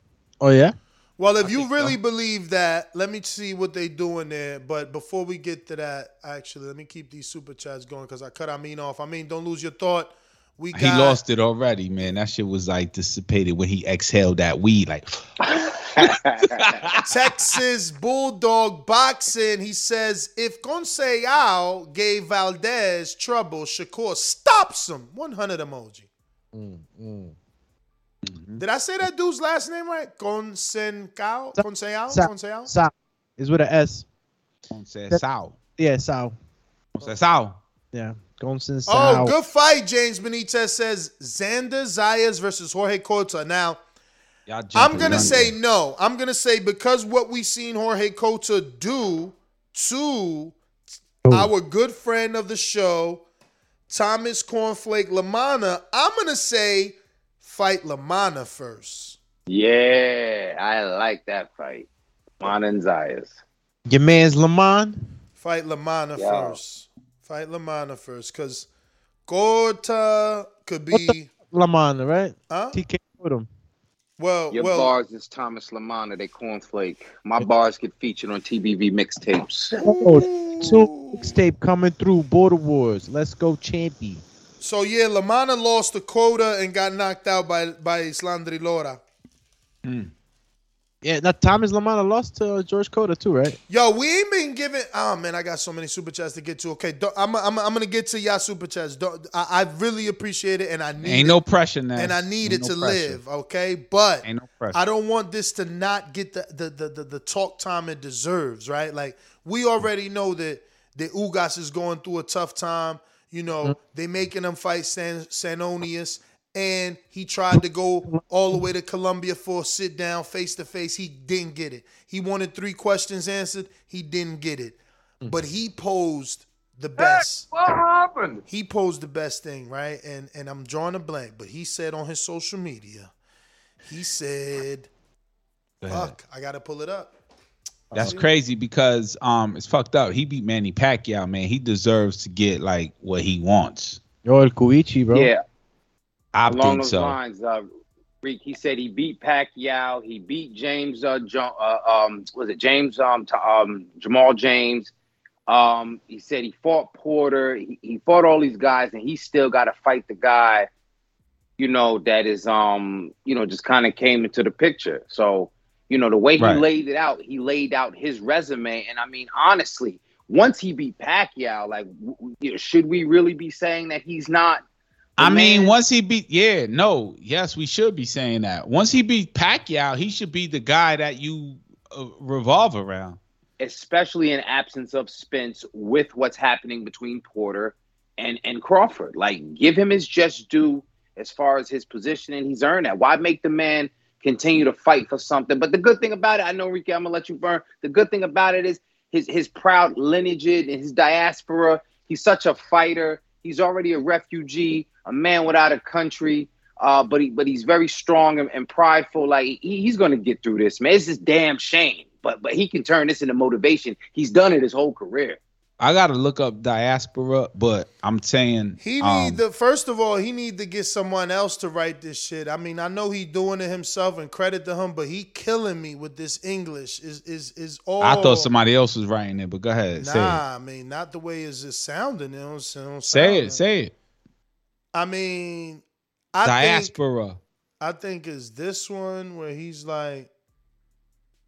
Oh yeah. Well, if you really believe that, let me see what they doing there. But before we get to that, actually, let me keep these super chats going because I cut Amin off. I mean, don't lose your thought. We got He lost it already, man. That shit was like dissipated when he exhaled that weed. Like, *laughs* *laughs* Texas Bulldog Boxing. He says if Conceiao gave Valdez trouble, Shakur stops him. 100 emoji. Mm-hmm. Did I say that dude's last name right? Conceiao? Conceiao? Sa- Conceiao? Sa- is with an S. Sao. Yeah, Sao. Sao. Yeah, Gonson Oh, Sao. good fight, James Benitez says. Xander Zayas versus Jorge Cota. Now, Y'all I'm gonna gun say there. no. I'm gonna say because what we seen Jorge Cota do to our good friend of the show, Thomas Cornflake LaManna. I'm gonna say fight LaManna first. Yeah, I like that fight. Mon and Zayas. Your man's Lamont. Fight LaManna Yeah. first. Fight LaManna first, cause Cota could be Lamont, right? Huh? TK with him. Well. Your well, bars is Thomas LaManna, they cornflake. My bars get featured on TBV mixtapes. Oh, two mixtape coming through. Border Wars. Let's go, champion. So yeah, LaManna lost the quota and got knocked out by by Erislandy Lara. Hmm. Yeah, that Thomas Lamont lost to uh, George Cota too, right? Yo, we ain't been giving. Oh man, I got so many super chats to get to. Okay, don't- I'm I'm, I'm gonna get to y'all super chats. Don't, I, I really appreciate it, and I need Ain't it, no pressure now. and I need Ain't it no to pressure. live. Okay, but Ain't no pressure. I don't want this to not get the the, the the the talk time it deserves. Right? Like we already know that that Ugas is going through a tough time. You know, Mm-hmm. they making him fight San Sanonius. And he tried to go all the way to Colombia for a sit down face to face. He didn't get it. He wanted three questions answered. He didn't get it. But he posed the best. What happened? He posed the best thing, right? And and I'm drawing a blank, but he said on his social media, he said, "Fuck, I gotta pull it up." That's crazy because um it's fucked up. He beat Manny Pacquiao, man. He deserves to get like what he wants. Yo, El Cuichi, bro. Yeah, I along think those so. lines, uh, Reek, he said he beat Pacquiao. He beat James. Uh, jo- uh um, was it James? Um, t- um, Jamal James. Um, he said he fought Porter. He, he fought all these guys, and he still got to fight the guy. You know that is um, you know, just kind of came into the picture. So, you know, the way he Right. laid it out, he laid out his resume, and I mean, honestly, once he beat Pacquiao, like, w- w- should we really be saying that he's not? The I mean, once he beat, yeah, no, yes, we should be saying that. Once he beat Pacquiao, he should be the guy that you uh, revolve around. especially in absence of Spence with what's happening between Porter and and Crawford. Like give him his just due as far as his positioning. He's earned that. Why make the man continue to fight for something? But the good thing about it, I know Ricky, I'm gonna let you burn. The good thing about it is his his proud lineage and his diaspora. He's such a fighter. He's already a refugee, a man without a country. Uh, but he but he's very strong and, and prideful. Like he, he's gonna get through this, man. It's just damn shame. But but he can turn this into motivation. He's done it his whole career. I gotta look up diaspora, but I'm saying He um, need the first of all, he need to get someone else to write this shit. I mean, I know he doing it himself and credit to him, but he killing me with this English. Is is is all I thought somebody else was writing it, but go ahead, say it. Nah, I mean, not the way it's just sounding. It don't, it don't Say it, say it. I mean, I think Diaspora. I think is this one where he's like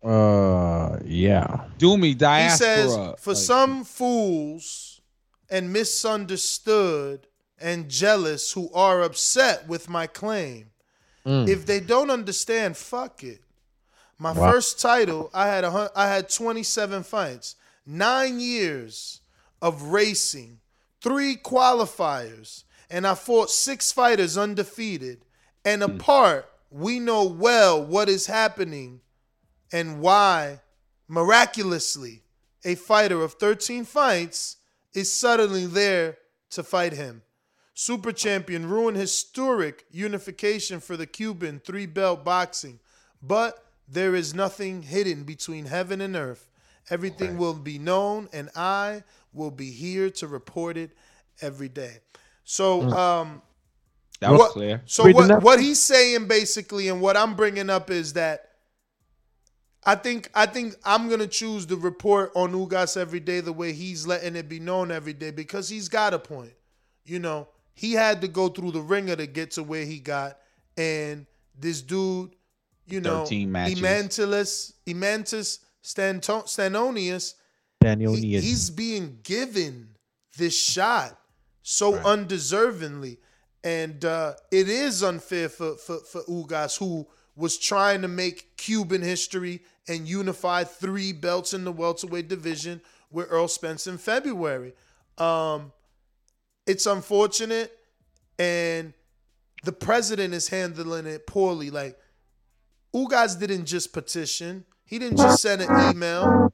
Uh, yeah. Do me he says for Like, some fools and misunderstood and jealous who are upset with my claim. Mm. If they don't understand, fuck it. My Wow. first title, I had a hun- I had 27 fights, nine years of racing, three qualifiers, and I fought six fighters undefeated. And apart, we know well what is happening and why, miraculously, a fighter of 13 fights is suddenly there to fight him. Super champion ruined historic unification for the Cuban three belt boxing. But there is nothing hidden between heaven and earth. Everything will be known, and I will be here to report it every day. So, um, That was what- clear. So Read what next what he's saying basically, and what I'm bringing up is that I think I think I'm gonna choose to report on Ugas every day the way he's letting it be known every day because he's got a point. You know, he had to go through the ringer to get to where he got, and this dude, you know, 13 matches. Emantilus, Emantus Stanto- Stanionis, Daniel he- he's being given this shot so undeservingly. And uh, it is unfair for, for, for Ugas, who was trying to make Cuban history and unify three belts in the welterweight division with Errol Spence in February. Um, it's unfortunate, and the president is handling it poorly. Like, Ugas didn't just petition, he didn't just send an email.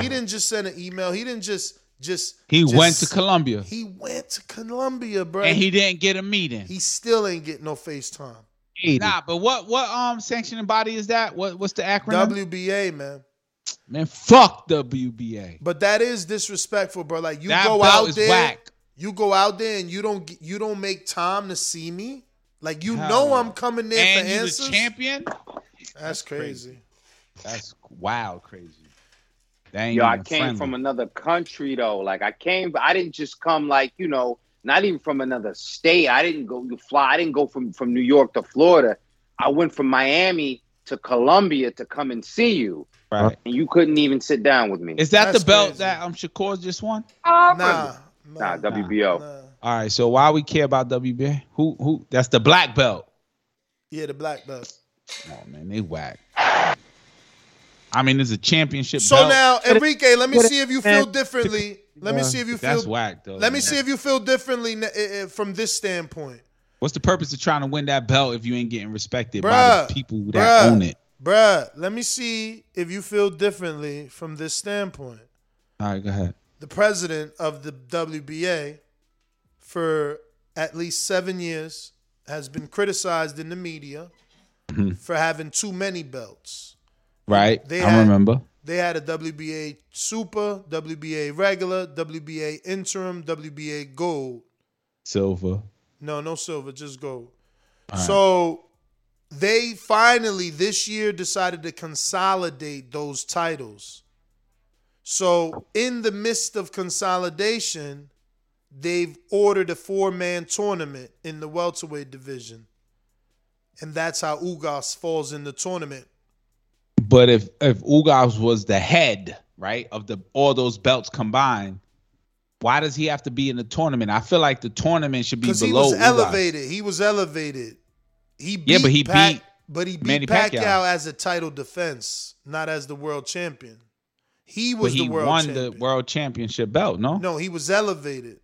He didn't just send an email. He didn't just just He just- went to Colombia He went to Colombia, bro. and he didn't get a meeting. he still ain't getting no FaceTime. Nah, but what what um sanctioning body is that? What what's the acronym? WBA, man. Man, fuck WBA. But that is disrespectful, bro. Like you That go out there, whack. you go out there and you don't you don't make time to see me. Like you Hell know no. I'm coming there and for you answers. the champion? That's crazy. That's wild crazy. That ain't Yo, I came friendly. from another country though. Like I came, but I didn't just come like you know, not even from another state. I didn't go you fly. I didn't go from from New York to Florida. I went from Miami to Colombia to come and see you, right. and you couldn't even sit down with me. Is that That's the belt crazy. that um Shakur just won? Nah, Nah, WBO. All right, so why we care about WBA? Who who? That's the black belt. Yeah, the black belt. Oh man, they whack. I mean, it's a championship. So belt. now, Enrique, let me see if you feel differently. Let me see if you feel. that's whack though. Let me see if you feel differently n- from this standpoint. What's the purpose of trying to win that belt if you ain't getting respected by the people that bruh, own it? Bruh, let me see if you feel differently from this standpoint. All right, go ahead. The president of the WBA for at least seven years has been criticized in the media Mhm. for having too many belts. Right, They I had- remember. They had a WBA Super, WBA Regular, WBA Interim, WBA Gold. Silver. No, no silver, just gold. All right. So they finally this year decided to consolidate those titles. So, in the midst of consolidation, they've ordered a four-man tournament in the welterweight division. And that's how Ugas falls in the tournament. But if if Ugas was the head, right, of the all those belts combined, why does he have to be in the tournament? I feel like the tournament should be Because below. he was Ugas. elevated. He was elevated. He beat Yeah, but he Pac- beat but he beat Manny Pacquiao. Pacquiao. as a title defense, not as the world champion. He But was he the world champion. He won champion. the world championship belt. No, No, he was elevated.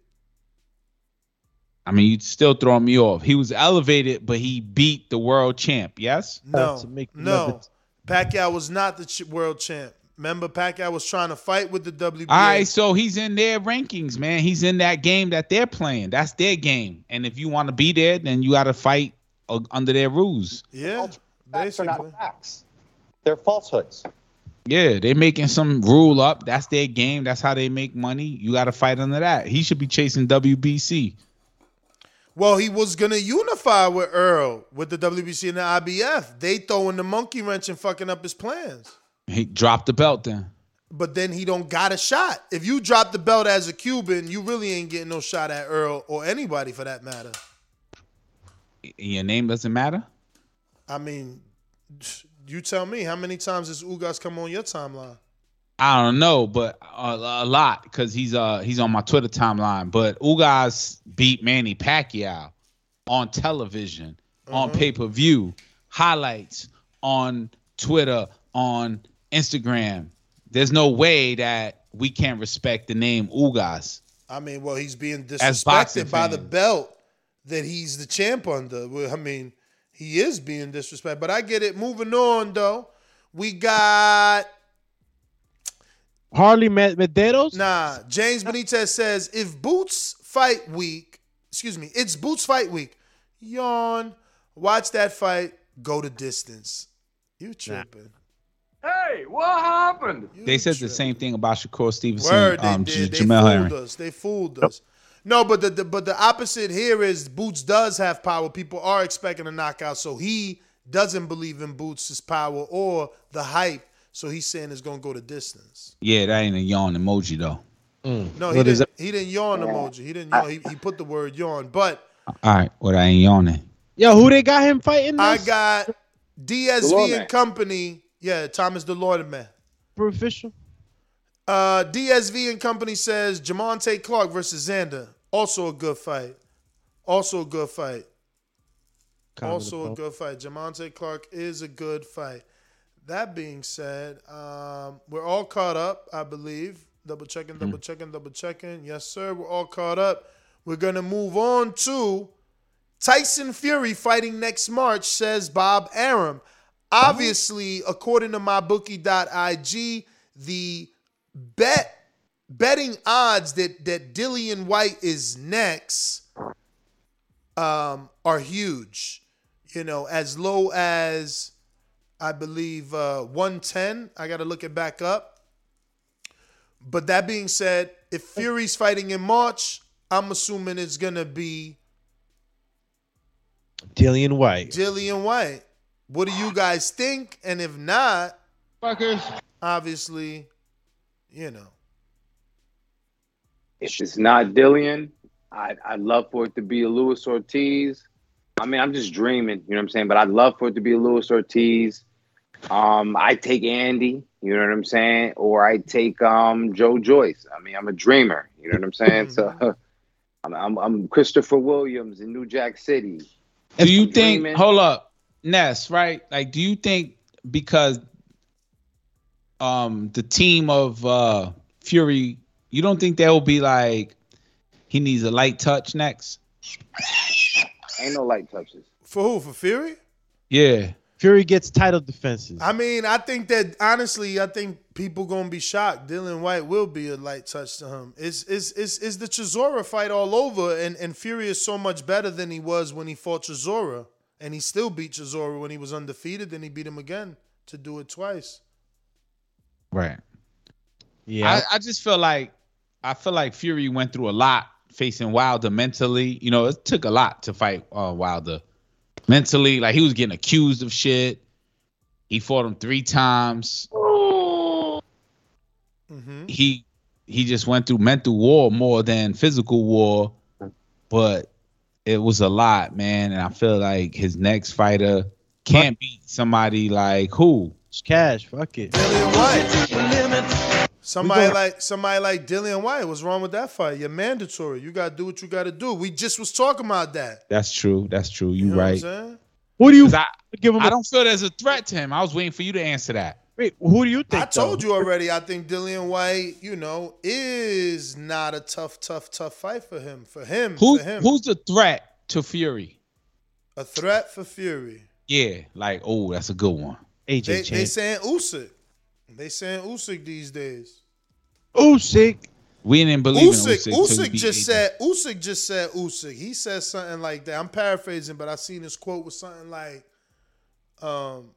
I mean you still throwing me off. He was elevated, but he beat the world champ. Yes. No, no. Pacquiao was not the ch- world champ. Remember, Pacquiao was trying to fight with the WBA. All right, so he's in their rankings, man. He's in that game that they're playing. That's their game. And if you want to be there, then you got to fight uh, under their rules. Yeah, Facts are not facts. They're falsehoods. Yeah, they're making some rule up. That's their game. That's how they make money. You got to fight under that. He should be chasing WBC. Well, he was gonna unify with Errol with the WBC and the IBF. They throwing the monkey wrench and fucking up his plans. He dropped the belt then. But then he don't got a shot. If you drop the belt as a Cuban, you really ain't getting no shot at Errol or anybody for that matter. Your name doesn't matter. I mean, you tell me how many times has Ugas come on your timeline? I don't know, but a, a lot because he's uh he's on my Twitter timeline. But Ugas beat Manny Pacquiao on television, on Mm-hmm. pay per view, highlights on Twitter, on Instagram. There's no way that we can't respect the name Ugas. I mean, well, he's being disrespected by the belt that he's the champ under. I mean, he is being disrespected. But I get it. Moving on, though, we got Harley Med- Medeiros. Nah, James Benitez says if Boots fight week, excuse me, it's Boots fight week. Yawn. Watch that fight. Go to distance. You tripping? Hey, what happened? They said the same thing about Shakur Stevenson, Word, they um, did. J- They Jamel fooled Herring. us. They fooled us. No, but the, the but the opposite here is Boots does have power. People are expecting a knockout, so he doesn't believe in Boots' power or the hype. So he's saying it's gonna go to distance. Yeah, that ain't a yawn emoji though. No, he didn't. He didn't yawn emoji. He didn't yawn. He, he put the word yawn. But All right, well I ain't yawning. Yo, who they got him fighting? I got DSV Delorme. and Company. Yeah, Thomas Delorme. for official. Uh, DSV and Company says Jamontay Clark versus Xander. Also a good fight. Also a good fight. Comment also a good fight. Jamontay Clark is a good fight. That being said, um, we're all caught up, I believe. Double checking, double checking, double checking. Yes, sir. We're all caught up. We're gonna move on to Tyson Fury fighting next March, says Bob Arum. Obviously, according to mybookie.ig, the bet betting odds that that Dillian Whyte is next um, are huge. You know, as low as I believe uh, 110. I got to look it back up. But that being said, if Fury's fighting in March, I'm assuming it's gonna be Dillian Whyte. Dillian Whyte. What do you guys think? And if not, fuckers, obviously, you know. If it's not Dillian, I'd, I'd love for it to be a Luis Ortiz. I mean, I'm just dreaming, you know what I'm saying? But I'd love for it to be a Luis Ortiz. Um, I take Andy, you know what I'm saying? Or I take um Joe Joyce. I mean, I'm a dreamer, you know what I'm saying? So *laughs* I'm, I'm, I'm Christopher Williams in New Jack City. Do you I'm think? dreaming. Hold up, Ness. Right? Like, do you think because um the team of uh Fury, you don't think they'll be like he needs a light touch next? Ain't no light touches. For who? For Fury? Yeah. Fury gets title defenses. I mean, I think that honestly, I think people gonna be shocked. Dillian Whyte will be a light touch to him. It's it's it's, it's the Chisora fight all over, and and Fury is so much better than he was when he fought Chisora, and he still beat Chisora when he was undefeated. Then he beat him again to do it twice. Right. Yeah. I, I just feel like I feel like Fury went through a lot facing Wilder mentally. You know, it took a lot to fight uh, Wilder. Mentally. Like he was getting accused of shit. He fought him three times. Mm-hmm. He he just went through mental war more than physical war, but it was a lot, man. And I feel like his next fighter can't beat somebody like who? It's cash. Fuck it. Dillian Whyte. Somebody We go- like somebody like Dillian Whyte. What's wrong with that fight? You're mandatory. You gotta do what you gotta do. We just was talking about that. That's true. That's true. You, You know what I'm right. Who do you I, give him? I a- don't feel there's a threat to him. I was waiting for you to answer that. Wait, who do you think? I told you already. I think Dillian Whyte, you know, is not a tough, tough, tough fight for him. For him, Who for him, who's the threat to Fury? a threat for Fury. Yeah, like oh, that's a good one. AJ They, Chan. they saying Usyk. They saying Usyk these days. Usyk. We didn't believe Usyk, in Usyk. Usyk just said Usyk just said Usyk. He said something like that. I'm paraphrasing, but I seen this quote with something like, um,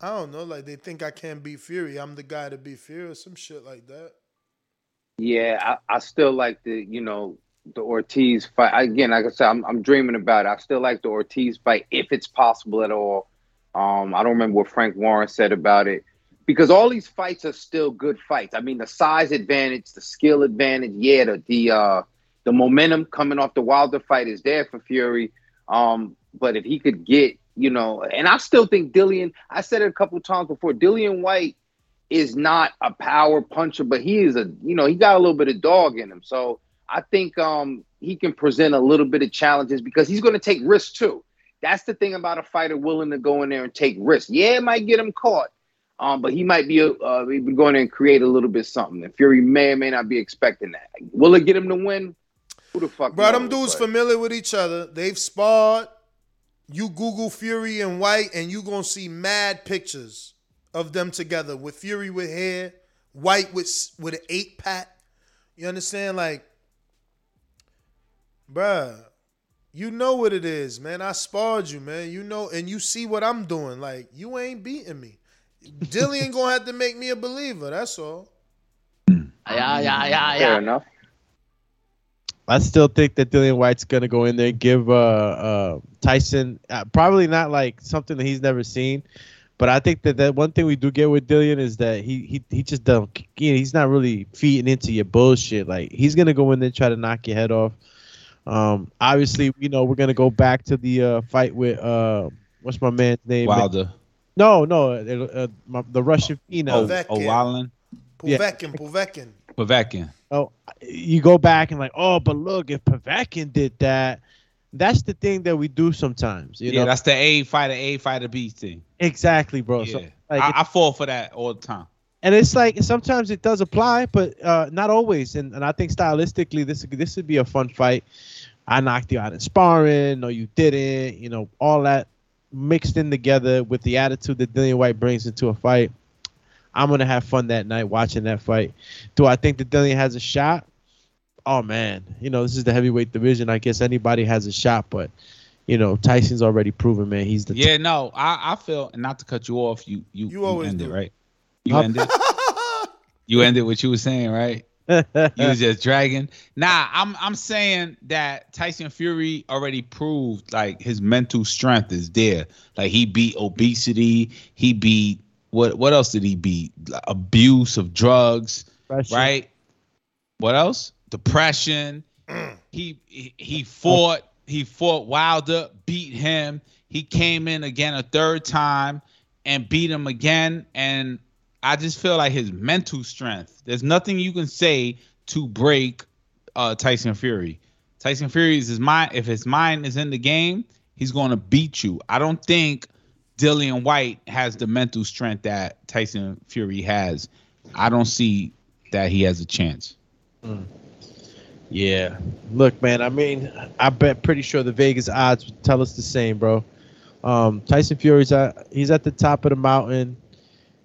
I don't know, like they think I can't beat Fury. I'm the guy to beat Fury, or some shit like that. Yeah, I, I still like the you know the Ortiz fight again. Like I said, I'm, I'm dreaming about it. I still like the Ortiz fight if it's possible at all. Um, I don't remember what Frank Warren said about it because all these fights are still good fights. I mean, the size advantage, the skill advantage, yeah, the the uh, the momentum coming off the Wilder fight is there for Fury. Um, but if he could get, you know, and I still think Dillian. I said it a couple times before. Dillian Whyte is not a power puncher, but he is a you know he got a little bit of dog in him. So I think um he can present a little bit of challenges because he's going to take risks too. That's the thing about a fighter willing to go in there and take risks. Yeah, it might get him caught, um, but he might be uh, going in and create a little bit something. And Fury may or may not be expecting that. Will it get him to win? Who the fuck? Bro, them dudes but- familiar with each other. They've sparred. You Google Fury and Whyte, and you gonna see mad pictures of them together with Fury with hair, Whyte with with an eight pack. You understand? Like, bruh, you know what it is, man. I sparred you, man. You know, and you see what I'm doing. Like, you ain't beating me. Dillian gonna have to make me a believer. That's all. Yeah, yeah, yeah, yeah. Fair enough. I still think that Dillian Whyte's gonna go in there and give uh, uh, Tyson uh, probably not like something that he's never seen, but I think that that one thing we do get with Dillian is that he he he just don't you know, he's not really feeding into your bullshit. Like he's gonna go in there and try to knock your head off. Um, obviously, you know we're gonna go back to the uh, fight with uh, what's my man's name? Wilder. No, no, uh, uh, my, the Russian phenom. Oh, Povetkin. oh, Wallin. Yeah. Povetkin, Povetkin. Povetkin. Oh, you go back and like, oh, but look, if Povetkin did that, that's the thing that we do sometimes. You yeah, know, that's the A fighter, A fighter B thing. exactly, bro. Yeah. So, like, I, I fall for that all the time. and it's like sometimes it does apply, but uh, not always. And and I think stylistically, this this would be a fun fight. I knocked you out in sparring. No, you didn't. You know, all that mixed in together with the attitude that Dillian Whyte brings into a fight. I'm gonna have fun that night watching that fight. Do I think that Dillian has a shot? Oh man, you know this is the heavyweight division. I guess anybody has a shot, but you know Tyson's already proven, man. He's the Yeah, no, I, I feel and not to cut you off, you you, you, always ended do. right. You Huh? ended. *laughs* you ended what you were saying, right? You was just dragging. Nah, I'm I'm saying that Tyson Fury already proved like his mental strength is there. Like he beat obesity. He beat what what else did he beat? Like, Abuse of drugs, Depression. right? What else? Depression. Mm. he he- he fought he fought Wilder, beat him. He came in again a third time and beat him again. And I just feel like his mental strength. There's nothing you can say to break uh, Tyson Fury. Tyson Fury is his mind. If his mind is in the game, he's going to beat you. I don't think Dillian Whyte has the mental strength that Tyson Fury has. I don't see that he has a chance. Yeah. Look, man, I mean, I bet pretty sure the Vegas odds tell us the same, bro. Um, Tyson Fury's at, he's at the top of the mountain.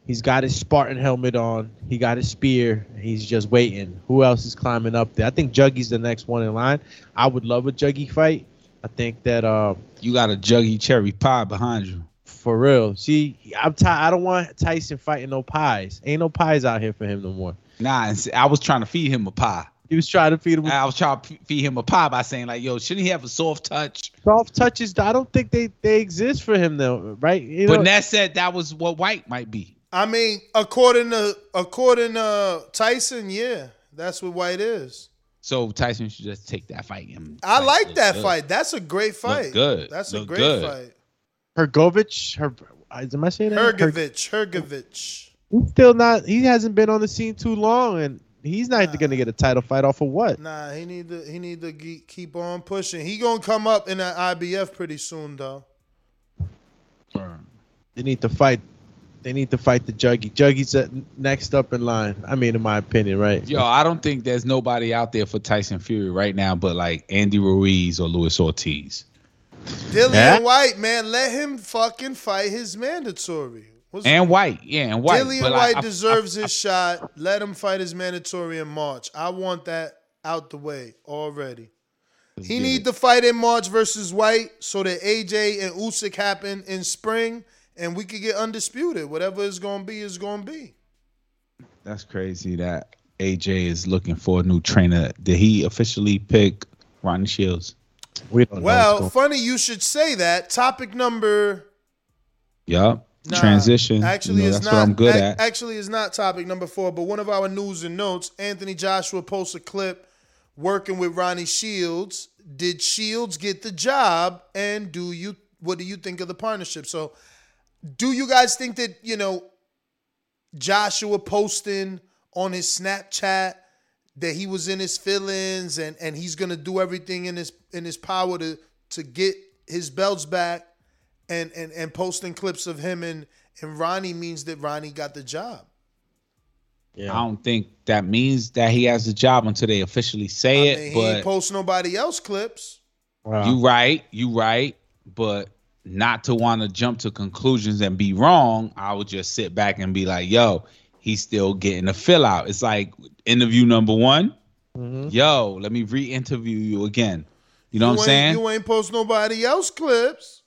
He's got his Spartan helmet on. He got his spear. He's just waiting. Who else is climbing up there? I think Juggy's the next one in line. I would love a Juggy fight. I think that uh, You got a juggy cherry pie behind you. for real. See, I'm ti I don't want Tyson fighting no pies. Ain't no pies out here for him no more. Nah, I was trying to feed him a pie. He was trying to feed him. I was trying to feed him a pie by saying like, "Yo, shouldn't he have a soft touch?" Soft touches. I don't think they they exist for him though, right? You but know, Ness said that was what Whyte might be. I mean, according to according to Tyson, yeah, that's what Whyte is. So Tyson should just take that fight. And I like, like that good. fight. That's a great fight. good. That's a great good. fight. Hrgovic. Her. Am I saying that? Her- Hrgovic, Hrgovic. He's still not. He hasn't been on the scene too long, and he's not going to get a title fight off of what? Nah, he need to he need to keep on pushing. He gonna come up in that IBF pretty soon though. They need to fight. They need to fight the Juggy. Juggy's next up in line. I mean, in my opinion, right? Yo, I don't think there's nobody out there for Tyson Fury right now, but like Andy Ruiz or Luis Ortiz. Dillian Yeah. Whyte, man, let him fucking fight his mandatory. What's- And Whyte, yeah, and Whyte. Dillian but, like, Whyte I- deserves his shot. Let him fight his mandatory in March. I want that out the way already. He get need to fight in March versus Whyte so that AJ and Usyk happen in spring, and we could get undisputed. Whatever it's gonna be is gonna be. That's crazy that AJ is looking for a new trainer. Did he officially pick Ronnie Shields? We don't Well, funny you should say that. Topic number Yup. Nah, Transition. Actually, you know, it's that's not. what I'm good ac- at. Actually, it's not topic number four. But one of our news and notes, Anthony Joshua posts a clip working with Ronnie Shields. Did Shields get the job? And do you? What do you think of the partnership? So, do you guys think that you know Joshua posting on his Snapchat that he was in his feelings and and he's gonna do everything in his in his power to to get his belts back and and and posting clips of him and and Ronnie means that Ronnie got the job. Yeah. I don't think that means that he has the job until they officially say it. He but ain't post nobody else clips. You right, you right, but not to want to jump to conclusions and be wrong. I would just sit back and be like, "Yo, he's still getting a fill out." It's like interview number one. Mm-hmm. Yo, let me re-interview you again. You know what I'm saying? You ain't post nobody else clips.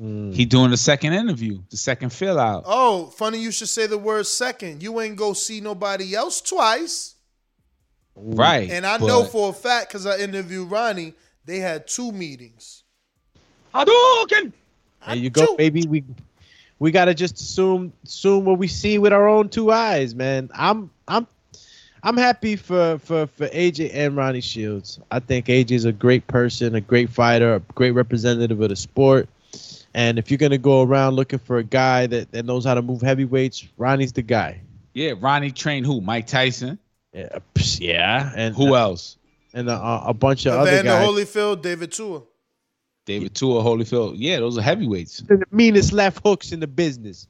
Mm. He doing the second interview, the second fill out. Oh, funny you should say the word second. You ain't go see nobody else twice. Right. And I know for a fact because I interviewed Ronnie, they had two meetings. Hadouken! There you go, baby. We we gotta just assume assume what we see with our own two eyes, man. I'm I'm I'm happy for for for AJ and Ronnie Shields. I think AJ is a great person, a great fighter, a great representative of the sport. And if you're gonna go around looking for a guy that, that knows how to move heavyweights, Ronnie's the guy. Yeah, Ronnie trained who? Mike Tyson. Yeah, yeah. And Who else? And a, a bunch of other Evander guys. Holyfield, David Tua. David Tua, Holyfield. Yeah, those are heavyweights. the meanest left hooks in the business.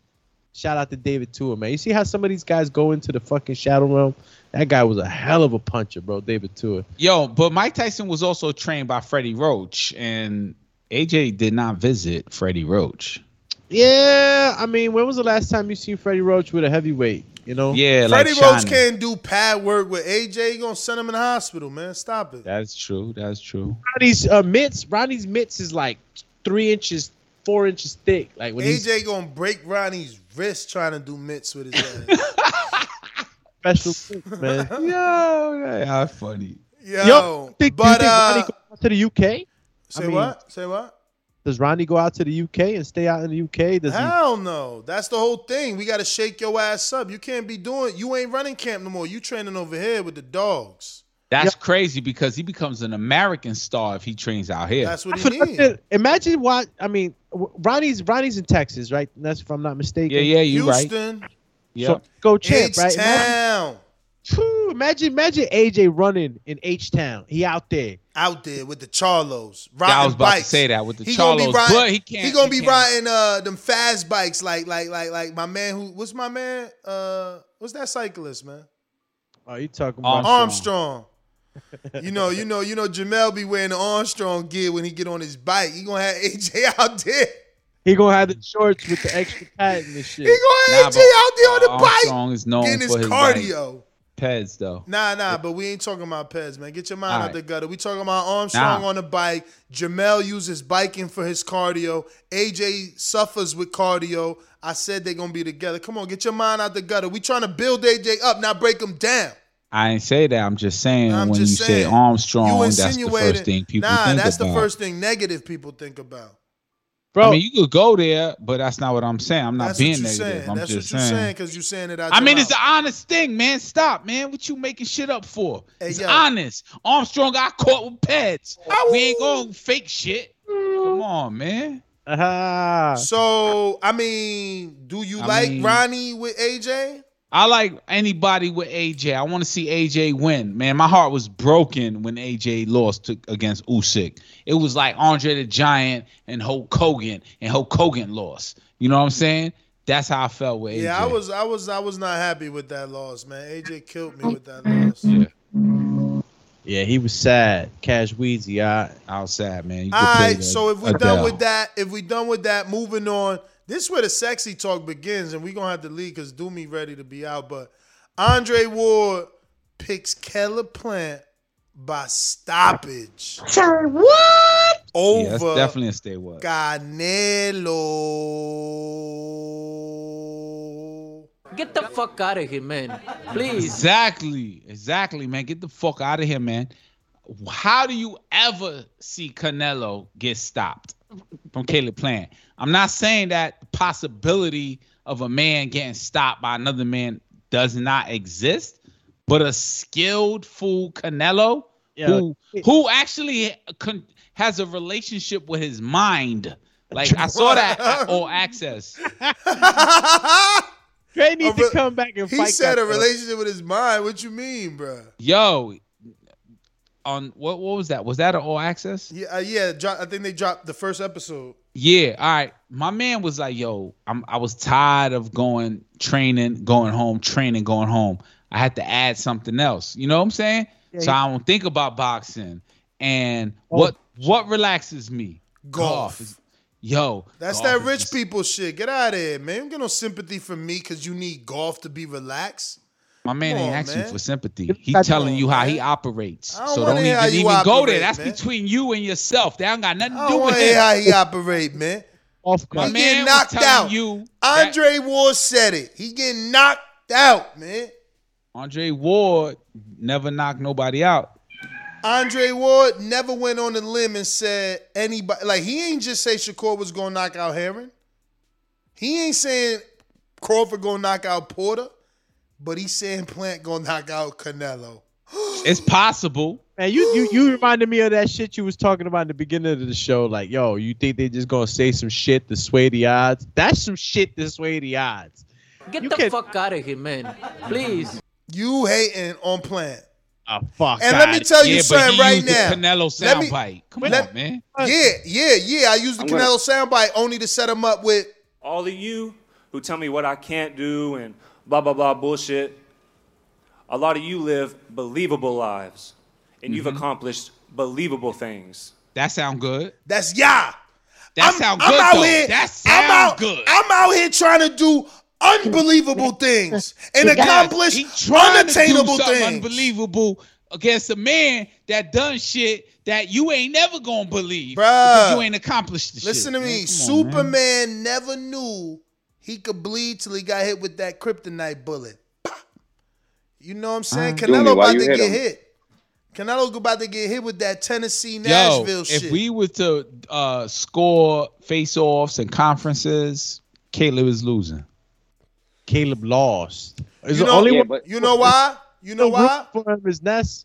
Shout out to David Tua, man. You see how some of these guys go into the fucking shadow realm? That guy was a hell of a puncher, bro. David Tua. Yo, but Mike Tyson was also trained by Freddie Roach, and AJ did not visit Freddie Roach. Yeah, I mean, when was the last time you seen Freddie Roach with a heavyweight? You know? Yeah, Freddie like Roach Shining. can't do pad work with AJ. You gonna send him in the hospital, man. Stop it. That's true. That's true. Ronnie's uh, mitts. Ronnie's mitts is like three inches, four inches thick. Like when he's AJ gonna break Ronnie's wrist trying to do mitts with his *laughs* ass. special, man. *laughs* Yo, how funny. Yo, Yo, think, do you but think uh, Ronnie go to the UK? say I mean, what? Say what? Does Ronnie go out to the UK and stay out in the UK? Does he? Hell no. That's the whole thing. We gotta shake your ass up. You can't be doing. You ain't running camp no more. You training over here with the dogs. That's crazy because he becomes an American star if he trains out here. That's what I he forgot needs. Imagine what I mean. Ronnie's Ronnie's in Texas, right? That's if I'm not mistaken. Yeah, yeah, you right. Houston, So go champ, right? Imagine, H-Town. Imagine, imagine AJ running in H Town. He out there. out there with the Charlos. Yeah, I was about bikes. to say that with the He gonna be Charlos, riding, but he can't. He gonna be can't. riding uh them fast bikes like like like like my man who what's my man uh what's that cyclist man Oh, you talking about Armstrong. you know you know you know Jermell be wearing the Armstrong gear when he get on his bike. He gonna have AJ out there. He gonna have the shorts with the extra pad and the shit. He gonna have AJ out there on the bike Armstrong is known getting his for his cardio. Like, PEDs though. Nah, nah, but we ain't talking about PEDs, man. Get your mind All out right. the gutter. We talking about Armstrong Nah. on the bike. Jermell uses biking for his cardio. AJ suffers with cardio. I said they're gonna be together. Come on, get your mind out the gutter. We trying to build AJ up, not break him down. I ain't say that. I'm just saying I'm when just you saying. say Armstrong, You that's the first thing people nah, think that's the first thing negative people think about. Bro, I mean, you could go there, but that's not what I'm saying. I'm not being negative. saying. I'm That's just what you're saying. saying because you're saying it out. I mean, mouth. it's an honest thing, man. Stop, man. What you making shit up for? Hey, it's yo. honest. Armstrong got caught with PEDs. We ain't going fake shit. Come on, man. Ah. *laughs* So I mean, do you I like mean- Ronnie with AJ? I like anybody with AJ. I want to see AJ win. Man, my heart was broken when AJ lost to, against Usyk. It was like Andre the Giant and Hulk Hogan, and Hulk Hogan lost. You know what I'm saying? That's how I felt with AJ. Yeah, I was, I was, I was not happy with that loss, man. AJ killed me with that loss. Yeah. Yeah, he was sad. Cash Weezy, I I was sad, man. You All could play right, the so if we're Adele. done with that, if we're done with that, moving on. This is where the sexy talk begins, and we're gonna have to leave because Doomy ready to be out. But Andre Ward picks Caleb Plant by stoppage. Sir, what? Over yeah, that's definitely a stay what. Canelo. Get the fuck out of here, man. Please. Exactly, exactly, man. Get the fuck out of here, man. How do you ever see Canelo get stopped from Caleb Plant? I'm not saying that the possibility of a man getting stopped by another man does not exist, but a skilled full Canelo who who actually con- has a relationship with his mind. Like I saw that *laughs* at All Access. *laughs* Trey needs A to come back and He fight. said a that- relationship with his mind. What you mean, bro? Yo, on what what was that? Was that an All Access? Yeah, uh, yeah. Dro- I think they dropped the first episode. Yeah, all right. My man was like, "Yo, I'm I was tired of going training, going home, training, going home. I had to add something else. You know what I'm saying? Yeah, so he- I don't think about boxing. And Oh. what what relaxes me? Golf. is- Yo, That's golf that is rich just- people shit. Get out of here, man. You don't get no sympathy from me because you need golf to be relaxed. My man Come ain't on, asking man. for sympathy. He Come telling on, you how man. he operates. I don't so don't hear how even, you even go there. That's man. between you and yourself. That don't got nothing to I do don't with want to hear him. how he operate, man. Off My he man getting was knocked out. you Andre Ward said it. He getting knocked out, man. Andre Ward never knocked nobody out. Andre Ward never went on the limb and said anybody like he ain't just say Shakur was gonna knock out Herring. He ain't saying Crawford gonna knock out Porter, but he's saying Plant gonna knock out Canelo. *gasps* It's possible. Man, you you you reminded me of that shit you was talking about in the beginning of the show. Like, yo, you think they just gonna say some shit to sway the odds? That's some shit to sway the odds. Get You the can- fuck out of here, man. Please. You hating on Plant. Oh fuck. And let me tell you Yeah, but something he right used the now. Canelo Let me- soundbite. Come let- on, man. Yeah, yeah, yeah. I used the I'm gonna- soundbite only to set him up with all of you who tell me what I can't do and blah blah blah bullshit. A lot of you live believable lives, and you've mm-hmm. accomplished believable things. That sound good. That's yeah. That I'm, sound I'm good out though. here. That I'm sound out, good. I'm out here trying to do unbelievable *laughs* things and Yes, accomplish he trying to do unattainable something things. unbelievable against a man that done shit that you ain't never gonna believe Bruh. because you ain't accomplished the Listen shit. to me. man. Come on. Superman never knew he could bleed till he got hit with that kryptonite bullet. *clears throat* You know what I'm saying? Uh-huh. Canelo Doomy, about to hit get him? hit. Canelo about to get hit with that Tennessee Nashville Yo, Nashville if we were to uh, score face-offs and conferences, Caleb is losing. Caleb lost. Is you know, only one you know why? You know why? for him is Ness.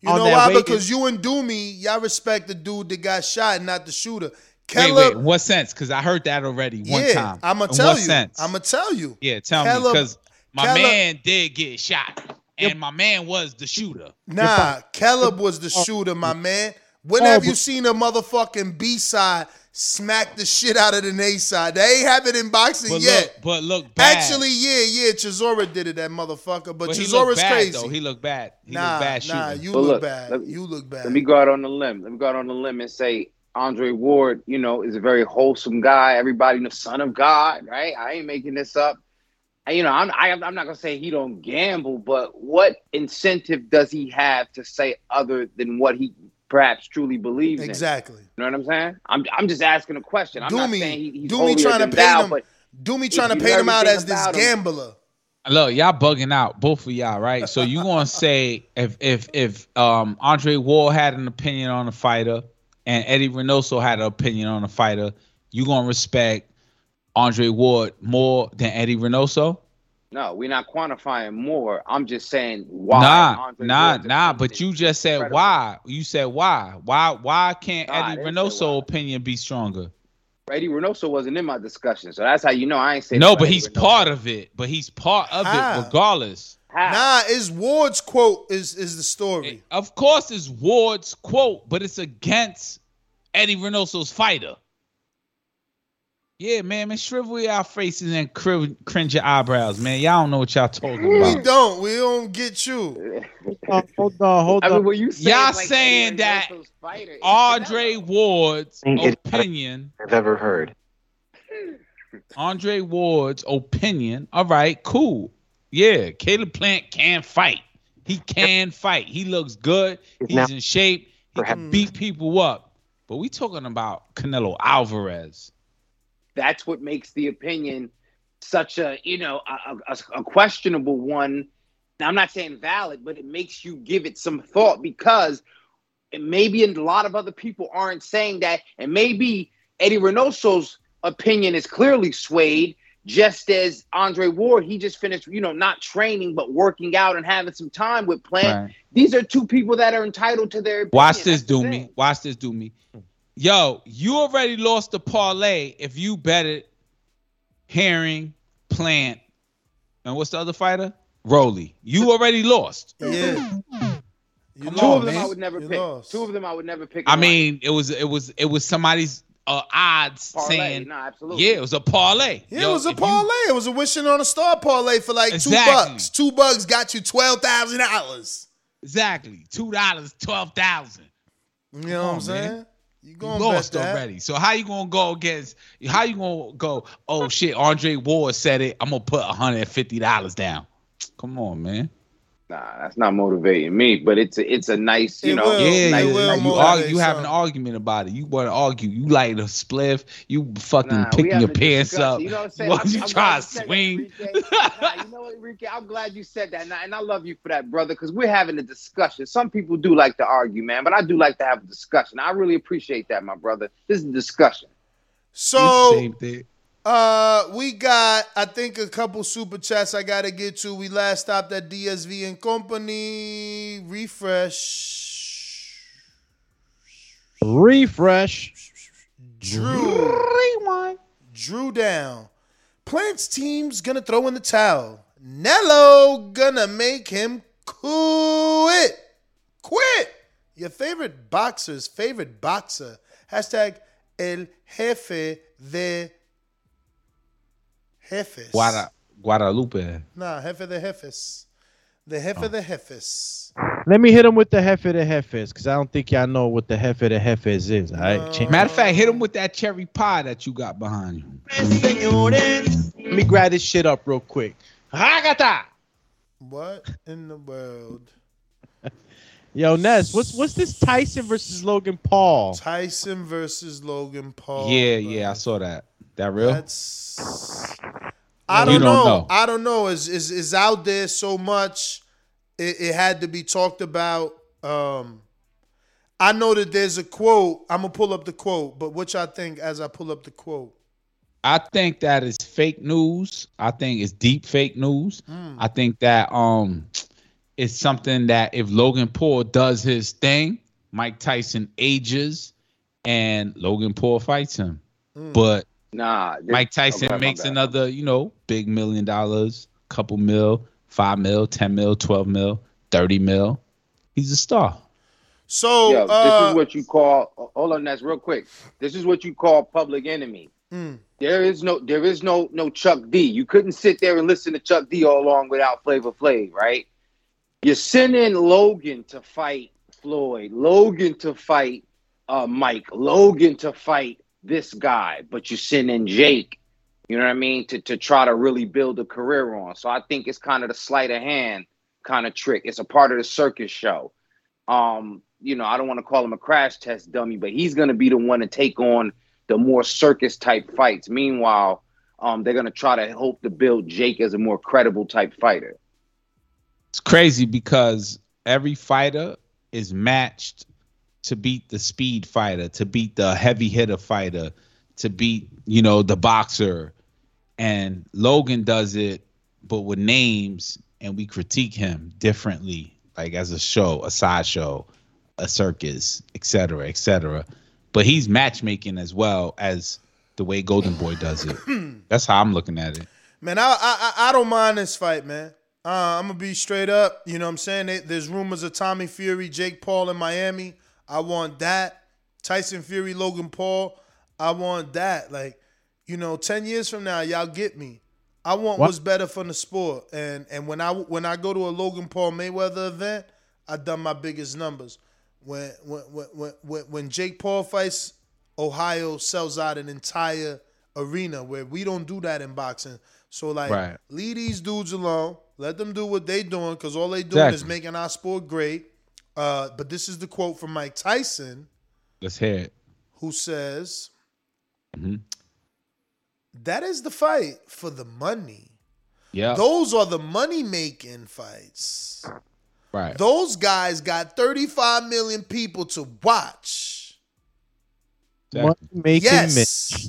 You know why? Because you and Doomy, y'all respect the dude that got shot, not the shooter. Wait, wait, what sense? Because I heard that already one yeah, time. I'm gonna tell what you. Sense? I'm gonna tell you. Yeah, tell Keller- me because my Keller- man did get shot, and my man was the shooter. Nah, Caleb was the oh. shooter, my man. When Oh, have you seen a motherfucking B side smack the shit out of the A side? They ain't have it in boxing But yet. look, but look bad. Actually, yeah, yeah, Chisora did it, that motherfucker. But, But Chisora's bad crazy. though. He looked bad. He nah, looked bad shooting. nah, you look, look, bad. let- you look bad. Let me go out on the limb. Let me go out on the limb and say Andre Ward, you know, is a very wholesome guy. Everybody, the son of God, right? I ain't making this up. And, you know, I'm I, I'm not gonna say he don't gamble, but what incentive does he have to say other than what he perhaps truly believes in? Exactly. You know what I'm saying? I'm I'm just asking a question. I'm not Doomy, saying he, he's Doomy holier trying to than paint thou, him. but Doomy trying to paint him out as this about him- gambler. Look, y'all bugging out, both of y'all, right? So you gonna say if if if um Andre Ward had an opinion on a fighter and Eddie Reynoso had an opinion on a fighter, you gonna respect Andre Ward more than Eddie Reynoso? No, we're not quantifying more. I'm just saying why. nah, Andre nah, Ward's nah. But you just said incredible. why. You said why. Why? Why can't Nah, Eddie didn't Reynoso opinion be stronger? Eddie Reynoso wasn't in my discussion, so that's how you know I ain't saying No, but he's part of it. But he's part of How? it regardless. Nah, is Ward's quote is is the story. Eh, of course, it's Ward's quote, but it's against Eddie Reynoso's fighter. Yeah, man, man, shrivel your faces and cr- cringe your eyebrows, man. Y'all don't know what y'all talking about. We don't. We don't get you. *laughs* hold on, hold I mean, on. when you say Y'all like saying that fighter, Andre Ward's opinion, I've ever heard. Andre Ward's opinion. All right, cool. Yeah, Caleb Plant can fight. He can fight. He looks good. He's now- in shape. He can beat people up. But we talking about Canelo Alvarez. that's what makes the opinion such a you know a, a, a questionable one. Now, I'm not saying valid, but it makes you give it some thought because maybe a lot of other people aren't saying that, and maybe Eddie Reynoso's opinion is clearly swayed. Just as Andre Ward, he just finished, you know, not training but working out and having some time with Plant. Right. These are two people that are entitled to their. Opinion. Watch this, That's do me. Watch this, do me. Yo, you already lost the parlay if you betted Herring, Plant, and what's the other fighter? Rolly. You already lost. Yeah. You Two lost, of them I would never You pick. lost. Two of them I would never pick. I in mean, it was it was it was somebody's uh, odds Parlay, saying, no, absolutely. yeah, it was a parlay. Yeah, Yo, it was a if you- parlay. it was a wishing on a star parlay for like two bucks. Two bucks got you twelve thousand dollars. exactly two dollars, twelve thousand. You know what I'm saying? man. You You going lost bet already. So how you gonna go against? How you gonna go? Oh shit, Andre Ward said it. I'm gonna put hundred and fifty dollars down. Come on, man. Nah, that's not motivating me, but it's a, it's a nice, you It know, will. Yeah, nice, you, will you, argue, you have an argument about it. You want to argue. You light a spliff. You fucking Nah, picking your pants discussion. up. You know what I'm *laughs* saying? What, I'm- you I'm try to you said that, swing? Nah, you know what, Enrique? I'm glad you said that, and I, and I love you for that, brother, because we're having a discussion. Some people do like to argue, man, but I do like to have a discussion. I really appreciate that, my brother. This is a discussion. So Same thing. Uh we got I think a couple super chats I gotta get to. We last stopped at DSV and Company. Refresh. Refresh. Drew. Rewind. Drew down. Plants team's gonna throw in the towel. Nello gonna make him quit. Quit. Your favorite boxer's favorite boxer. Hashtag el jefe de jefes. Guada, Guadalupe. Nah, jefe de jefes. The jefe de oh. jefes. Let me hit him with the Jefe de Jefes, because I don't think y'all know what the Jefe de Jefes is. All right. Change- Matter of fact, hit him with that cherry pie that you got behind you. Let me grab this shit up real quick. Hagata! What in the world? *laughs* Yo, Ness, what's what's this Tyson versus Logan Paul? Tyson versus Logan Paul. yeah, yeah, I saw that. That real? That's I don't, don't know. know. I don't know. Is is is out there so much? It, it had to be talked about. Um, I know that there's a quote. I'm gonna pull up the quote, but what y'all think as I pull up the quote? I think that is fake news. I think it's deep fake news. I think that um it's something that if Logan Paul does his thing, Mike Tyson ages and Logan Paul fights him. But Nah, this- Mike Tyson okay, makes another, you know, big million dollars, couple mil, five mil, ten mil, twelve mil, thirty mil. He's a star. So Yo, this uh, is what you call. Hold on, that's real quick. This is what you call public enemy. mm, There is no, there is no, no Chuck D. You couldn't sit there and listen to Chuck D all along without Flavor Flav, right? You're sending Logan to fight Floyd, Logan to fight uh, Mike, Logan to fight this guy, but you send in Jake. You know what I mean? To to try to really build a career on. So I think it's kind of the sleight of hand kind of trick. It's a part of the circus show. Um, you know, I don't want to call him a crash test dummy, but he's to be the one to take on the more circus type fights. Meanwhile, um, they're gonna try to hope to build Jake as a more credible type fighter. It's crazy because every fighter is matched to beat the speed fighter, to beat the heavy hitter fighter, to beat, you know, the boxer. And Logan does it, but with names, and we critique him differently, like as a show, a sideshow, a circus, et cetera, et cetera. But he's matchmaking as well as the way Golden Boy does it. *clears throat* That's how I'm looking at it. Man, I I I don't mind this fight, man. Uh, I'm gonna be straight up. You know what I'm saying? They, there's rumors of Tommy Fury, Jake Paul in Miami. I want that. Tyson Fury, Logan Paul. I want that. Like, you know, ten years from now, y'all get me. I want What? what's better for the sport. And and when I when I go to a Logan Paul Mayweather event, I done my biggest numbers. When when when when when Jake Paul fights, Ohio sells out an entire arena where we don't do that in boxing. So like, Right. leave these dudes alone. Let them do what they doing because all they doing is making our sport great. Uh, but this is the quote from Mike Tyson, Let's hear it. who says, Mhm. "That is the fight for the money. Yeah. Those are the money making fights. Right. Those guys got 35 million people to watch. Money making Yes.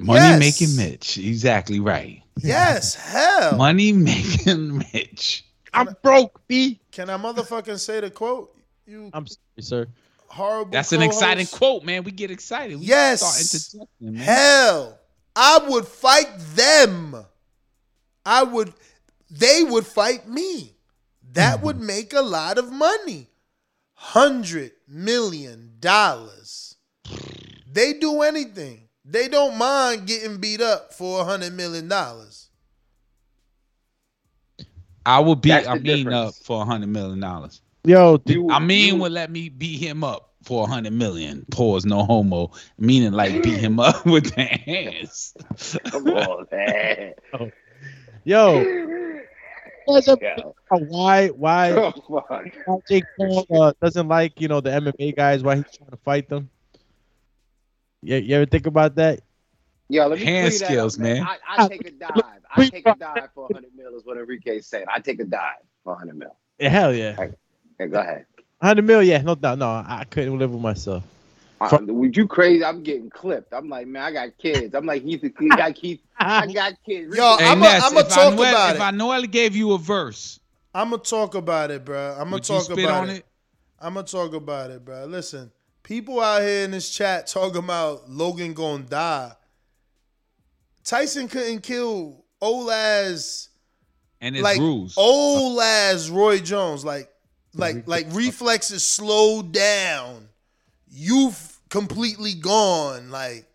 Money Yes. making Mitch. Exactly right. Yes, hell. Money *laughs* making Mitch. I'm broke, B. Can I motherfucking say the quote? You I'm sorry, sir. horrible. That's an exciting quote, man. We get excited. We Yes. start man. Hell, I would fight them. I would, they would fight me. That would mm-hmm. make a lot of money. Hundred million dollars. They do anything. They don't mind getting beat up for a hundred million dollars. I would beat That's the I mean up for a hundred million dollars. Yo, did, You- I mean would let me beat him up for a hundred million. Pause, no homo. Meaning like beat him up *laughs* with the hands. Come on, man. yo, guys ever Yeah. *laughs* why why Come on. why Jake Paul uh, doesn't like you know the MMA guys? Why he's trying to fight them? Yeah, you ever think about that? Yo, let me Hand clear that skills, up, man. I, I take a dive. I take a dive for 100 mil is what Enrique said. I take a dive for 100 mil. Yeah, hell yeah, Okay, go ahead. hundred mil. Yeah, no doubt. No, I couldn't live with myself. Uh, would you crazy? I'm getting clipped. I'm like, man, I got kids. I'm like, he's a kid. I got kids. I got kids. Yo, Hey, I'm Ness, gonna if talk Anuel- about If it. Noel gave you a verse, I'm gonna talk about it, bro. I'm gonna would you talk spit about on it. it? I'm gonna talk about it, bro. Listen, people out here in this chat talking about Logan gonna die. Tyson couldn't kill old ass and it's like rules. old ass Roy Jones. Like like like reflexes slowed down. Youth completely gone. Like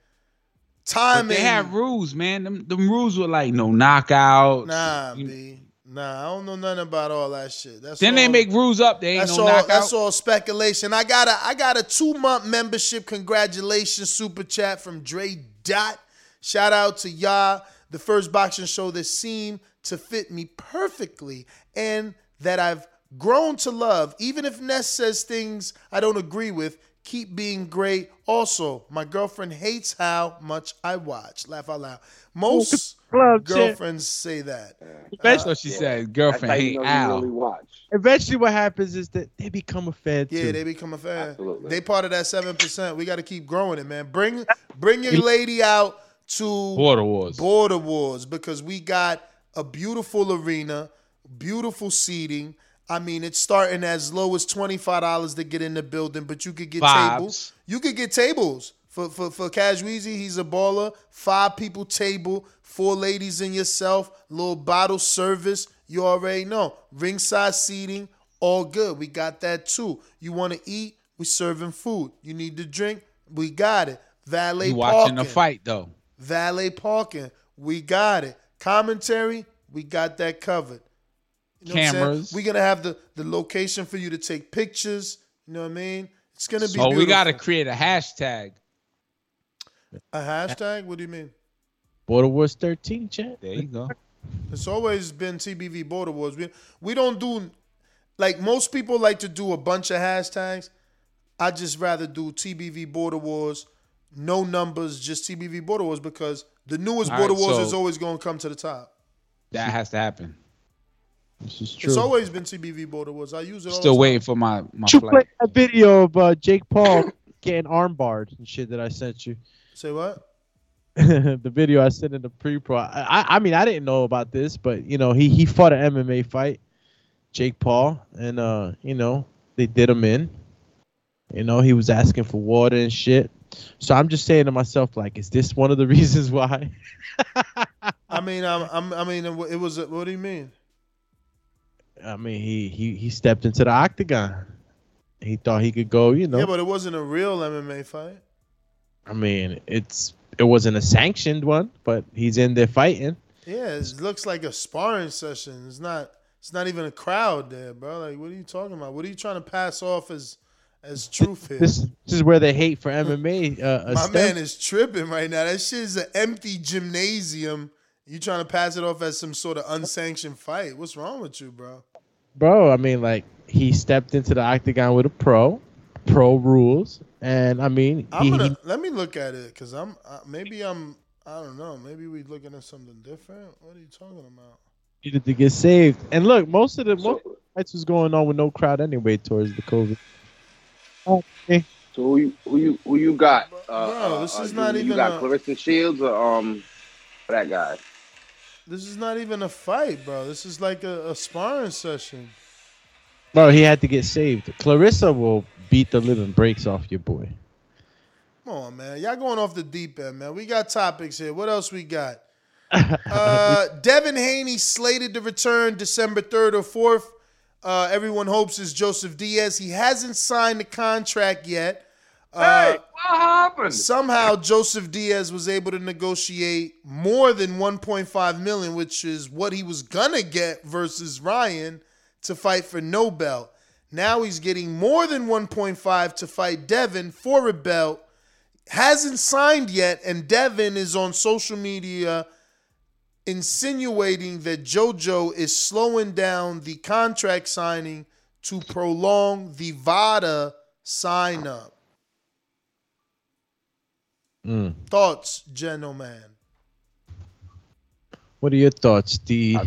But timing. they had rules, man. Them, them rules were like no knockout. Nah, B. Nah, I don't know nothing about all that shit. That's Then they make rules up. They ain't That's no all. knockout. That's all speculation. I got a I got a two month membership. Congratulations, super chat from Dre Dot. Shout out to y'all, the first boxing show that seemed to fit me perfectly, and that I've grown to love. Even if Ness says things I don't agree with, keep being great. Also, my girlfriend hates how much I watch. Laugh out loud. Most Club shit. girlfriends say that. That's uh, what she said. That's Girlfriend how you hate know Al. really watch. Eventually, what happens is that they become a fan too. Yeah, too. they become a fan. Absolutely. They part of that seven percent. We got to keep growing it, man. Bring bring your lady out to Border Wars. Border Wars because we got a beautiful arena, beautiful seating. I mean, it's starting as low as twenty five dollars to get in the building, but you could get Vibes. tables. You could get tables for for for Cash He's a baller. Five people table, four ladies and yourself. Little bottle service. You already know. Ringside seating, all good. We got that too. You want to eat? We serving food. You need to drink? We got it. Valet You watching parking. the fight though. Valet parking, we got it. Commentary, we got that covered. You know what I'm? Cameras. We're gonna have the the location for you to take pictures. You know what I mean? It's gonna be. So we got to create a hashtag. a hashtag. What do you mean? Border Wars 13, chat. There you go. It's always been TBV Border Wars. We we don't do like most people like to do a bunch of hashtags. I just rather do TBV Border Wars. No numbers, just TBV Border Wars because the newest All Border right, Wars so- is always going to come to the top. That has to happen. This is true. It's always been TBV Border Wars. I use it. all Still time. waiting for my my you flight. play that video of uh, Jake Paul *coughs* getting armbarred and shit that I sent you. Say what? *laughs* the video I sent in the pre-pro. I, I I mean I didn't know about this, but you know he he fought an MMA fight, Jake Paul, and uh you know they did him in. You know he was asking for water and shit. So I'm just saying to myself like, is this one of the *laughs* reasons why? I mean, I'm, I'm, I mean, it was. What do you mean? I mean he he he stepped into the octagon. He thought he could go, you know. Yeah, but it wasn't a real MMA fight. I mean it's it wasn't a sanctioned one, but he's in there fighting. Yeah, it looks like a sparring session. It's not. It's not even a crowd there, bro. Like, what are you talking about? What are you trying to pass off as as truth here? This this is where they hate for MMA. Uh, a *laughs* My stem- man is tripping right now. That shit is an empty gymnasium. You trying to pass it off as some sort of unsanctioned fight? What's wrong with you, bro? bro. I mean, like he stepped into the octagon with a pro, pro rules, and I mean, he, I'm gonna he let me look at it because I'm uh, maybe I'm I don't know. Maybe we looking at something different. What are you talking about? needed to get saved. And look, most of the most of the fights was going on with no crowd anyway towards the COVID. Okay. So who you who you who you got? Uh, Bro, this uh, is uh, not you, even You got a- Claressa Shields or um that guy? This is not even a fight, bro. This is like a, a sparring session. Bro, he had to get saved. Clarissa will beat the living brakes off your boy. Come on, man. Y'all going off the deep end, man. We got topics here. What else we got? *laughs* uh, Devin Haney slated to return December 3rd or 4th. Uh, everyone hopes is Joseph Diaz. He hasn't signed the contract yet. Uh, Hey, what happened? Somehow Joseph Diaz was able to negotiate more than 1.5 million, which is what he was gonna get versus Ryan to fight for no belt. Now he's getting more than 1.5 to fight Devin for a belt. Hasn't signed yet, and Devin is on social media insinuating that JoJo is slowing down the contract signing to prolong the VADA sign up. Mm. Thoughts, gentlemen? What are your thoughts, D?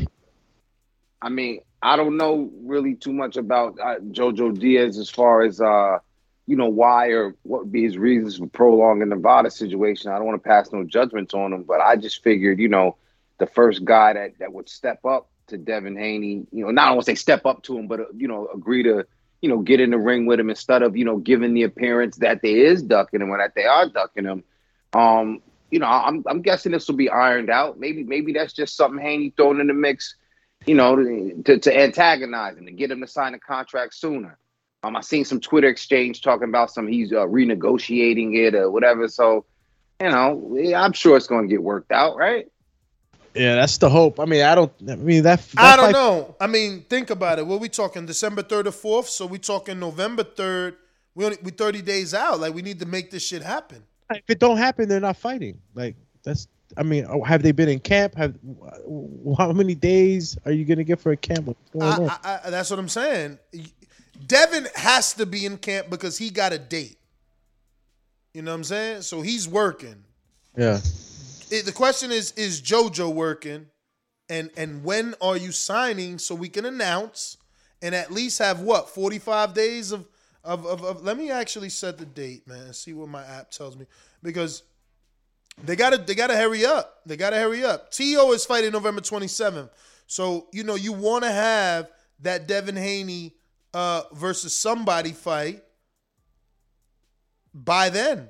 I mean, I don't know really too much about uh, Jojo Diaz as far as uh, you know why or what would be his reasons for prolonging the Nevada situation. I don't want to pass no judgments on him, but I just figured, you know, the first guy that that would step up to Devin Haney, you know, not don't say step up to him, but uh, you know, agree to you know get in the ring with him instead of you know giving the appearance that they is ducking him or that they are ducking him. Um, you know, I'm I'm guessing this will be ironed out. Maybe maybe that's just something Haney thrown in the mix you know, to, to antagonize him, to get him to sign a contract sooner. Um, I seen some Twitter exchange talking about some he's uh, renegotiating it or whatever. So, you know, I'm sure it's going to get worked out, right? Yeah, that's the hope. I mean, I don't. I mean that. I don't know. I mean, think about it. What are we talking? December third or fourth? So we talking November third. We only we thirty days out. Like we need to make this shit happen. If it don't happen, they're not fighting. Like that's. I mean, oh, have they been in camp? Have how many days are you gonna get for a camp? What's going on? I, I, I, that's what I'm saying. Devin has to be in camp because he got a date. You know what I'm saying? So he's working. yeah. It- the question is: Is JoJo working? And and when are you signing so we can announce and at least have what 45 days of of, of, of let me actually set the date, man, and see what my app tells me because they gotta they gotta hurry up. They gotta hurry up. Teo is fighting November 27th, so you know you want to have that Devin Haney uh, versus somebody fight by then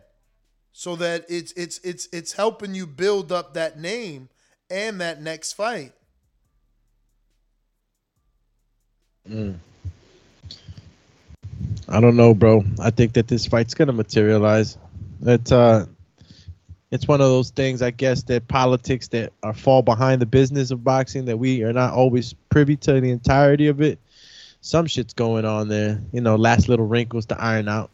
so that it's it's it's it's helping you build up that name and that next fight. Mm. I don't know, bro. I think that this fight's gonna materialize. It's uh, it's one of those things, I guess, that politics that are fall behind the business of boxing that we are not always privy to the entirety of it. Some shit's going on there, you know. Last little wrinkles to iron out.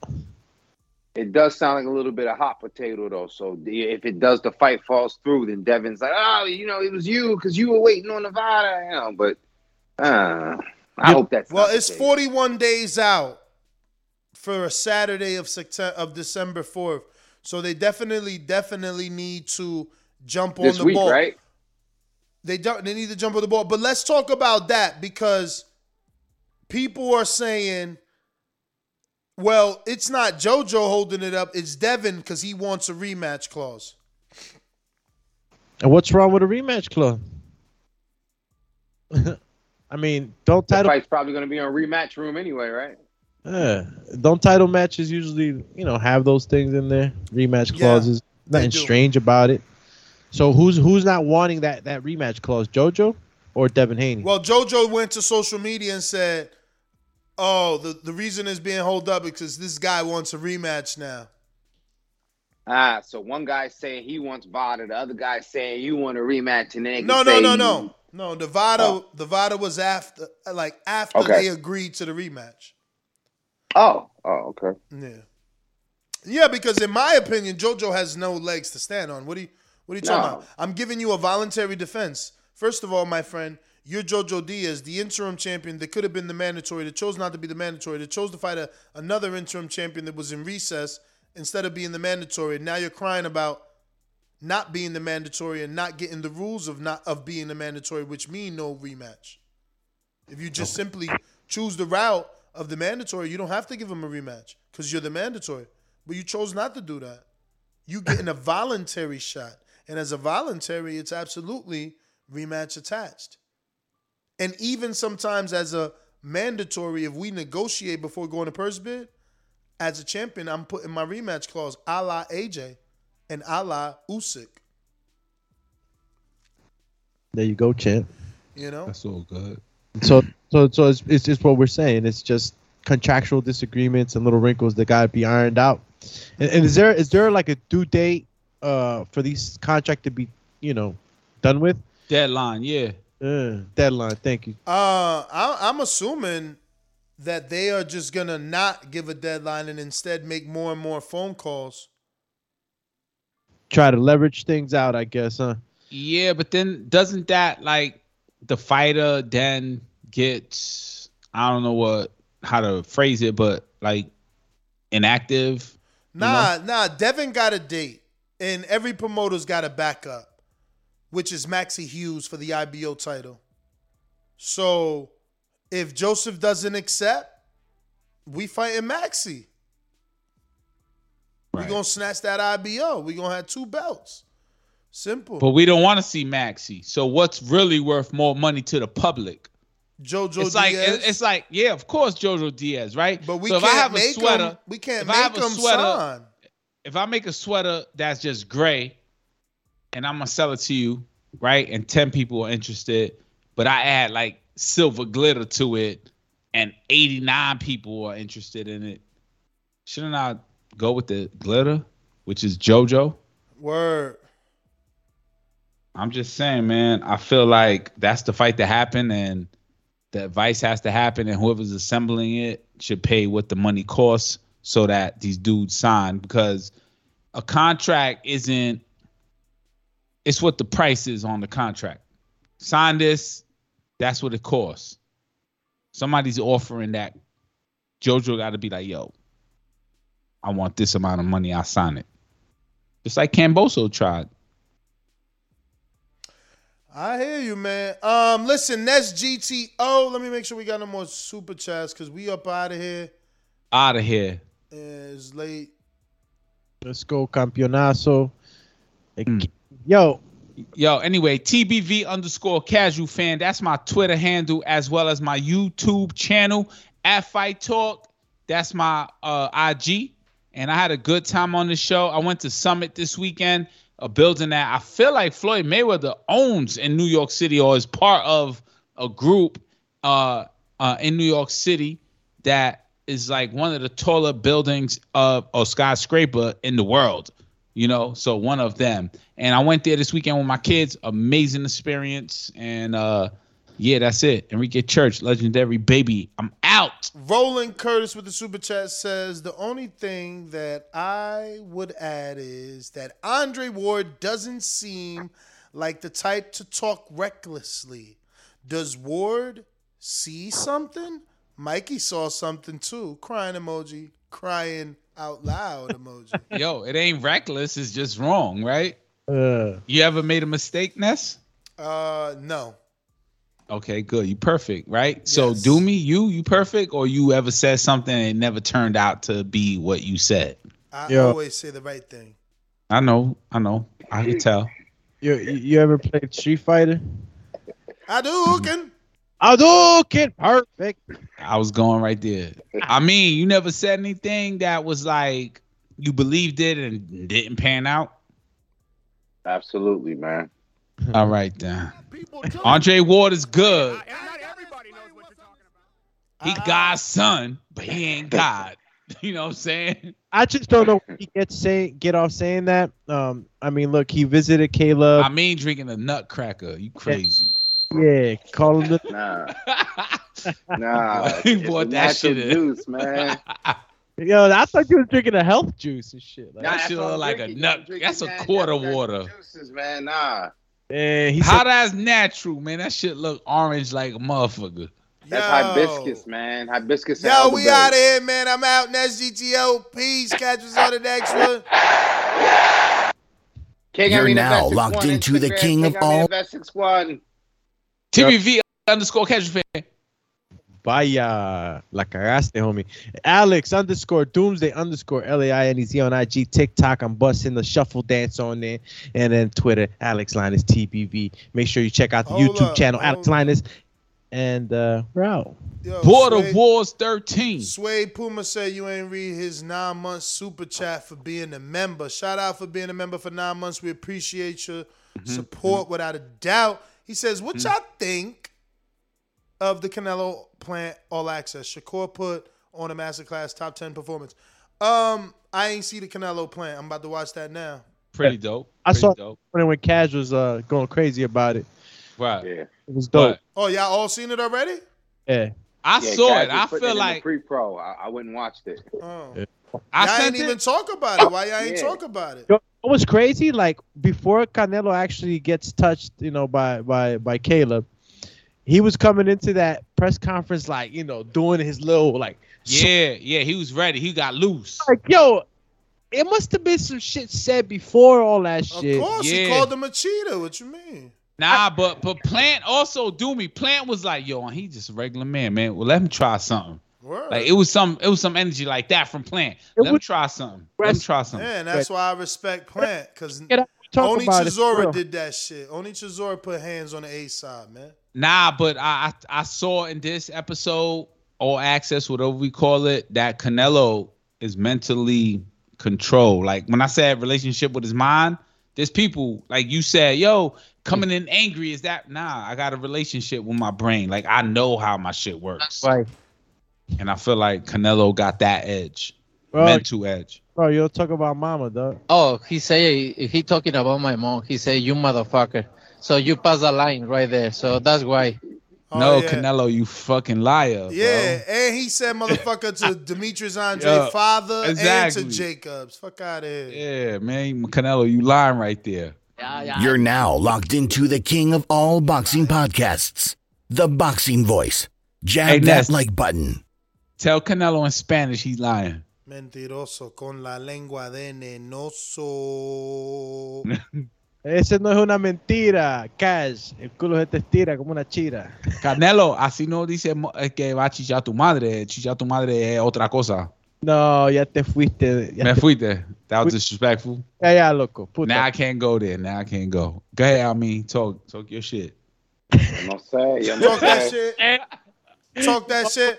It does sound like a little bit of hot potato, though. So if it does, the fight falls through, then Devin's like, oh, you know, it was you because you were waiting on Nevada. You know, but uh, I hope that's Well, it's case. 41 days out for a Saturday of September of December 4th. So they definitely, definitely need to jump on This the week, ball. right? They don't. They need to jump on the ball. But let's talk about that because people are saying, "Well, it's not JoJo holding it up. It's Devin because he wants a rematch clause." And what's wrong with a rematch clause? *laughs* I mean, don't The title fight's probably going to be on rematch room anyway, right? yeah, don't title matches usually you know have those things in there rematch Yeah, clauses. Nothing strange about it. So who's who's not wanting that that rematch clause? JoJo or Devin Haney? Well, JoJo went to social media and said, "Oh, the the reason it's being held up because this guy wants a rematch now." Ah, so one guy saying he wants VADA, the other guy saying you want a rematch, and then No, no, no, no, no. The VADA, Oh. the VADA was after, like after Okay. they agreed to the rematch. Oh, oh, okay. Yeah, yeah. Because in my opinion, JoJo has no legs to stand on. What are you, what are you talking No. about? I'm giving you a voluntary defense. First of all, my friend, you're JoJo Diaz, the interim champion that could have been the mandatory, that chose not to be the mandatory, that chose to fight a, another interim champion that was in recess instead of being the mandatory. Now you're crying about not being the mandatory and not getting the rules of not of being the mandatory, which mean no rematch. If you just simply choose the route of the mandatory, you don't have to give him a rematch because you're the mandatory. But you chose not to do that. You getting a voluntary shot, and as a voluntary, it's absolutely rematch attached. And even sometimes as a mandatory, if we negotiate before going to purse bid, as a champion, I'm putting my rematch clause a la AJ and a la Usyk. There you go, champ. You know, That's all good. So so so it's, it's just what we're saying. It's just contractual disagreements and little wrinkles that gotta be ironed out. And, and is there is there like a due date uh for these contract to be you know done with? Deadline, yeah. Uh, deadline. Thank you. Uh, I, I'm assuming that they are just gonna not give a deadline and instead make more and more phone calls. Try to leverage things out, I guess, huh? Yeah, but then doesn't that like the fighter then gets I don't know what how to phrase it, but like inactive. Nah, nah. Devin got a date, and every promoter's got a backup, which is Maxi Hughes for the IBO title. So, if Joseph doesn't accept, we fighting Maxie. We gonna snatch that IBO. We gonna have two belts. Simple. But we don't want to see Maxi. So what's really worth more money to the public? Jojo it's like Diaz. it- it's like yeah, of course Jojo Diaz, right? But we so if can't I have a make sweater, we can't if I have make a sweater, sign. if I make a sweater that's just gray, and I'm gonna sell it to you, right? And ten people are interested, but I add like silver glitter to it, and 89 people are interested in it. Shouldn't I go with the glitter, which is JoJo? Word. I'm just saying, man. I feel like that's the fight to happen, and the advice has to happen, and whoever's assembling it should pay what the money costs so that these dudes sign. Because a contract isn't. It's what the price is on the contract. Sign this. That's what it costs. Somebody's offering that. JoJo got to be like, yo, I want this amount of money. I sign it. Just like Kambosos tried. I hear you, man. Um, listen, that's GTO. Let me make sure we got no more super chats because we up out of here. Out of here. It's late. Let's go, campeonazo. Mm. Yo, Yo, anyway, TBV underscore casual fan. That's my Twitter handle as well as my YouTube channel at Fight Talk. That's my uh, IG. And I had a good time on the show. I went to Summit this weekend, a building that I feel like Floyd Mayweather owns in New York City or is part of a group uh, uh, in New York City that is like one of the taller buildings of or skyscraper in the world you know so one of them and i went there this weekend with my kids amazing experience and uh yeah that's it enrique church legendary baby i'm out Roland Curtis with the super chat says the only thing that I would add is that Andre Ward doesn't seem like the type to talk recklessly. Does Ward see something? Mikey saw something too. Crying emoji. Crying out loud emoji. *laughs* Yo, it ain't reckless. It's just wrong, right? Uh, You ever made a mistake, Ness? Uh, no. Okay, good. You perfect, right? So do me, you, you perfect, or you ever said something and it never turned out to be what you said? I Yo. always say the right thing. I know, I know. I can tell. you you ever played Street Fighter? I do, can. Hadouken, perfect. I was going right there. I mean, you never said anything that was like you believed it and didn't pan out. Absolutely, man. All right then. Andre Ward is good. He God's son, but he ain't God. *laughs* You know what I'm saying? I just don't know when he gets say get off saying that. Um, I mean, look, he visited Caleb. I mean, drinking a nutcracker. You crazy? Yeah, call him the. *laughs* Nah, *laughs* nah. He it's bought that natural shit in. juice, man. *laughs* Yo, I thought you was drinking a health juice and shit. Like, Nah, That that's shit look I'm like a nut. I'm That's a that quarter natural water. Juices, man. Nah. Yeah, he How said, that's natural, man? That shit look orange like a motherfucker. That's Yo. hibiscus, man. Hibiscus. and Yo, we out of here, man. I'm out. Next GTO. Peace. Catch us on the next one. King You're Arena now locked into the Instagram, king of King Arena all- Vet 61. TBV underscore casual fan. Vaya, la cagaste, homie. Alex underscore Doomsday underscore L A I N E Z on IG, TikTok. I'm busting the shuffle dance on there, and then Twitter, Alex Lainez TBV. Make sure you check out the Hold YouTube up, channel, Alex Lainez, and uh, we're out. Yo, Border Sway- Wars 13. Sway Puma said you ain't read his nine month super chat for being a member. Shout out for being a member for nine months. We appreciate your Mm-hmm, support without a doubt. He says, What y'all think of the Canelo Plant all access? Shakur put on a masterclass top 10 performance. Um, I ain't see the Canelo Plant. I'm about to watch that now. Pretty dope. I Pretty saw dope. when when Cash was uh, going crazy about it. Right. Yeah. It was dope. But Oh, y'all all seen it already? Yeah. I Yeah, saw Kaz it. I feel in the like pre-pro. I, I went and watched it. Oh. Yeah. I y'all sent ain't even it. talk about it. Why y'all ain't Yeah. talk about it? It was crazy? Like before Canelo actually gets touched, you know, by by by Caleb, he was coming into that press conference like, you know, doing his little like, Yeah, yeah, he was ready. He got loose. like yo, it must have been some shit said before all that shit. Of shit. course, he called him a cheater. What you mean? Nah, but but Plant also do me. Plant was like, yo, he just a regular man, man. Well, let him try something. Word. Like it was some it was some energy like that from Plant. Let him was- try something. Let him try something. Man, that's why I respect Plant because Get up, only about Chisora did that shit. Only Chisora put hands on the A side, man. Nah, but I, I I saw in this episode, all access, whatever we call it, that Canelo is mentally controlled. Like when I said relationship with his mind, there's people like you said, yo, coming in angry is that nah, I got a relationship with my brain. Like I know how my shit works. Right. And I feel like Canelo got that edge. Bro, mental edge. bro, you don't talk about mama, dog. Oh, he say he talking about my mom. He say you motherfucker. So you pass the line right there. So that's why. Oh, no, yeah. Canelo, you fucking liar. Yeah, and he said motherfucker to *laughs* Demetrius Andre Yeah, father exactly. and to Jacobs. Fuck out of here. Yeah, man, Canelo, you lying right there. Yeah, yeah. You're now locked into the king of all boxing podcasts, the Boxing Voice. Jab Hey, that like button. Tell Canelo in Spanish he's lying. Mentiroso con la lengua de venenoso. *laughs* Ese no es una mentira, Cash. El culo se te estira como una chira. Canelo, así no dice eh, que va a chillar tu madre. Chillar tu madre es otra cosa. No, ya te fuiste. Ya, Me te- fuiste. That was disrespectful. ya, ya, loco. Puta. Now I can't go there. Now I can't go. Go ahead, I mean, talk, talk your shit. No sé, yo no Talk that sé. shit. Talk that shit.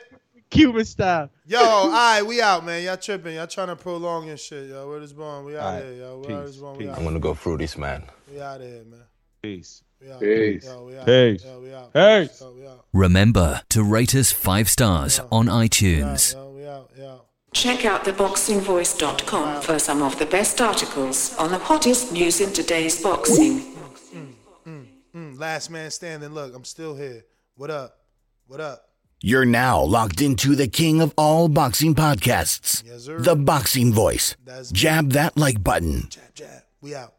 Cuban style. Yo, all right, we out, man. Y'all tripping. Y'all trying to prolong your shit, yo. Where this bone? We out All right. here, yo. Where Peace. this bone? We Peace. out. I'm gonna go fruities, man. We out here, man. Peace. Peace. Yo, we out. Peace. We out. Peace. We out. Remember to rate us five stars on We out, iTunes. yo, we out. We. Check out theboxingvoice.com for some of the best articles on the hottest news in today's boxing. Mm, mm, mm, mm last man standing. Look, I'm still here. What up? What up? You're now locked into the king of all boxing podcasts, Yes, the Boxing Voice. That's. Jab that like button. Jab, jab. We out.